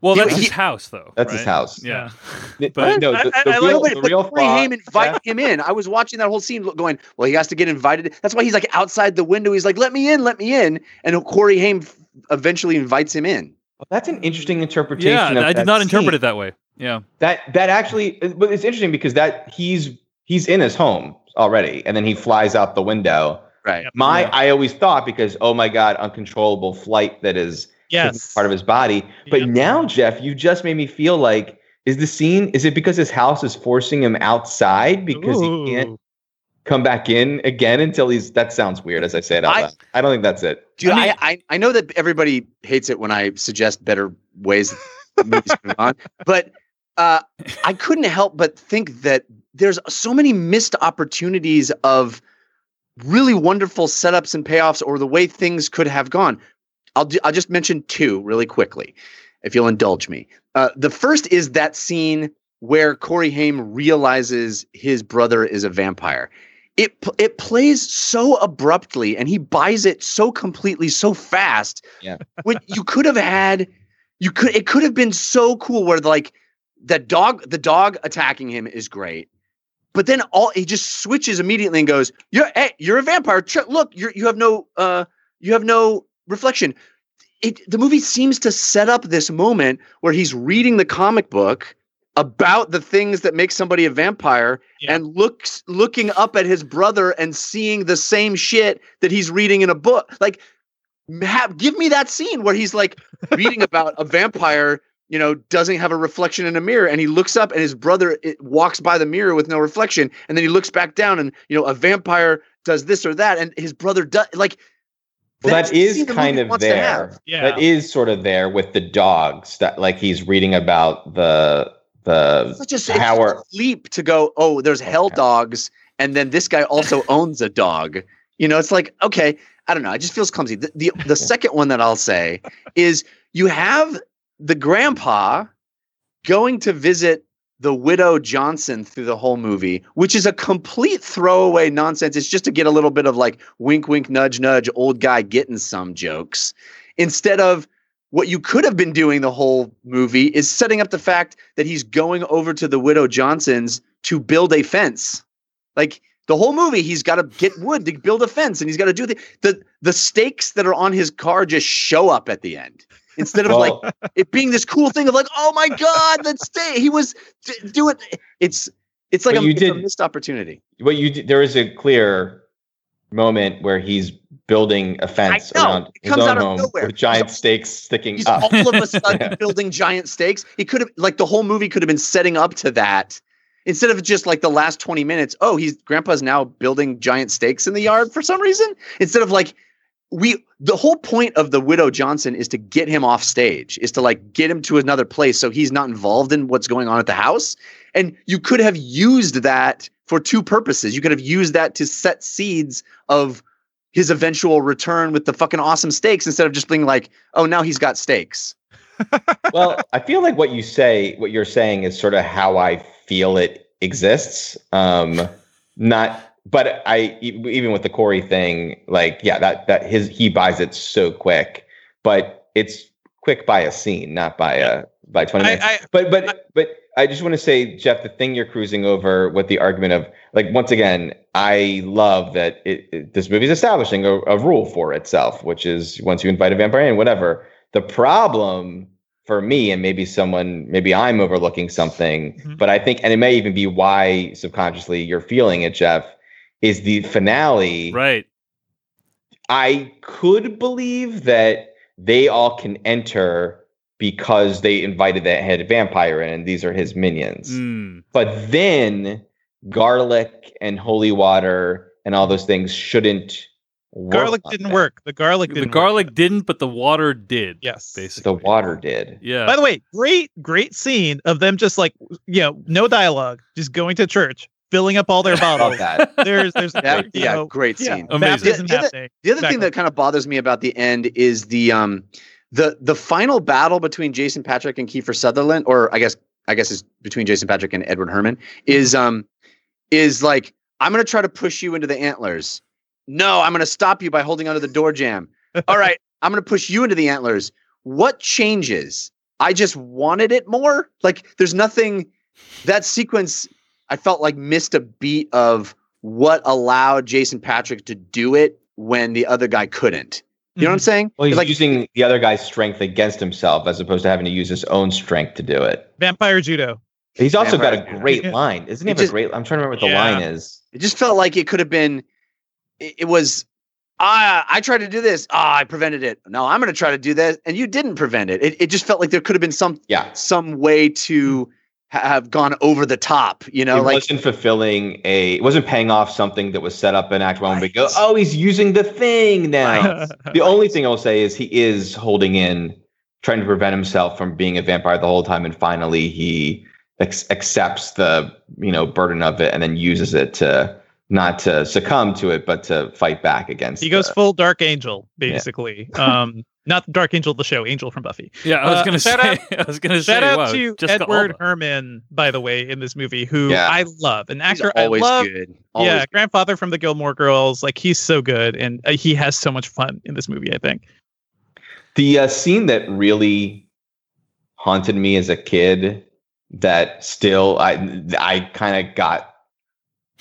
Speaker 1: Well, that's
Speaker 3: he-
Speaker 1: his house, though.
Speaker 7: That's his house.
Speaker 1: Yeah.
Speaker 7: The-
Speaker 1: But-
Speaker 7: no, the,
Speaker 2: I-
Speaker 7: the
Speaker 2: I- I
Speaker 7: real,
Speaker 2: like
Speaker 7: the
Speaker 3: but
Speaker 7: real
Speaker 3: Corey
Speaker 7: flaw-
Speaker 3: Haim invited him in. I was watching that whole scene, going, "Well, he has to get invited." That's why he's like outside the window. He's like, "Let me in, let me in," and Corey Haim eventually invites him in.
Speaker 7: Well, That's an interesting mm. interpretation.
Speaker 1: Yeah,
Speaker 7: of
Speaker 1: I did
Speaker 7: that
Speaker 1: not interpret
Speaker 7: scene.
Speaker 1: it that way. Yeah.
Speaker 7: That that actually, but it's interesting because that he's he's in his home already, and then he flies out the window.
Speaker 3: Right.
Speaker 7: My,
Speaker 2: Yeah.
Speaker 7: I always thought because oh my god, uncontrollable flight that is taking
Speaker 2: Yes.
Speaker 7: part of his body. But
Speaker 2: Yeah.
Speaker 7: now, Jeff, you just made me feel like is the scene is it because his house is forcing him outside because he can't come back in again until he's that sounds weird as I say it out
Speaker 3: I-
Speaker 7: loud. I don't think that's it.
Speaker 3: Dude,
Speaker 2: I
Speaker 3: I,
Speaker 2: mean-
Speaker 3: I, I know that everybody hates it when I suggest better ways that movies can move on, but uh, I couldn't help but think that there's so many missed opportunities of really wonderful setups and payoffs, or the way things could have gone. I'll do, I'll just mention two really quickly, if you'll indulge me. Uh, the first is that scene where Corey Haim realizes his brother is a vampire it it plays so abruptly and he buys it so completely so fast
Speaker 7: Yeah.
Speaker 3: when you could have had you could it could have been so cool where like the dog the dog attacking him is great but then all he just switches immediately and goes you're hey, you're a vampire look you're you have no uh you have no reflection it the movie seems to set up this moment where he's reading the comic book about the things that make somebody a vampire
Speaker 2: Yeah.
Speaker 3: and looks looking up at his brother and seeing the same shit that he's reading in a book like have, give me that scene where he's like reading about a vampire you know doesn't have a reflection in a mirror and he looks up and his brother it, walks by the mirror with no reflection and then he looks back down and you know a vampire does this or that and his brother does like
Speaker 7: Well,
Speaker 3: that's
Speaker 7: that
Speaker 3: the
Speaker 7: is
Speaker 3: scene the
Speaker 7: kind of there.
Speaker 2: Yeah.
Speaker 7: That is sort of there with the dogs. That like he's reading about the the
Speaker 3: such a it's such
Speaker 7: power.
Speaker 3: a leap to go oh there's hell
Speaker 7: Okay.
Speaker 3: dogs and then this guy also owns a dog you know it's like okay i don't know it just feels clumsy the, the, the second one that i'll say is you have the grandpa going to visit the widow johnson through the whole movie which is a complete throwaway nonsense. It's just to get a little bit of like wink wink nudge nudge old guy getting some jokes. Instead of what you could have been doing the whole movie is setting up the fact that he's going over to the widow Johnson's to build a fence. Like the whole movie, he's got to get wood to build a fence, and he's got to do the the the stakes that are on his car just show up at the end instead of
Speaker 7: Well,
Speaker 3: like it being this cool thing of like, oh my god, that stay he was d- doing. It's it's like a,
Speaker 7: you
Speaker 3: it's a missed opportunity.
Speaker 7: what you did, there is a clear moment where he's building a fence around his own home
Speaker 3: nowhere.
Speaker 7: with giant
Speaker 3: He's-
Speaker 7: stakes sticking
Speaker 3: He's
Speaker 7: up.
Speaker 3: all of a sudden building giant stakes. He could have like the whole movie could have been setting up to that instead of just like the last 20 minutes. Oh, he's grandpa's now building giant stakes in the yard for some reason. Instead of like we the whole point of the widow Johnson is to get him off stage, is to like get him to another place so he's not involved in what's going on at the house. And you could have used that for two purposes. You could have used that to set seeds of his eventual return with the fucking awesome stakes instead of just being like, oh, now he's got stakes.
Speaker 7: well, I feel like what you say, what you're saying is sort of how I feel it exists. Um, not, but I even with the Corey thing, like, yeah, that that his he buys it so quick, but it's quick by a scene, not by a by twenty minutes.
Speaker 2: I,
Speaker 7: but but but I just want to say, Jeff, the thing you're cruising over with the argument of like once again, I love that it, it- this movie is establishing a, a rule for itself, which is once you invite a vampire in, whatever. The problem for me, and maybe someone, maybe I'm overlooking something,
Speaker 2: Mhm.
Speaker 7: but I think, and it may even be why subconsciously you're feeling it, Jeff, is the finale.
Speaker 1: Right.
Speaker 7: I could believe that they all can enter because they invited that head vampire in, and these are his minions.
Speaker 1: Mm.
Speaker 7: But then garlic and holy water and all those things shouldn't
Speaker 2: garlic didn't
Speaker 7: that.
Speaker 2: work. The garlic
Speaker 1: The
Speaker 2: didn't. work.
Speaker 1: garlic didn't, but the water did.
Speaker 2: Yes.
Speaker 1: Basically.
Speaker 7: The water did.
Speaker 1: Yeah.
Speaker 2: By the way, great, great scene of them just like you know, no dialogue, just going to church, filling up all their
Speaker 7: Love
Speaker 2: bottles.
Speaker 7: that.
Speaker 2: There's, there's,
Speaker 3: Yeah,
Speaker 2: you
Speaker 3: yeah,
Speaker 2: know,
Speaker 3: great
Speaker 2: yeah,
Speaker 3: scene.
Speaker 1: Amazing.
Speaker 2: baptism
Speaker 3: The- the other-
Speaker 2: happening.
Speaker 3: The other thing that kind of bothers me about the end is the um the the final battle between Jason Patric and Kiefer Sutherland, or I guess I guess it's between Jason Patric and Edward Herrmann, is um is like I'm gonna try to push you into the antlers. No, I'm gonna stop you by holding onto the door jam. All right, I'm gonna push you into the antlers. What changes? I just wanted it more. Like there's nothing that sequence I felt like missed a beat of what allowed Jason Patric to do it when the other guy couldn't. You know what I'm saying?
Speaker 7: Well, he's
Speaker 3: It's like
Speaker 7: using the other guy's strength against himself as opposed to having to use his own strength to do it.
Speaker 2: Vampire judo.
Speaker 7: He's also got a great line. Isn't he
Speaker 3: It
Speaker 7: have
Speaker 3: just-
Speaker 7: a great I'm trying to remember what the
Speaker 2: Yeah.
Speaker 7: line is.
Speaker 3: it just felt like it could have been. It, it was. Ah, I tried to do this. Ah, I prevented it. No, I'm going to try to do that, and you didn't prevent it. It, it just felt like there could have been some
Speaker 7: Yeah.
Speaker 3: some way to ha- have gone over the top. You know,
Speaker 7: it
Speaker 3: like
Speaker 7: wasn't fulfilling a it wasn't paying off something that was set up in act one but go
Speaker 3: Right.
Speaker 7: oh he's using the thing now
Speaker 2: Right.
Speaker 7: the only thing i'll say is he is holding in trying to prevent himself from being a vampire the whole time and finally he ex- accepts the you know burden of it and then uses it to not to succumb to it but to fight back against it.
Speaker 2: He goes
Speaker 7: the-
Speaker 2: full Dark Angel, basically. Um, not Dark Angel, the show, Angel from Buffy.
Speaker 1: Yeah, I was
Speaker 2: Uh,
Speaker 1: gonna say.
Speaker 2: shout out-
Speaker 1: I was gonna say.
Speaker 2: Shout out
Speaker 1: wow,
Speaker 2: to
Speaker 1: Jessica
Speaker 2: Edward Herrmann, by the way, in this movie, who
Speaker 7: Yeah.
Speaker 2: I love, an
Speaker 3: he's
Speaker 2: actor
Speaker 3: always
Speaker 2: I love.
Speaker 3: good. Always
Speaker 2: yeah,
Speaker 3: good.
Speaker 2: grandfather from the Gilmore Girls, like he's so good, and uh, he has so much fun in this movie. I think.
Speaker 7: The uh, scene that really haunted me as a kid, that still I I kind of got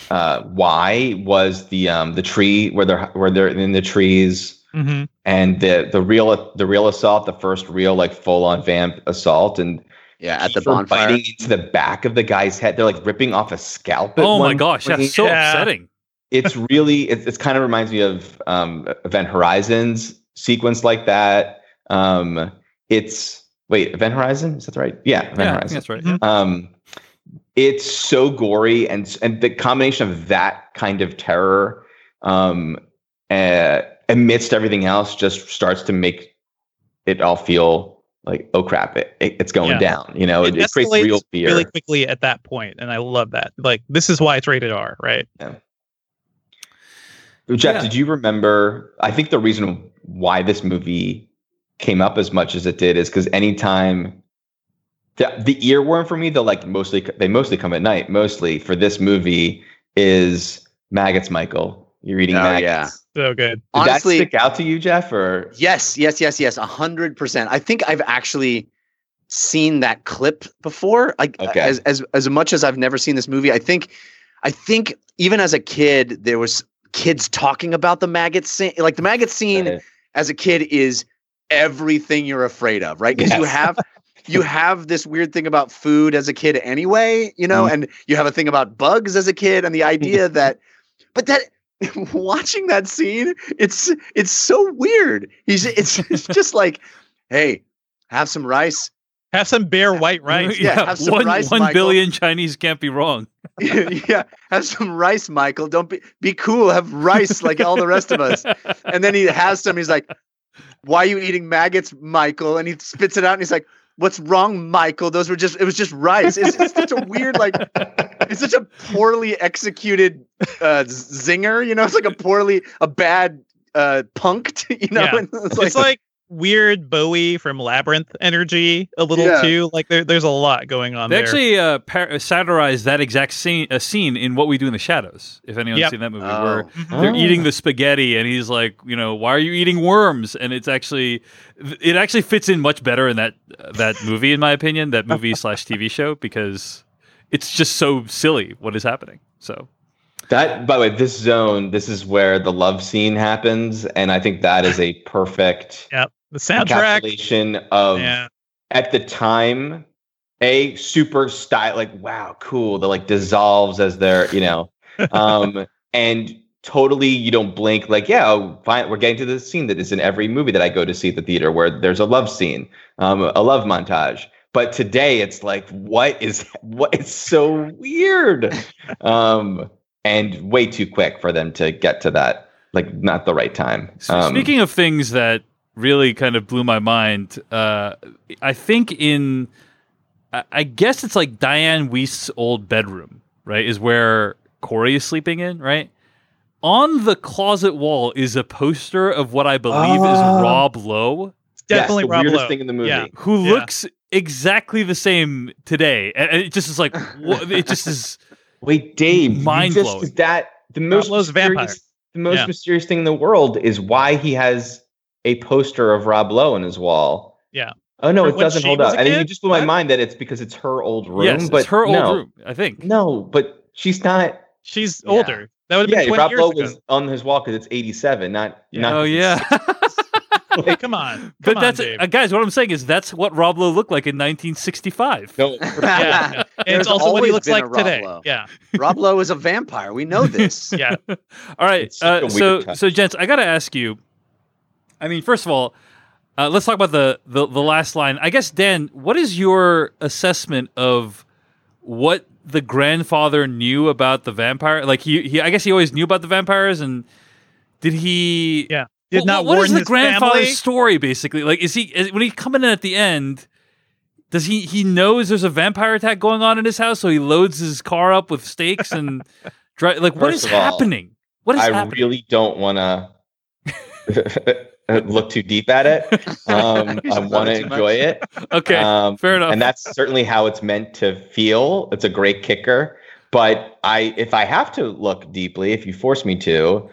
Speaker 7: uh, why was the um the tree where they're where they're in the trees
Speaker 2: Mm-hmm.
Speaker 7: and the the real the real assault, the first real like full on vamp assault, and
Speaker 3: Yeah, at the bonfire.
Speaker 7: biting into the back of the guy's head. They're like ripping off a scalp. at
Speaker 1: Oh my gosh,
Speaker 7: point.
Speaker 1: that's so
Speaker 2: Yeah.
Speaker 1: upsetting.
Speaker 7: it's really it, it kind of reminds me of um event horizons sequence like that um it's wait event horizon is that right yeah event
Speaker 1: Yeah,
Speaker 7: horizon
Speaker 1: that's right.
Speaker 2: Mhm.
Speaker 7: um it's so gory and and the combination of that kind of terror um uh, amidst everything else just starts to make it all feel like oh crap it, it- it's going
Speaker 2: Yeah.
Speaker 7: down you know it, it creates real fear
Speaker 2: really quickly at that point, and I love that. Like this is why it's rated R, right?
Speaker 7: Jeff,
Speaker 1: Yeah.
Speaker 7: did you remember? I think the reason why this movie came up as much as it did is because anytime the the earworm for me, they'll like mostly they mostly come at night. Mostly for this movie is maggots. Michael, you're eating
Speaker 3: Oh,
Speaker 7: maggots.
Speaker 3: Yeah.
Speaker 2: So good.
Speaker 7: Did
Speaker 3: Honestly-
Speaker 7: that stick out to you, Jeff? Or
Speaker 3: Yes, yes, yes, yes. A hundred percent. I think I've actually seen that clip before. Like
Speaker 7: Okay.
Speaker 3: as as as much as I've never seen this movie, I think I think even as a kid, there was kids talking about the maggot scene. Like the maggot scene
Speaker 7: Uh,
Speaker 3: as a kid is everything you're afraid of, right? Because you have you have this weird thing about food as a kid anyway, you know,
Speaker 7: Mhm.
Speaker 3: and you have a thing about bugs as a kid, and the idea that, but that watching that scene, it's it's so weird. He's it's, it's just like, hey, have some rice.
Speaker 2: Have some bare white rice.
Speaker 3: Yeah, have some
Speaker 1: one,
Speaker 3: rice,
Speaker 1: one
Speaker 3: Michael.
Speaker 1: billion Chinese can't be wrong.
Speaker 3: yeah, have some rice, Michael. Don't be be cool. Have rice like all the rest of us. And then he has some. He's like, "Why are you eating maggots, Michael?" And he spits it out, and he's like, "What's wrong, Michael? Those were just. It was just rice. It's, it's such a weird, like, it's such a poorly executed uh, zinger. You know, it's like a poorly, a bad uh, punked. You know,
Speaker 2: Yeah.
Speaker 3: It's
Speaker 2: It's like, weird Bowie from Labyrinth energy a little
Speaker 3: Yeah.
Speaker 2: too. Like there, there's a lot going on
Speaker 1: They
Speaker 2: there.
Speaker 1: actually uh, par- satirized that exact scene, uh, scene in What We Do in the Shadows. If anyone's
Speaker 2: Yep.
Speaker 1: seen that movie,
Speaker 3: Oh.
Speaker 1: where they're
Speaker 7: Oh.
Speaker 1: eating the spaghetti, and he's like, you know, why are you eating worms? And it's actually, it actually fits in much better in that that movie, in my opinion, that movie slash TV show, because it's just so silly what is happening. So
Speaker 7: that, by the way, this zone, this is where the love scene happens, and I think that is a perfect
Speaker 2: Yep. The soundtrack.
Speaker 7: encapsulation of
Speaker 2: Yeah.
Speaker 7: at the time a super style like wow cool that like dissolves as they're you know um and totally you don't blink like yeah oh, fine we're getting to the scene that is in every movie that i go to see at the theater where there's a love scene um a love montage but today it's like what is what it's so weird um and way too quick for them to get to that like not the right time
Speaker 1: So
Speaker 7: um,
Speaker 1: Speaking of things that really kind of blew my mind, uh, I think in, I- I guess it's like Dianne Wiest's old bedroom, right? Is where Corey is sleeping in, right? On the closet wall is a poster of what I believe is
Speaker 7: Oh.
Speaker 1: Rob Lowe,
Speaker 7: yes,
Speaker 2: Definitely
Speaker 7: the
Speaker 2: Rob
Speaker 7: weirdest
Speaker 2: Lowe.
Speaker 7: thing in the movie
Speaker 2: Yeah.
Speaker 1: who
Speaker 2: Yeah.
Speaker 1: looks exactly the same today, and and it just is like, wha- it just is.
Speaker 7: Wait, Dave, you
Speaker 1: Mind
Speaker 7: just-
Speaker 1: blowing.
Speaker 7: that the most mysterious,
Speaker 2: vampire.
Speaker 7: the most
Speaker 2: Yeah.
Speaker 7: mysterious thing in the world is why he has a poster of Rob Lowe on his wall.
Speaker 2: Yeah.
Speaker 7: Oh no,
Speaker 2: From
Speaker 7: it doesn't hold up.
Speaker 2: a
Speaker 7: And then you just blew my mind that it's because it's her old room.
Speaker 1: yes,
Speaker 7: but
Speaker 1: it's her old room, I think.
Speaker 7: No, but she's not.
Speaker 2: She's
Speaker 7: Yeah.
Speaker 2: older. That would have
Speaker 7: Yeah,
Speaker 2: 20
Speaker 7: Rob
Speaker 2: years
Speaker 7: Lowe
Speaker 2: ago.
Speaker 7: was on his wall because it's eighty-seven, not. not
Speaker 1: oh yeah.
Speaker 2: Hey, come on. Come
Speaker 1: But
Speaker 2: on,
Speaker 1: that's
Speaker 2: Dave.
Speaker 1: uh, guys. What I'm saying is that's what Rob Lowe looked like in 1965.
Speaker 7: No,
Speaker 2: Yeah. And it's also what he looks like
Speaker 3: Rob
Speaker 2: today.
Speaker 3: Lowe.
Speaker 2: Yeah.
Speaker 3: Rob Lowe is a vampire. We know this.
Speaker 2: Yeah.
Speaker 1: All right.
Speaker 7: It's such a
Speaker 1: Uh, so,
Speaker 7: touch.
Speaker 1: so, gents, I got to ask you. I mean, first of all, uh, let's talk about the, the the last line. I guess, Dan, what is your assessment of what the grandfather knew about the vampire. Like he, he I guess he always knew about the vampires, and did he?
Speaker 2: Yeah. Did
Speaker 1: What-
Speaker 2: not
Speaker 1: what
Speaker 2: warn
Speaker 1: is the
Speaker 2: his
Speaker 1: grandfather's
Speaker 2: family?
Speaker 1: story basically? Like, is he is, when he's coming in at the end? Does he he knows there's a vampire attack going on in his house, so he loads his car up with stakes and dri- like what
Speaker 7: First
Speaker 1: is
Speaker 7: of all,
Speaker 1: happening? What is
Speaker 7: I
Speaker 1: happening?
Speaker 7: really don't want to look too deep at it. Um, I want to enjoy it.
Speaker 1: okay,
Speaker 7: Um,
Speaker 1: fair enough.
Speaker 7: and that's certainly how it's meant to feel. It's a great kicker. But I, if I have to look deeply, if you force me to,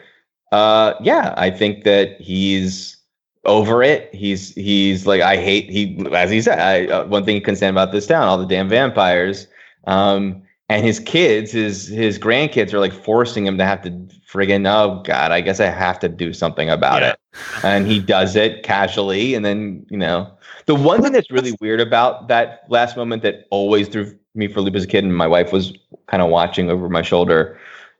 Speaker 7: uh, yeah, I think that he's over it. He's he's like I hate he as he said. I, uh, one thing he couldn't stand about this town, all the damn vampires. Um, and his kids, his his grandkids are like forcing him to have to friggin' oh god, I guess I have to do something about
Speaker 2: Yeah.
Speaker 7: it. And he does it casually, and then you know the one thing that's really weird about that last moment that always threw me for a loop as a kid, and my wife was kind of watching over my shoulder,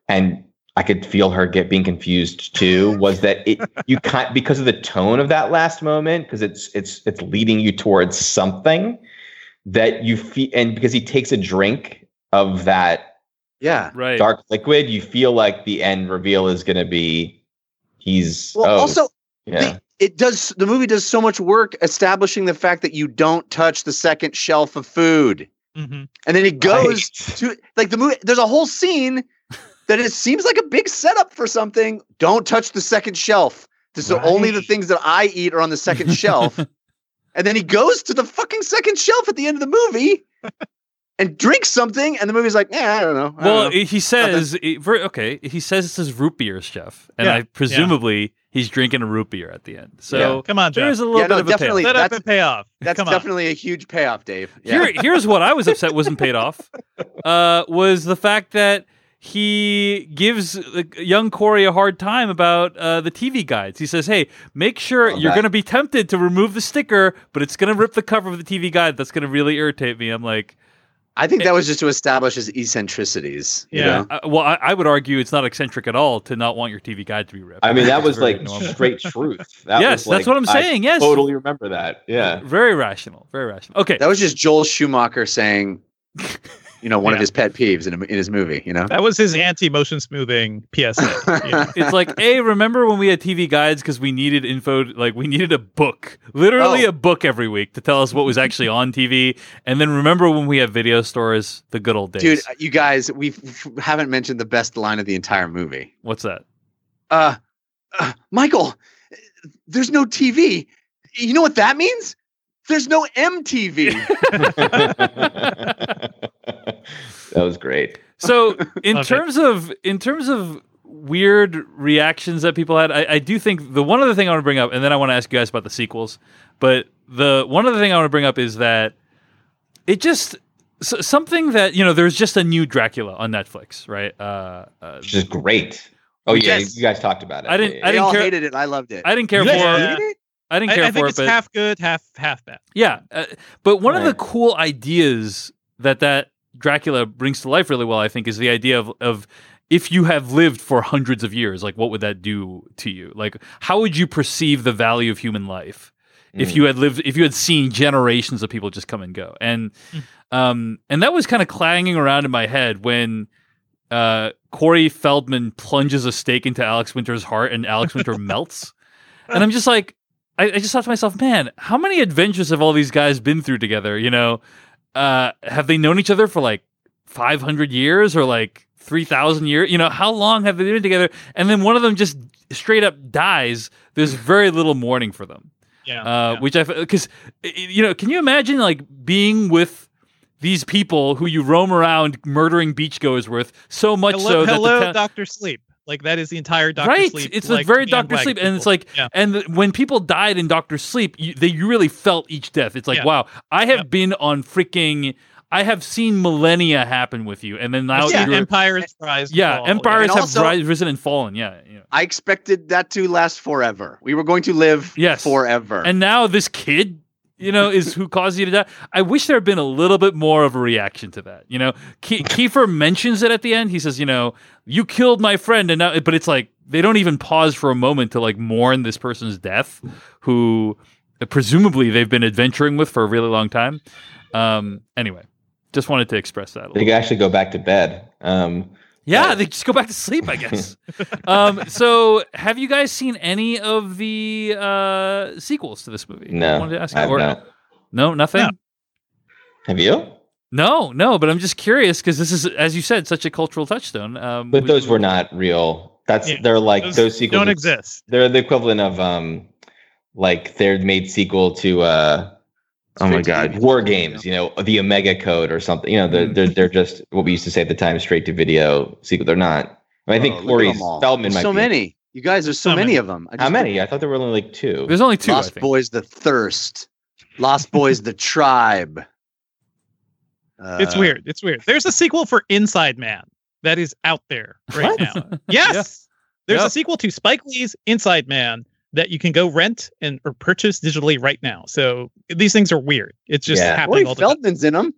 Speaker 7: and I could feel her get being confused too. Was that it? You can't because of the tone of that last moment, because it's it's it's leading you towards something that you feel, and because he takes a drink of that
Speaker 3: Yeah.
Speaker 1: right.
Speaker 7: dark liquid, you feel like the end reveal is going to be he's
Speaker 3: Well,
Speaker 7: oh,
Speaker 3: also,
Speaker 7: yeah.
Speaker 3: the, it does. The movie does so much work establishing the fact that you don't touch the second shelf of food,
Speaker 2: Mhm.
Speaker 3: and then he goes
Speaker 7: Right.
Speaker 3: to like the movie. There's a whole scene that it seems like a big setup for something. Don't touch the second shelf. This is only the things that I eat are on the second shelf. And then he goes to the fucking second shelf at the end of the movie and drinks something, and the movie's like, yeah, I don't know. I
Speaker 1: Well,
Speaker 3: don't know."
Speaker 1: he says it, okay. He says it's his root beer, chef, and
Speaker 2: Yeah,
Speaker 1: I
Speaker 2: yeah.
Speaker 1: presumably he's drinking a root beer at the end. So
Speaker 2: Come on, Jeff.
Speaker 1: there's a little
Speaker 3: Yeah,
Speaker 1: bit
Speaker 3: no,
Speaker 1: of a
Speaker 3: definitely.
Speaker 1: payoff.
Speaker 2: Set up
Speaker 3: that's-
Speaker 2: and pay off.
Speaker 3: that's
Speaker 2: Come on.
Speaker 3: definitely a huge payoff, Dave. Yeah.
Speaker 1: Here, here's what I was upset wasn't paid off. Uh, was the fact that he gives uh, young Corey a hard time about uh, the TV guides. He says, "Hey, make sure
Speaker 7: Love
Speaker 1: you're going to be tempted to remove the sticker, but it's going to rip the cover of the TV guide. That's going to really irritate me." I'm like,
Speaker 3: I think that was just to establish his eccentricities. you
Speaker 2: Yeah.
Speaker 3: know?
Speaker 1: uh, well, I, I would argue it's not eccentric at all to not want your TV guide to be ripped.
Speaker 7: I mean, that was like
Speaker 1: normal.
Speaker 7: straight truth. That
Speaker 1: Yes,
Speaker 7: was
Speaker 1: that's
Speaker 7: like-
Speaker 1: what I'm
Speaker 7: I
Speaker 1: saying, yes.
Speaker 7: totally remember that. Yeah.
Speaker 1: very rational, very rational. Okay,
Speaker 3: That was just Joel Schumacher saying, you know, one of his pet peeves in, a, in his movie. You know,
Speaker 2: That was his anti-motion smoothing PSA. Yeah.
Speaker 1: it's like, hey, remember when we had TV guides because we needed info, like we needed a book, literally
Speaker 3: Oh.
Speaker 1: a book every week to tell us what was actually on TV. And then remember when we had video stores, the good old days.
Speaker 3: dude. You guys, we f- haven't mentioned the best line of the entire movie.
Speaker 1: What's that?
Speaker 3: Uh, uh, Michael, there's no TV. You know what that means? There's no MTV.
Speaker 7: that was great.
Speaker 1: So in
Speaker 2: Love it.
Speaker 1: terms of in terms of weird reactions that people had, I, I do think the one other thing I want to bring up, and then I want to ask you guys about the sequels. But the one other thing I want to bring up is that it just s- something that you know there's just a new Dracula on Netflix, right? Uh, uh,
Speaker 7: Which is great. Oh yeah,
Speaker 3: Yes.
Speaker 7: you guys talked about it.
Speaker 1: I didn't-
Speaker 7: Yeah,
Speaker 1: I didn't
Speaker 3: all
Speaker 1: care-
Speaker 3: hated it. I loved it.
Speaker 1: I didn't care
Speaker 2: You
Speaker 1: for
Speaker 2: hated
Speaker 3: it?
Speaker 1: I didn't
Speaker 2: I,
Speaker 1: care
Speaker 2: I
Speaker 1: for
Speaker 2: think
Speaker 1: it,
Speaker 2: it's
Speaker 1: but
Speaker 2: half good, half half bad.
Speaker 1: Yeah, uh, but one of the cool ideas that that Dracula brings to life really well, I think, is the idea of of if you have lived for hundreds of years, like what would that do to you? Like, how would you perceive the value of human life if
Speaker 7: Mm.
Speaker 1: you had lived, if you had seen generations of people just come and go? And um, and that was kind of clanging around in my head when. Uh, Corey Feldman plunges a stake into Alex Winter's heart, and Alex Winter melts. And I'm just like, I, I just thought to myself, man, how many adventures have all these guys been through together? You know, uh, have they known each other for like 500 years or like 3,000 years? You know, how long have they been together? And then one of them just straight up dies. There's very little mourning for them.
Speaker 2: Yeah.
Speaker 1: Uh,
Speaker 2: yeah.
Speaker 1: Which I, because, you know, can you imagine like being with these people who you roam around murdering beachgoers with so much
Speaker 2: hello,
Speaker 1: so that
Speaker 2: hello
Speaker 1: town-
Speaker 2: Doctor Sleep. Like that is the entire Doctor Sleep.
Speaker 1: right
Speaker 2: Sleep.
Speaker 1: it's
Speaker 2: like,
Speaker 1: like very
Speaker 2: bandwagon
Speaker 1: doctor sleep and it's like
Speaker 2: yeah.
Speaker 1: and th- when people died in doctor sleep you, they you really felt each death it's like
Speaker 2: Yeah.
Speaker 1: wow i have
Speaker 2: Yep.
Speaker 1: been on freaking i have seen millennia happen with you and then now
Speaker 2: yeah,
Speaker 1: you're,
Speaker 2: Empires rise.
Speaker 1: yeah
Speaker 2: fall,
Speaker 1: empires
Speaker 3: And
Speaker 1: have
Speaker 3: also-
Speaker 1: ri- risen and fallen yeah, yeah.
Speaker 3: I expected that to last forever. We were going to live
Speaker 1: Yes.
Speaker 3: forever.
Speaker 1: and now this kid you know is who caused you to die i wish there had been a little bit more of a reaction to that you know Ke- kiefer mentions it at the end he says you know you killed my friend and now but it's like they don't even pause for a moment to like mourn this person's death who presumably they've been adventuring with for a really long time um anyway just wanted to express that. A
Speaker 7: They could actually go back to bed. Um,
Speaker 1: Yeah, they just go back to sleep, I guess. um, so, have you guys seen any of the uh, sequels to this movie? I
Speaker 7: no,
Speaker 1: wanted to ask
Speaker 7: I
Speaker 1: you.
Speaker 7: have
Speaker 1: Or-
Speaker 7: not.
Speaker 1: No, nothing.
Speaker 2: No.
Speaker 7: Have you?
Speaker 1: No, no, but I'm just curious because this is, as you said, such a cultural touchstone. Um,
Speaker 7: But
Speaker 1: we-
Speaker 7: those were not real. That's
Speaker 2: Yeah,
Speaker 7: they're like
Speaker 2: those
Speaker 7: those, sequels
Speaker 2: don't exist.
Speaker 7: They're the equivalent of um, like they're made sequel to uh, oh my god,
Speaker 3: video.
Speaker 7: War Games. You know, the Omega Code or something. You know, they're they're, they're just what we used to say at the time, straight to video sequel. They're not. I, mean, I
Speaker 3: Oh,
Speaker 7: think
Speaker 3: look at
Speaker 7: Corey. Feldman might
Speaker 3: so
Speaker 7: be.
Speaker 3: many. You guys, there's so,
Speaker 2: So
Speaker 3: many
Speaker 2: many.
Speaker 3: of them. I
Speaker 7: How
Speaker 3: just-
Speaker 7: many? I thought there were only like two.
Speaker 1: There's only two. I
Speaker 3: Lost
Speaker 1: think.
Speaker 3: Boys, the Thirst. Lost Boys, the Tribe. Uh,
Speaker 2: It's weird. It's weird. There's a sequel for Inside Man that is out there right
Speaker 7: What?
Speaker 2: now. Yes. There's
Speaker 1: Yeah.
Speaker 2: a sequel to Spike Lee's Inside Man that you can go rent and or purchase digitally right now. So these things are weird. It's just
Speaker 7: Yeah.
Speaker 2: happening
Speaker 3: Corey
Speaker 2: all the time.
Speaker 3: Feldman's in them.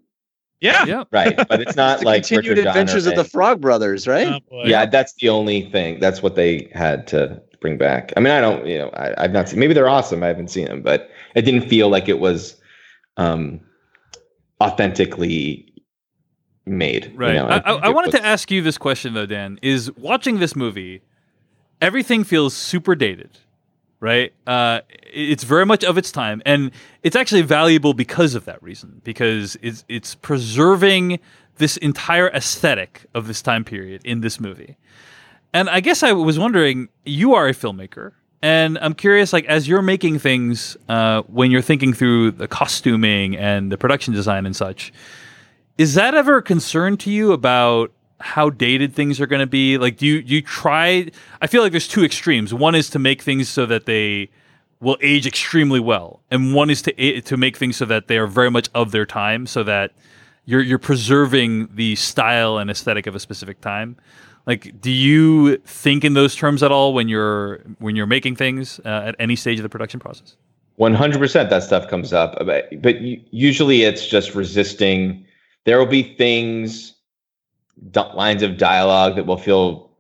Speaker 2: Yeah.
Speaker 1: Yeah.
Speaker 7: right, but it's not
Speaker 3: the
Speaker 7: like
Speaker 3: continued
Speaker 7: Richard Donner
Speaker 3: adventures of the Frog Brothers, right?
Speaker 2: Oh,
Speaker 7: yeah, that's the only thing. That's what they had to bring back. I mean, I don't, you know, I, I've not seen. Maybe they're awesome. I haven't seen them, but it didn't feel like it was um, authentically made. you
Speaker 1: Right.
Speaker 7: know,
Speaker 1: I, I, I wanted
Speaker 7: was-
Speaker 1: to ask you this question though, Dan. Is watching this movie, everything feels super dated, right? Uh, it's very much of its time, and it's actually valuable because of that reason. Because it's it's preserving this entire aesthetic of this time period in this movie. And I guess I was wondering, you are a filmmaker, and I'm curious, like as you're making things, uh, when you're thinking through the costuming and the production design and such, is that ever a concern to you about how dated things are going to be? Like, do you do you try? I feel like there's two extremes. One is to make things so that they will age extremely well, and one is to to make things so that they are very much of their time, so that you're you're preserving the style and aesthetic of a specific time. Like, do you think in those terms at all when you're when you're making things uh, at any stage of the production process?
Speaker 7: One hundred percent, that stuff comes up, but, but usually it's just resisting. There will be things, lines of dialogue that will feel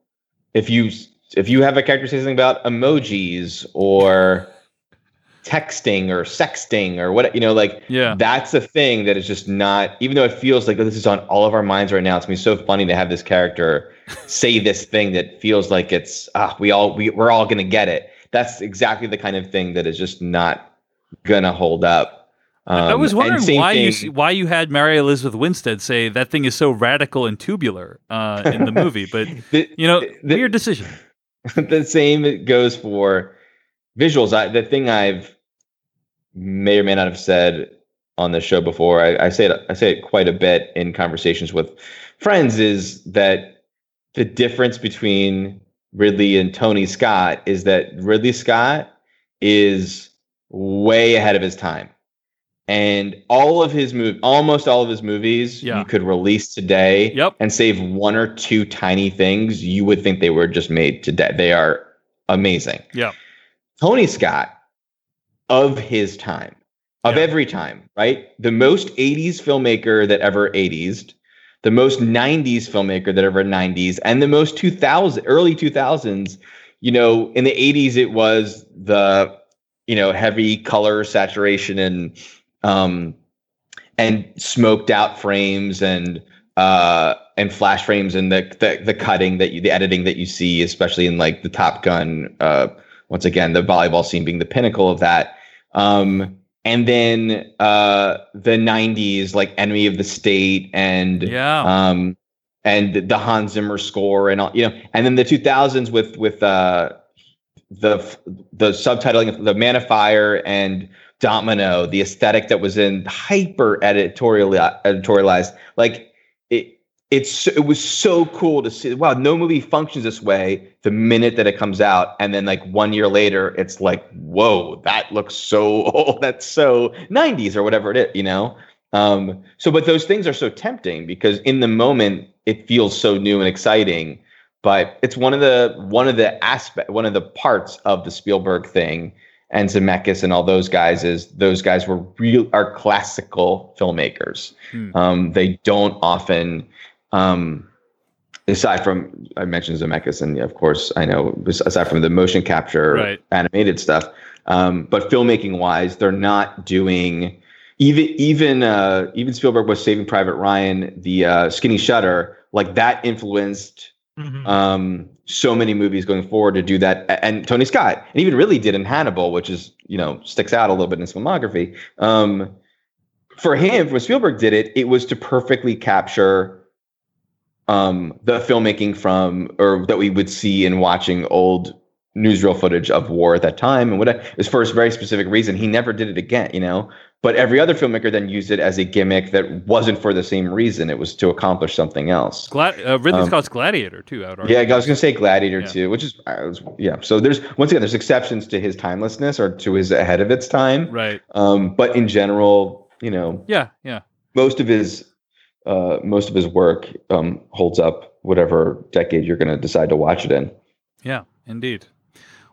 Speaker 7: if you if you have a character say something about emojis or texting or sexting or what you know, like
Speaker 1: Yeah.
Speaker 7: that's a thing that is just not. Even though it feels like oh, this is on all of our minds right now, it's gonna be so funny to have this character say this thing that feels like it's ah we all we, we're all gonna get it. That's exactly the kind of thing that is just not gonna hold up.
Speaker 1: I
Speaker 7: Um,
Speaker 1: was wondering why you
Speaker 7: thing-
Speaker 1: s- why you had Mary Elizabeth Winstead say that thing is so radical and tubular uh, in the movie, but
Speaker 7: the,
Speaker 1: you know,
Speaker 7: the-
Speaker 1: weird decision.
Speaker 7: the same goes for visuals. I, the thing I've may or may not have said on the show before, I, I say it, I say it quite a bit in conversations with friends, is that the difference between Ridley and Tony Scott is that Ridley Scott is way ahead of his time. And all of his mov- almost all of his movies,
Speaker 1: Yeah.
Speaker 7: you could release today
Speaker 1: Yep.
Speaker 7: and save one or two tiny things. You would think they were just made today. They are amazing.
Speaker 1: Yeah.
Speaker 7: Tony Scott of his time, of
Speaker 1: Yeah.
Speaker 7: every time, right? The most 80s filmmaker that ever 80s, the most 90s filmmaker that ever 90s, and the most 2000 early 2000s. You know, in the 80s, it was the you know heavy color saturation and um and smoked out frames and uh and flash frames and the the, the cutting that you the editing that you see especially in like the top gun uh once again the volleyball scene being the pinnacle of that um and then uh the 90s like enemy of the state and
Speaker 1: Yeah.
Speaker 7: um and the Hans Zimmer score and all you know and then the 2000s with with uh the the subtitling of the Man on Fire and Domino, the aesthetic that was in hyper editorial editorialized, like it it's it was so cool to see. Wow, no movie functions this way the minute that it comes out, and then like one year later, it's like, whoa, that looks so old. That's so 90s or whatever it is, you know. Um, so, but those things are so tempting because in the moment it feels so new and exciting but it's one of the one of the aspect one of the parts of the Spielberg thing and Zemeckis and all those guys is those guys were real are classical filmmakers.
Speaker 1: Hmm.
Speaker 7: Um, they don't often um, aside from I mentioned Zemeckis and of course I know aside from the motion capture
Speaker 1: Right.
Speaker 7: animated stuff, um, but filmmaking wise, they're not doing even even uh, even Spielberg was Saving Private Ryan, the uh, Skinny Shutter, like that influenced
Speaker 2: Mhm.
Speaker 7: So many movies going forward to do that. And Tony Scott, and even Ridley did in Hannibal, which is you know sticks out a little bit in his filmography. Um, for him, when Spielberg did it, it was to perfectly capture um, the filmmaking from or that we would see in watching old newsreel footage of war at that time and what it was for a very specific reason. He never did it again, you know. But every other filmmaker then used it as a gimmick that wasn't for the same reason. It was to accomplish something else.
Speaker 1: Glad- uh, Ridley
Speaker 7: Um,
Speaker 1: Scott's Gladiator too. I.
Speaker 7: Yeah, I was going to say Gladiator
Speaker 1: Yeah.
Speaker 7: too, which is, I was, yeah. So there's once again, there's exceptions to his timelessness or to his ahead of its time.
Speaker 1: Right.
Speaker 7: Um, but in general, you know,
Speaker 1: Yeah. Yeah.
Speaker 7: most of his uh, most of his work um, holds up whatever decade you're going to decide to watch it in.
Speaker 1: Yeah, indeed.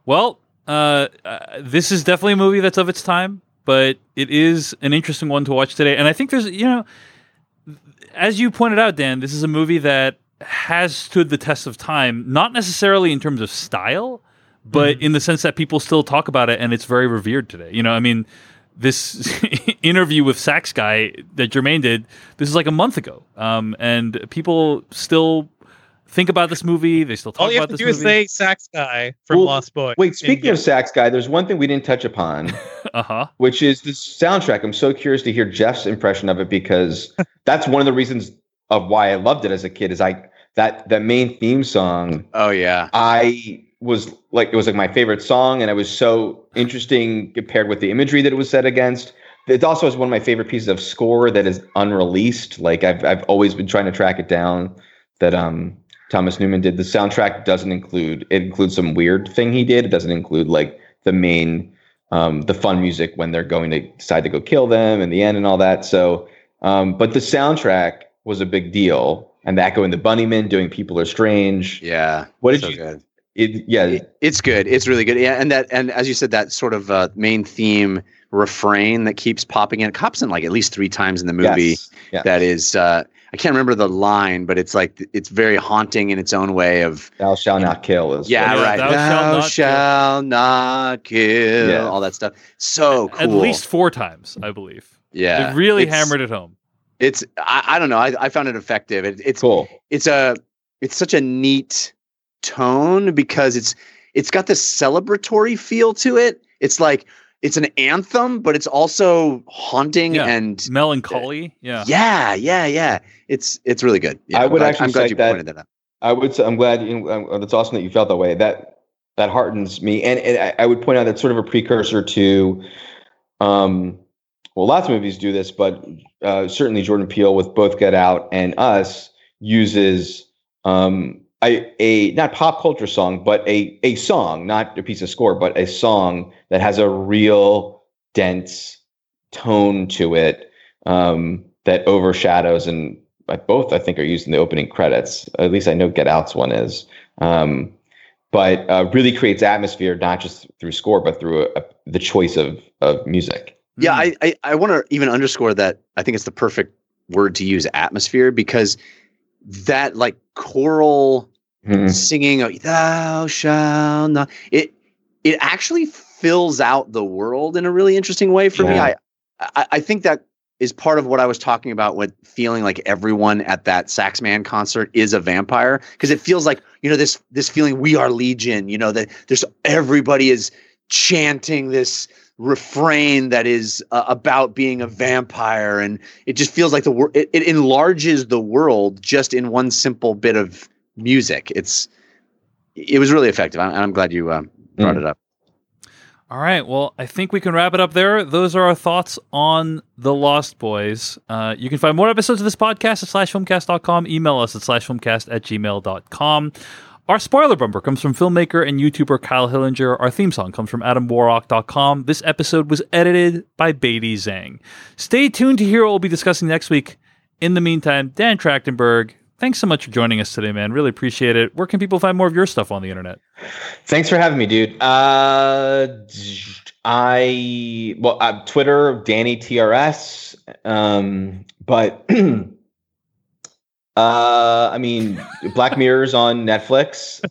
Speaker 1: Well, uh, uh, this is definitely a movie that's of its time, but it is an interesting one to watch today. And I think there's, you know, as you pointed out, Dan, this is a movie that has stood the test of time, not necessarily in terms of style, but in the sense that people still talk about it and it's very revered today. You know, I mean, this interview with Sax Guy that Germain did, this is like a month ago. Um, and people still think about this movie. They still talk
Speaker 2: All you
Speaker 1: about
Speaker 2: have to
Speaker 1: this
Speaker 2: do is say Sax Guy from
Speaker 7: Well,
Speaker 2: Lost Boy.
Speaker 7: Wait, speaking of Sax Guy, there's one thing we didn't touch upon,
Speaker 1: Uh huh.
Speaker 7: which is the soundtrack. I'm so curious to hear Jeff's impression of it because that's one of the reasons of why I loved it as a kid. Is I that that main theme song.
Speaker 3: Oh yeah.
Speaker 7: I was like it was like my favorite song, and it was so interesting compared with the imagery that it was set against. It also is one of my favorite pieces of score that is unreleased. Like I've I've always been trying to track it down. That um Thomas Newman did. The soundtrack doesn't include it includes some weird thing he did. It doesn't include like the main um the fun music when they're going to decide to go kill them in the end and all that. So um but the soundtrack was a big deal. And that going the Bunnymen doing People Are Strange.
Speaker 3: Yeah.
Speaker 7: What did
Speaker 3: so
Speaker 7: you
Speaker 3: good.
Speaker 7: it, yeah,
Speaker 3: It- it's good. It's really good. Yeah, and that and as you said, that sort of uh, main theme refrain that keeps popping in. It pops in like at least three times in the movie.
Speaker 7: Yes, yes.
Speaker 3: That is, uh, I can't remember the line, but it's like it's very haunting in its own way. Of
Speaker 7: Thou shalt not kill is
Speaker 3: yeah,
Speaker 1: Yeah,
Speaker 3: right.
Speaker 1: thou
Speaker 3: Thou,
Speaker 1: shalt not
Speaker 3: shall not kill.
Speaker 7: Yeah.
Speaker 3: All that stuff. So cool.
Speaker 1: At least four times, I believe.
Speaker 3: yeah.
Speaker 1: It really
Speaker 3: It's-
Speaker 1: hammered it home.
Speaker 3: It's I, I don't know. I, I found it effective. It, it's
Speaker 7: cool.
Speaker 3: it's a it's such a neat tone because it's it's got this celebratory feel to it. It's like it's an anthem, but it's also haunting
Speaker 1: Yeah.
Speaker 3: and
Speaker 1: Melancholy. Yeah.
Speaker 3: yeah, yeah, yeah. It's it's really good. Yeah,
Speaker 7: I would
Speaker 3: I'm-
Speaker 7: actually
Speaker 3: I'm glad
Speaker 7: cite
Speaker 3: you
Speaker 7: that-
Speaker 3: pointed that out.
Speaker 7: I would. Say, I'm glad. You, um, that's awesome that you felt that way. That that heartens me, and, and I, I would point out that's sort of a precursor to, um, well, lots of movies do this, but uh, certainly Jordan Peele with both Get Out and Us uses um, a, a not pop culture song, but a a song, not a piece of score, but a song that has a real dense tone to it um, that overshadows and both I think are used in the opening credits. At least I know Get Out's one is. Um, but uh, really creates atmosphere not just through score but through a, a, the choice of of music.
Speaker 3: Yeah. I I, I want to even underscore that. I think it's the perfect word to use, atmosphere, because that like choral
Speaker 7: Mhm.
Speaker 3: singing of "Thou shalt not," it it actually fills out the world in a really interesting way for me. I, I I think that is part of what I was talking about with feeling like everyone at that Saxman concert is a vampire because it feels like you know this this feeling we are legion. You know that there's everybody is chanting this refrain that is uh, about being a vampire and it just feels like the wor- it, it enlarges the world just in one simple bit of music it's it was really effective i'm, I'm glad you um, brought
Speaker 7: Mm.
Speaker 3: it up
Speaker 1: All right. Well, I think we can wrap it up there. Those are our thoughts on The Lost Boys. Uh, you can find more episodes of this podcast at slashfilmcast.com. Email us at slashfilmcast at gmail.com. Our spoiler bumper comes from filmmaker and YouTuber Kyle Hillinger. Our theme song comes from adamwarrock.com. This episode was edited by Beidi Zhang. Stay tuned to hear what we'll be discussing next week. In the meantime, Dan Trachtenberg, thanks so much for joining us today, man. Really appreciate it. Where can people find more of your stuff on the internet?
Speaker 7: Thanks for having me, dude. Uh, I well, uh, Twitter, Danny TRS. Um, but uh, I mean, Black Mirror's on Netflix.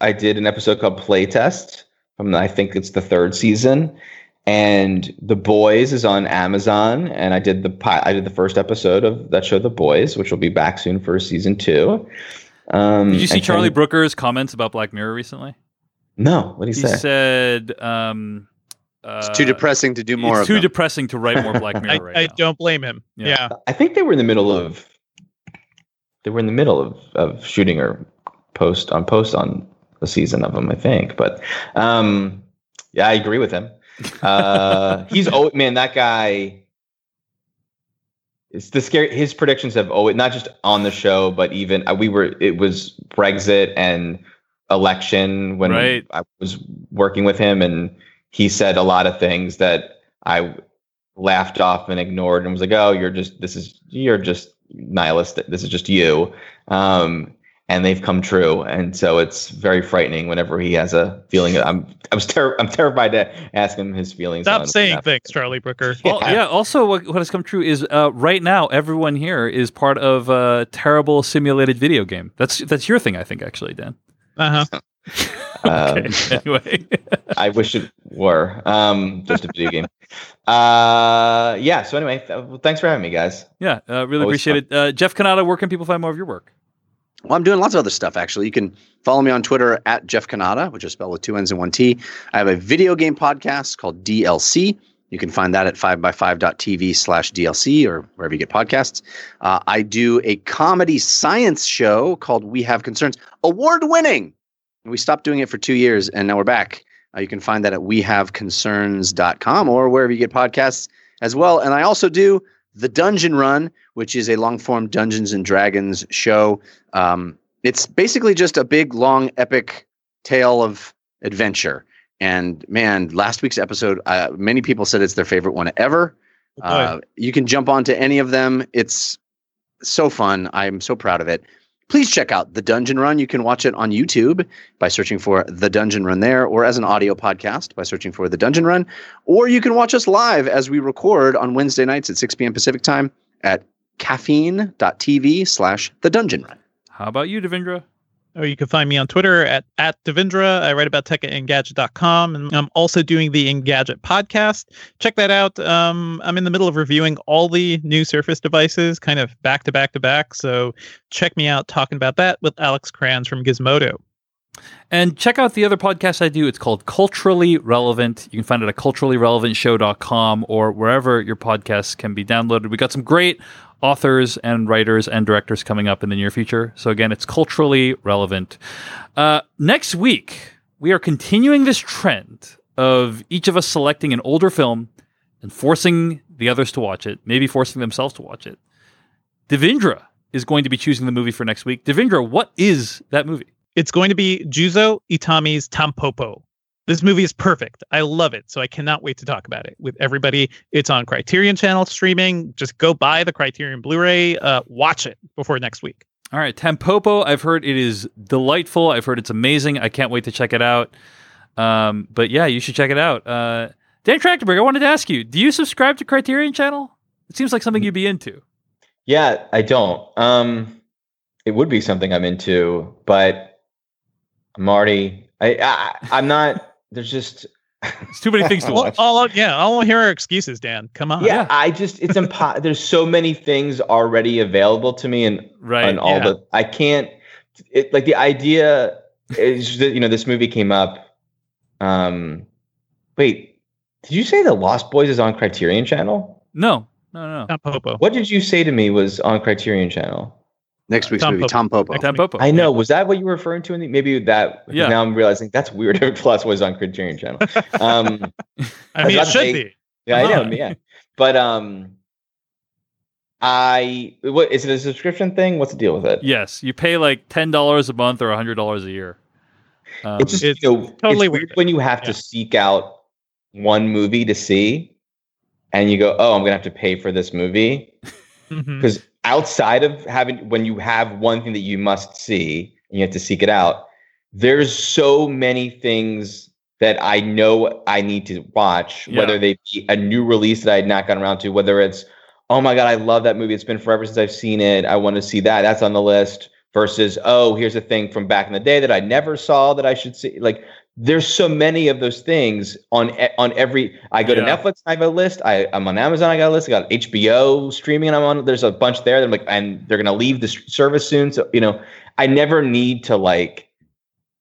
Speaker 7: I did an episode called Playtest. From the, I think it's the third season, and The Boys is on Amazon, and I did the I did the first episode of that show, The Boys, which will be back soon for season two. Um,
Speaker 1: Did you see Charlie
Speaker 7: Ken-
Speaker 1: Brooker's comments about Black Mirror recently?
Speaker 7: No, what did he,
Speaker 1: He
Speaker 7: say?
Speaker 1: said, um, uh,
Speaker 3: It's too depressing to do more
Speaker 1: it's
Speaker 3: of
Speaker 1: too
Speaker 3: them.
Speaker 1: depressing to write more Black Mirror
Speaker 2: I,
Speaker 1: right
Speaker 2: I
Speaker 1: now.
Speaker 2: don't blame him.
Speaker 1: Yeah.
Speaker 2: Yeah.
Speaker 7: I think they were in the middle of they were in the middle of, of shooting or post on post on a season of them, I think. But um, yeah, I agree with him. Uh, he's oh man, that guy. It's the scary. His predictions have always not just on the show, but even uh, we were. It was Brexit and election when
Speaker 1: Right.
Speaker 7: I was working with him, and he said a lot of things that I laughed off and ignored, and was like, "Oh, you're just this is you're just nihilistic. This is just you." Um, and they've come true, and so it's very frightening whenever he has a feeling. I'm I was ter- I'm terrified to ask him his feelings.
Speaker 2: Stop
Speaker 7: on
Speaker 2: saying
Speaker 7: that.
Speaker 2: things, Charlie Brooker.
Speaker 1: Well, yeah. Also, what, what has come true is uh, right now everyone here is part of a terrible simulated video game. That's that's your thing, I think, actually, Dan.
Speaker 2: Uh huh.
Speaker 7: Um,
Speaker 1: anyway,
Speaker 7: I wish it were um, just a video game. Uh, yeah. So anyway, th- well, thanks for having me, guys.
Speaker 1: yeah, uh, really
Speaker 7: Always
Speaker 1: appreciate it. Uh, Jeff Cannata, where can people find more of your work?
Speaker 3: Well, I'm doing lots of other stuff actually. You can follow me on Twitter at Jeff Cannata, which is spelled with two N's and one T. I have a video game podcast called DLC. You can find that at 5by5.tv slash DLC or wherever you get podcasts. Uh, I do a comedy science show called We Have Concerns, award winning. We stopped doing it for two years and now we're back. Uh, you can find that at wehaveconcerns.com or wherever you get podcasts as well. And I also do The Dungeon Run, which is a long form Dungeons and Dragons show. Um, it's basically just a big, long, epic tale of adventure. And man, last week's episode, uh, many people said it's their favorite one ever. Uh, you can jump onto any of them. It's so fun. I'm so proud of it. Please check out The Dungeon Run. You can watch it on YouTube by searching for The Dungeon Run there, or as an audio podcast by searching for The Dungeon Run. Or you can watch us live as we record on Wednesday nights at 6 p.m. Pacific time at caffeine.tv slash The Dungeon Run.
Speaker 1: How about you, Devindra?
Speaker 2: Or you can find me on Twitter at, at Devindra. I write about tech at Engadget.com. And I'm also doing the Engadget podcast. Check that out. Um, I'm in the middle of reviewing all the new Surface devices, kind of back to back to back. So check me out talking about that with Alex Cranz from Gizmodo.
Speaker 1: And check out the other podcast I do. It's called Culturally Relevant. You can find it at culturallyrelevantshow.com or wherever your podcasts can be downloaded. We got some great authors and writers and directors coming up in the near future. So again, it's culturally relevant. Uh, next week, we are continuing this trend of each of us selecting an older film and forcing the others to watch it, maybe forcing themselves to watch it. Devindra is going to be choosing the movie for next week. Devindra, what is that movie?
Speaker 2: It's going to be Juzo Itami's Tampopo. This movie is perfect. I love it. So I cannot wait to talk about it with everybody. It's on Criterion Channel streaming. Just go buy the Criterion Blu-ray. Uh, watch it before next week.
Speaker 1: All right, Tampopo. I've heard it is delightful. I've heard it's amazing. I can't wait to check it out. Um, but yeah, you should check it out. Uh, Dan Trachtenberg, I wanted to ask you: Do you subscribe to Criterion Channel? It seems like something you'd be into.
Speaker 7: Yeah, I don't. Um, it would be something I'm into, but I'm already. I, I I'm not. There's just.
Speaker 1: It's too many things to
Speaker 2: All,
Speaker 1: watch.
Speaker 2: all, yeah, I want to hear our excuses, Dan. Come on.
Speaker 7: Yeah, I just it's impo- There's so many things already available to me, and
Speaker 1: Right,
Speaker 7: and all
Speaker 2: yeah.
Speaker 7: the I can't. It like the idea is that you know this movie came up. Um, wait, did you say the Lost Boys is on Criterion Channel?
Speaker 1: No, no, no.
Speaker 2: not Popo.
Speaker 7: What did you say to me was on Criterion Channel?
Speaker 3: Next week's
Speaker 2: Tom
Speaker 3: movie,
Speaker 2: Popo.
Speaker 3: Tom Popo.
Speaker 1: Tampopo.
Speaker 7: I know. Was that what you were referring to? In the, maybe that.
Speaker 1: Yeah.
Speaker 7: Now I'm realizing that's weird. if Plus was on Criterion Channel. Um,
Speaker 2: I mean, it
Speaker 7: was about
Speaker 2: should
Speaker 7: say-
Speaker 2: be.
Speaker 7: yeah, I know.
Speaker 2: on.
Speaker 7: Yeah, but um, I what is it a subscription thing? What's the deal with it?
Speaker 1: Yes, you pay like ten dollars a month or hundred dollars a year. Um,
Speaker 7: It's just
Speaker 2: It's
Speaker 7: you know,
Speaker 2: totally
Speaker 7: it's
Speaker 2: worth
Speaker 7: weird when you have
Speaker 2: Yeah.
Speaker 7: to seek out one movie to see, and you go, "Oh, I'm gonna have to pay for this movie." Because outside of having, when you have one thing that you must see, and you have to seek it out, there's so many things that I know I need to watch,
Speaker 1: Yeah.
Speaker 7: whether they be a new release that I had not gotten around to, whether it's, oh my God, I love that movie. It's been forever since I've seen it. I want to see that. That's on the list. Versus, oh, here's a thing from back in the day that I never saw that I should see. Like, there's so many of those things on on every. I go to Netflix, I have a list. I, I'm on Amazon, I got a list. I got HBO streaming, and I'm on. There's a bunch there. They're like, and they're gonna leave the service soon. So you know, I never need to like.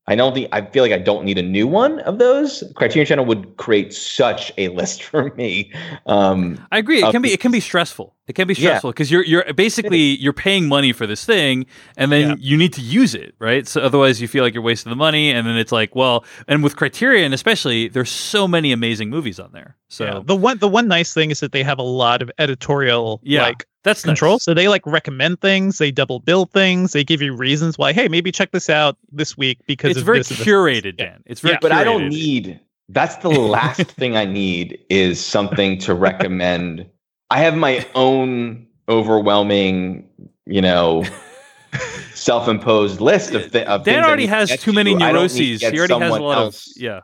Speaker 7: I don't think I feel like I don't need a new one of those. Criterion Channel would create such a list for me. Um,
Speaker 1: I agree. It can be it can be stressful. It can be stressful because you're you're basically you're paying money for this thing, and then
Speaker 2: Yeah.
Speaker 1: you need to use it, right? So otherwise, you feel like you're wasting the money, and then it's like, well, and with Criterion especially, there's so many amazing movies on there. So
Speaker 2: Yeah. The one the one nice thing is that they have a lot of editorial
Speaker 1: Yeah,
Speaker 2: like
Speaker 1: that's
Speaker 2: control.
Speaker 1: nice.
Speaker 2: So they like recommend things, they double bill things, they give you reasons why, hey, maybe check this out this week because
Speaker 1: It's
Speaker 2: of
Speaker 1: very
Speaker 2: this and this.
Speaker 1: curated, Dan. It's very
Speaker 2: Yeah,
Speaker 7: but I don't need. That's the last thing I need is something to recommend. I have my own overwhelming, you know, self-imposed list of, th- of
Speaker 1: Dan
Speaker 7: things I
Speaker 1: already
Speaker 7: need to
Speaker 1: has too many
Speaker 7: to. I don't need to
Speaker 1: neuroses. He already has a
Speaker 7: someone
Speaker 1: lot of yeah.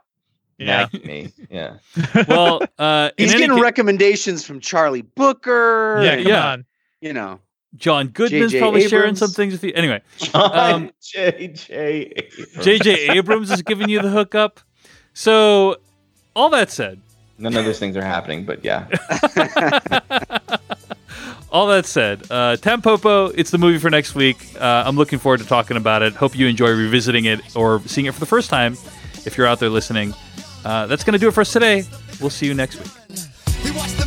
Speaker 2: Yeah.
Speaker 7: nag me. Yeah.
Speaker 1: Well, uh,
Speaker 3: He's getting
Speaker 1: ca-
Speaker 3: recommendations from Charlie Brooker.
Speaker 2: Yeah,
Speaker 3: and,
Speaker 2: come
Speaker 1: Yeah.
Speaker 2: on.
Speaker 3: You know,
Speaker 1: John Goodman's
Speaker 3: J.J.
Speaker 1: probably sharing some things with you. Anyway,
Speaker 7: John
Speaker 1: Um,
Speaker 7: J. J. Abrams.
Speaker 1: J.J. Abrams is giving you the hookup. So, all that said,
Speaker 7: None of those things are happening, but yeah.
Speaker 1: all that said, uh, Tampopo, it's the movie for next week. Uh, I'm looking forward to talking about it. Hope you enjoy revisiting it or seeing it for the first time if you're out there listening. Uh, that's going to do it for us today. We'll see you next week.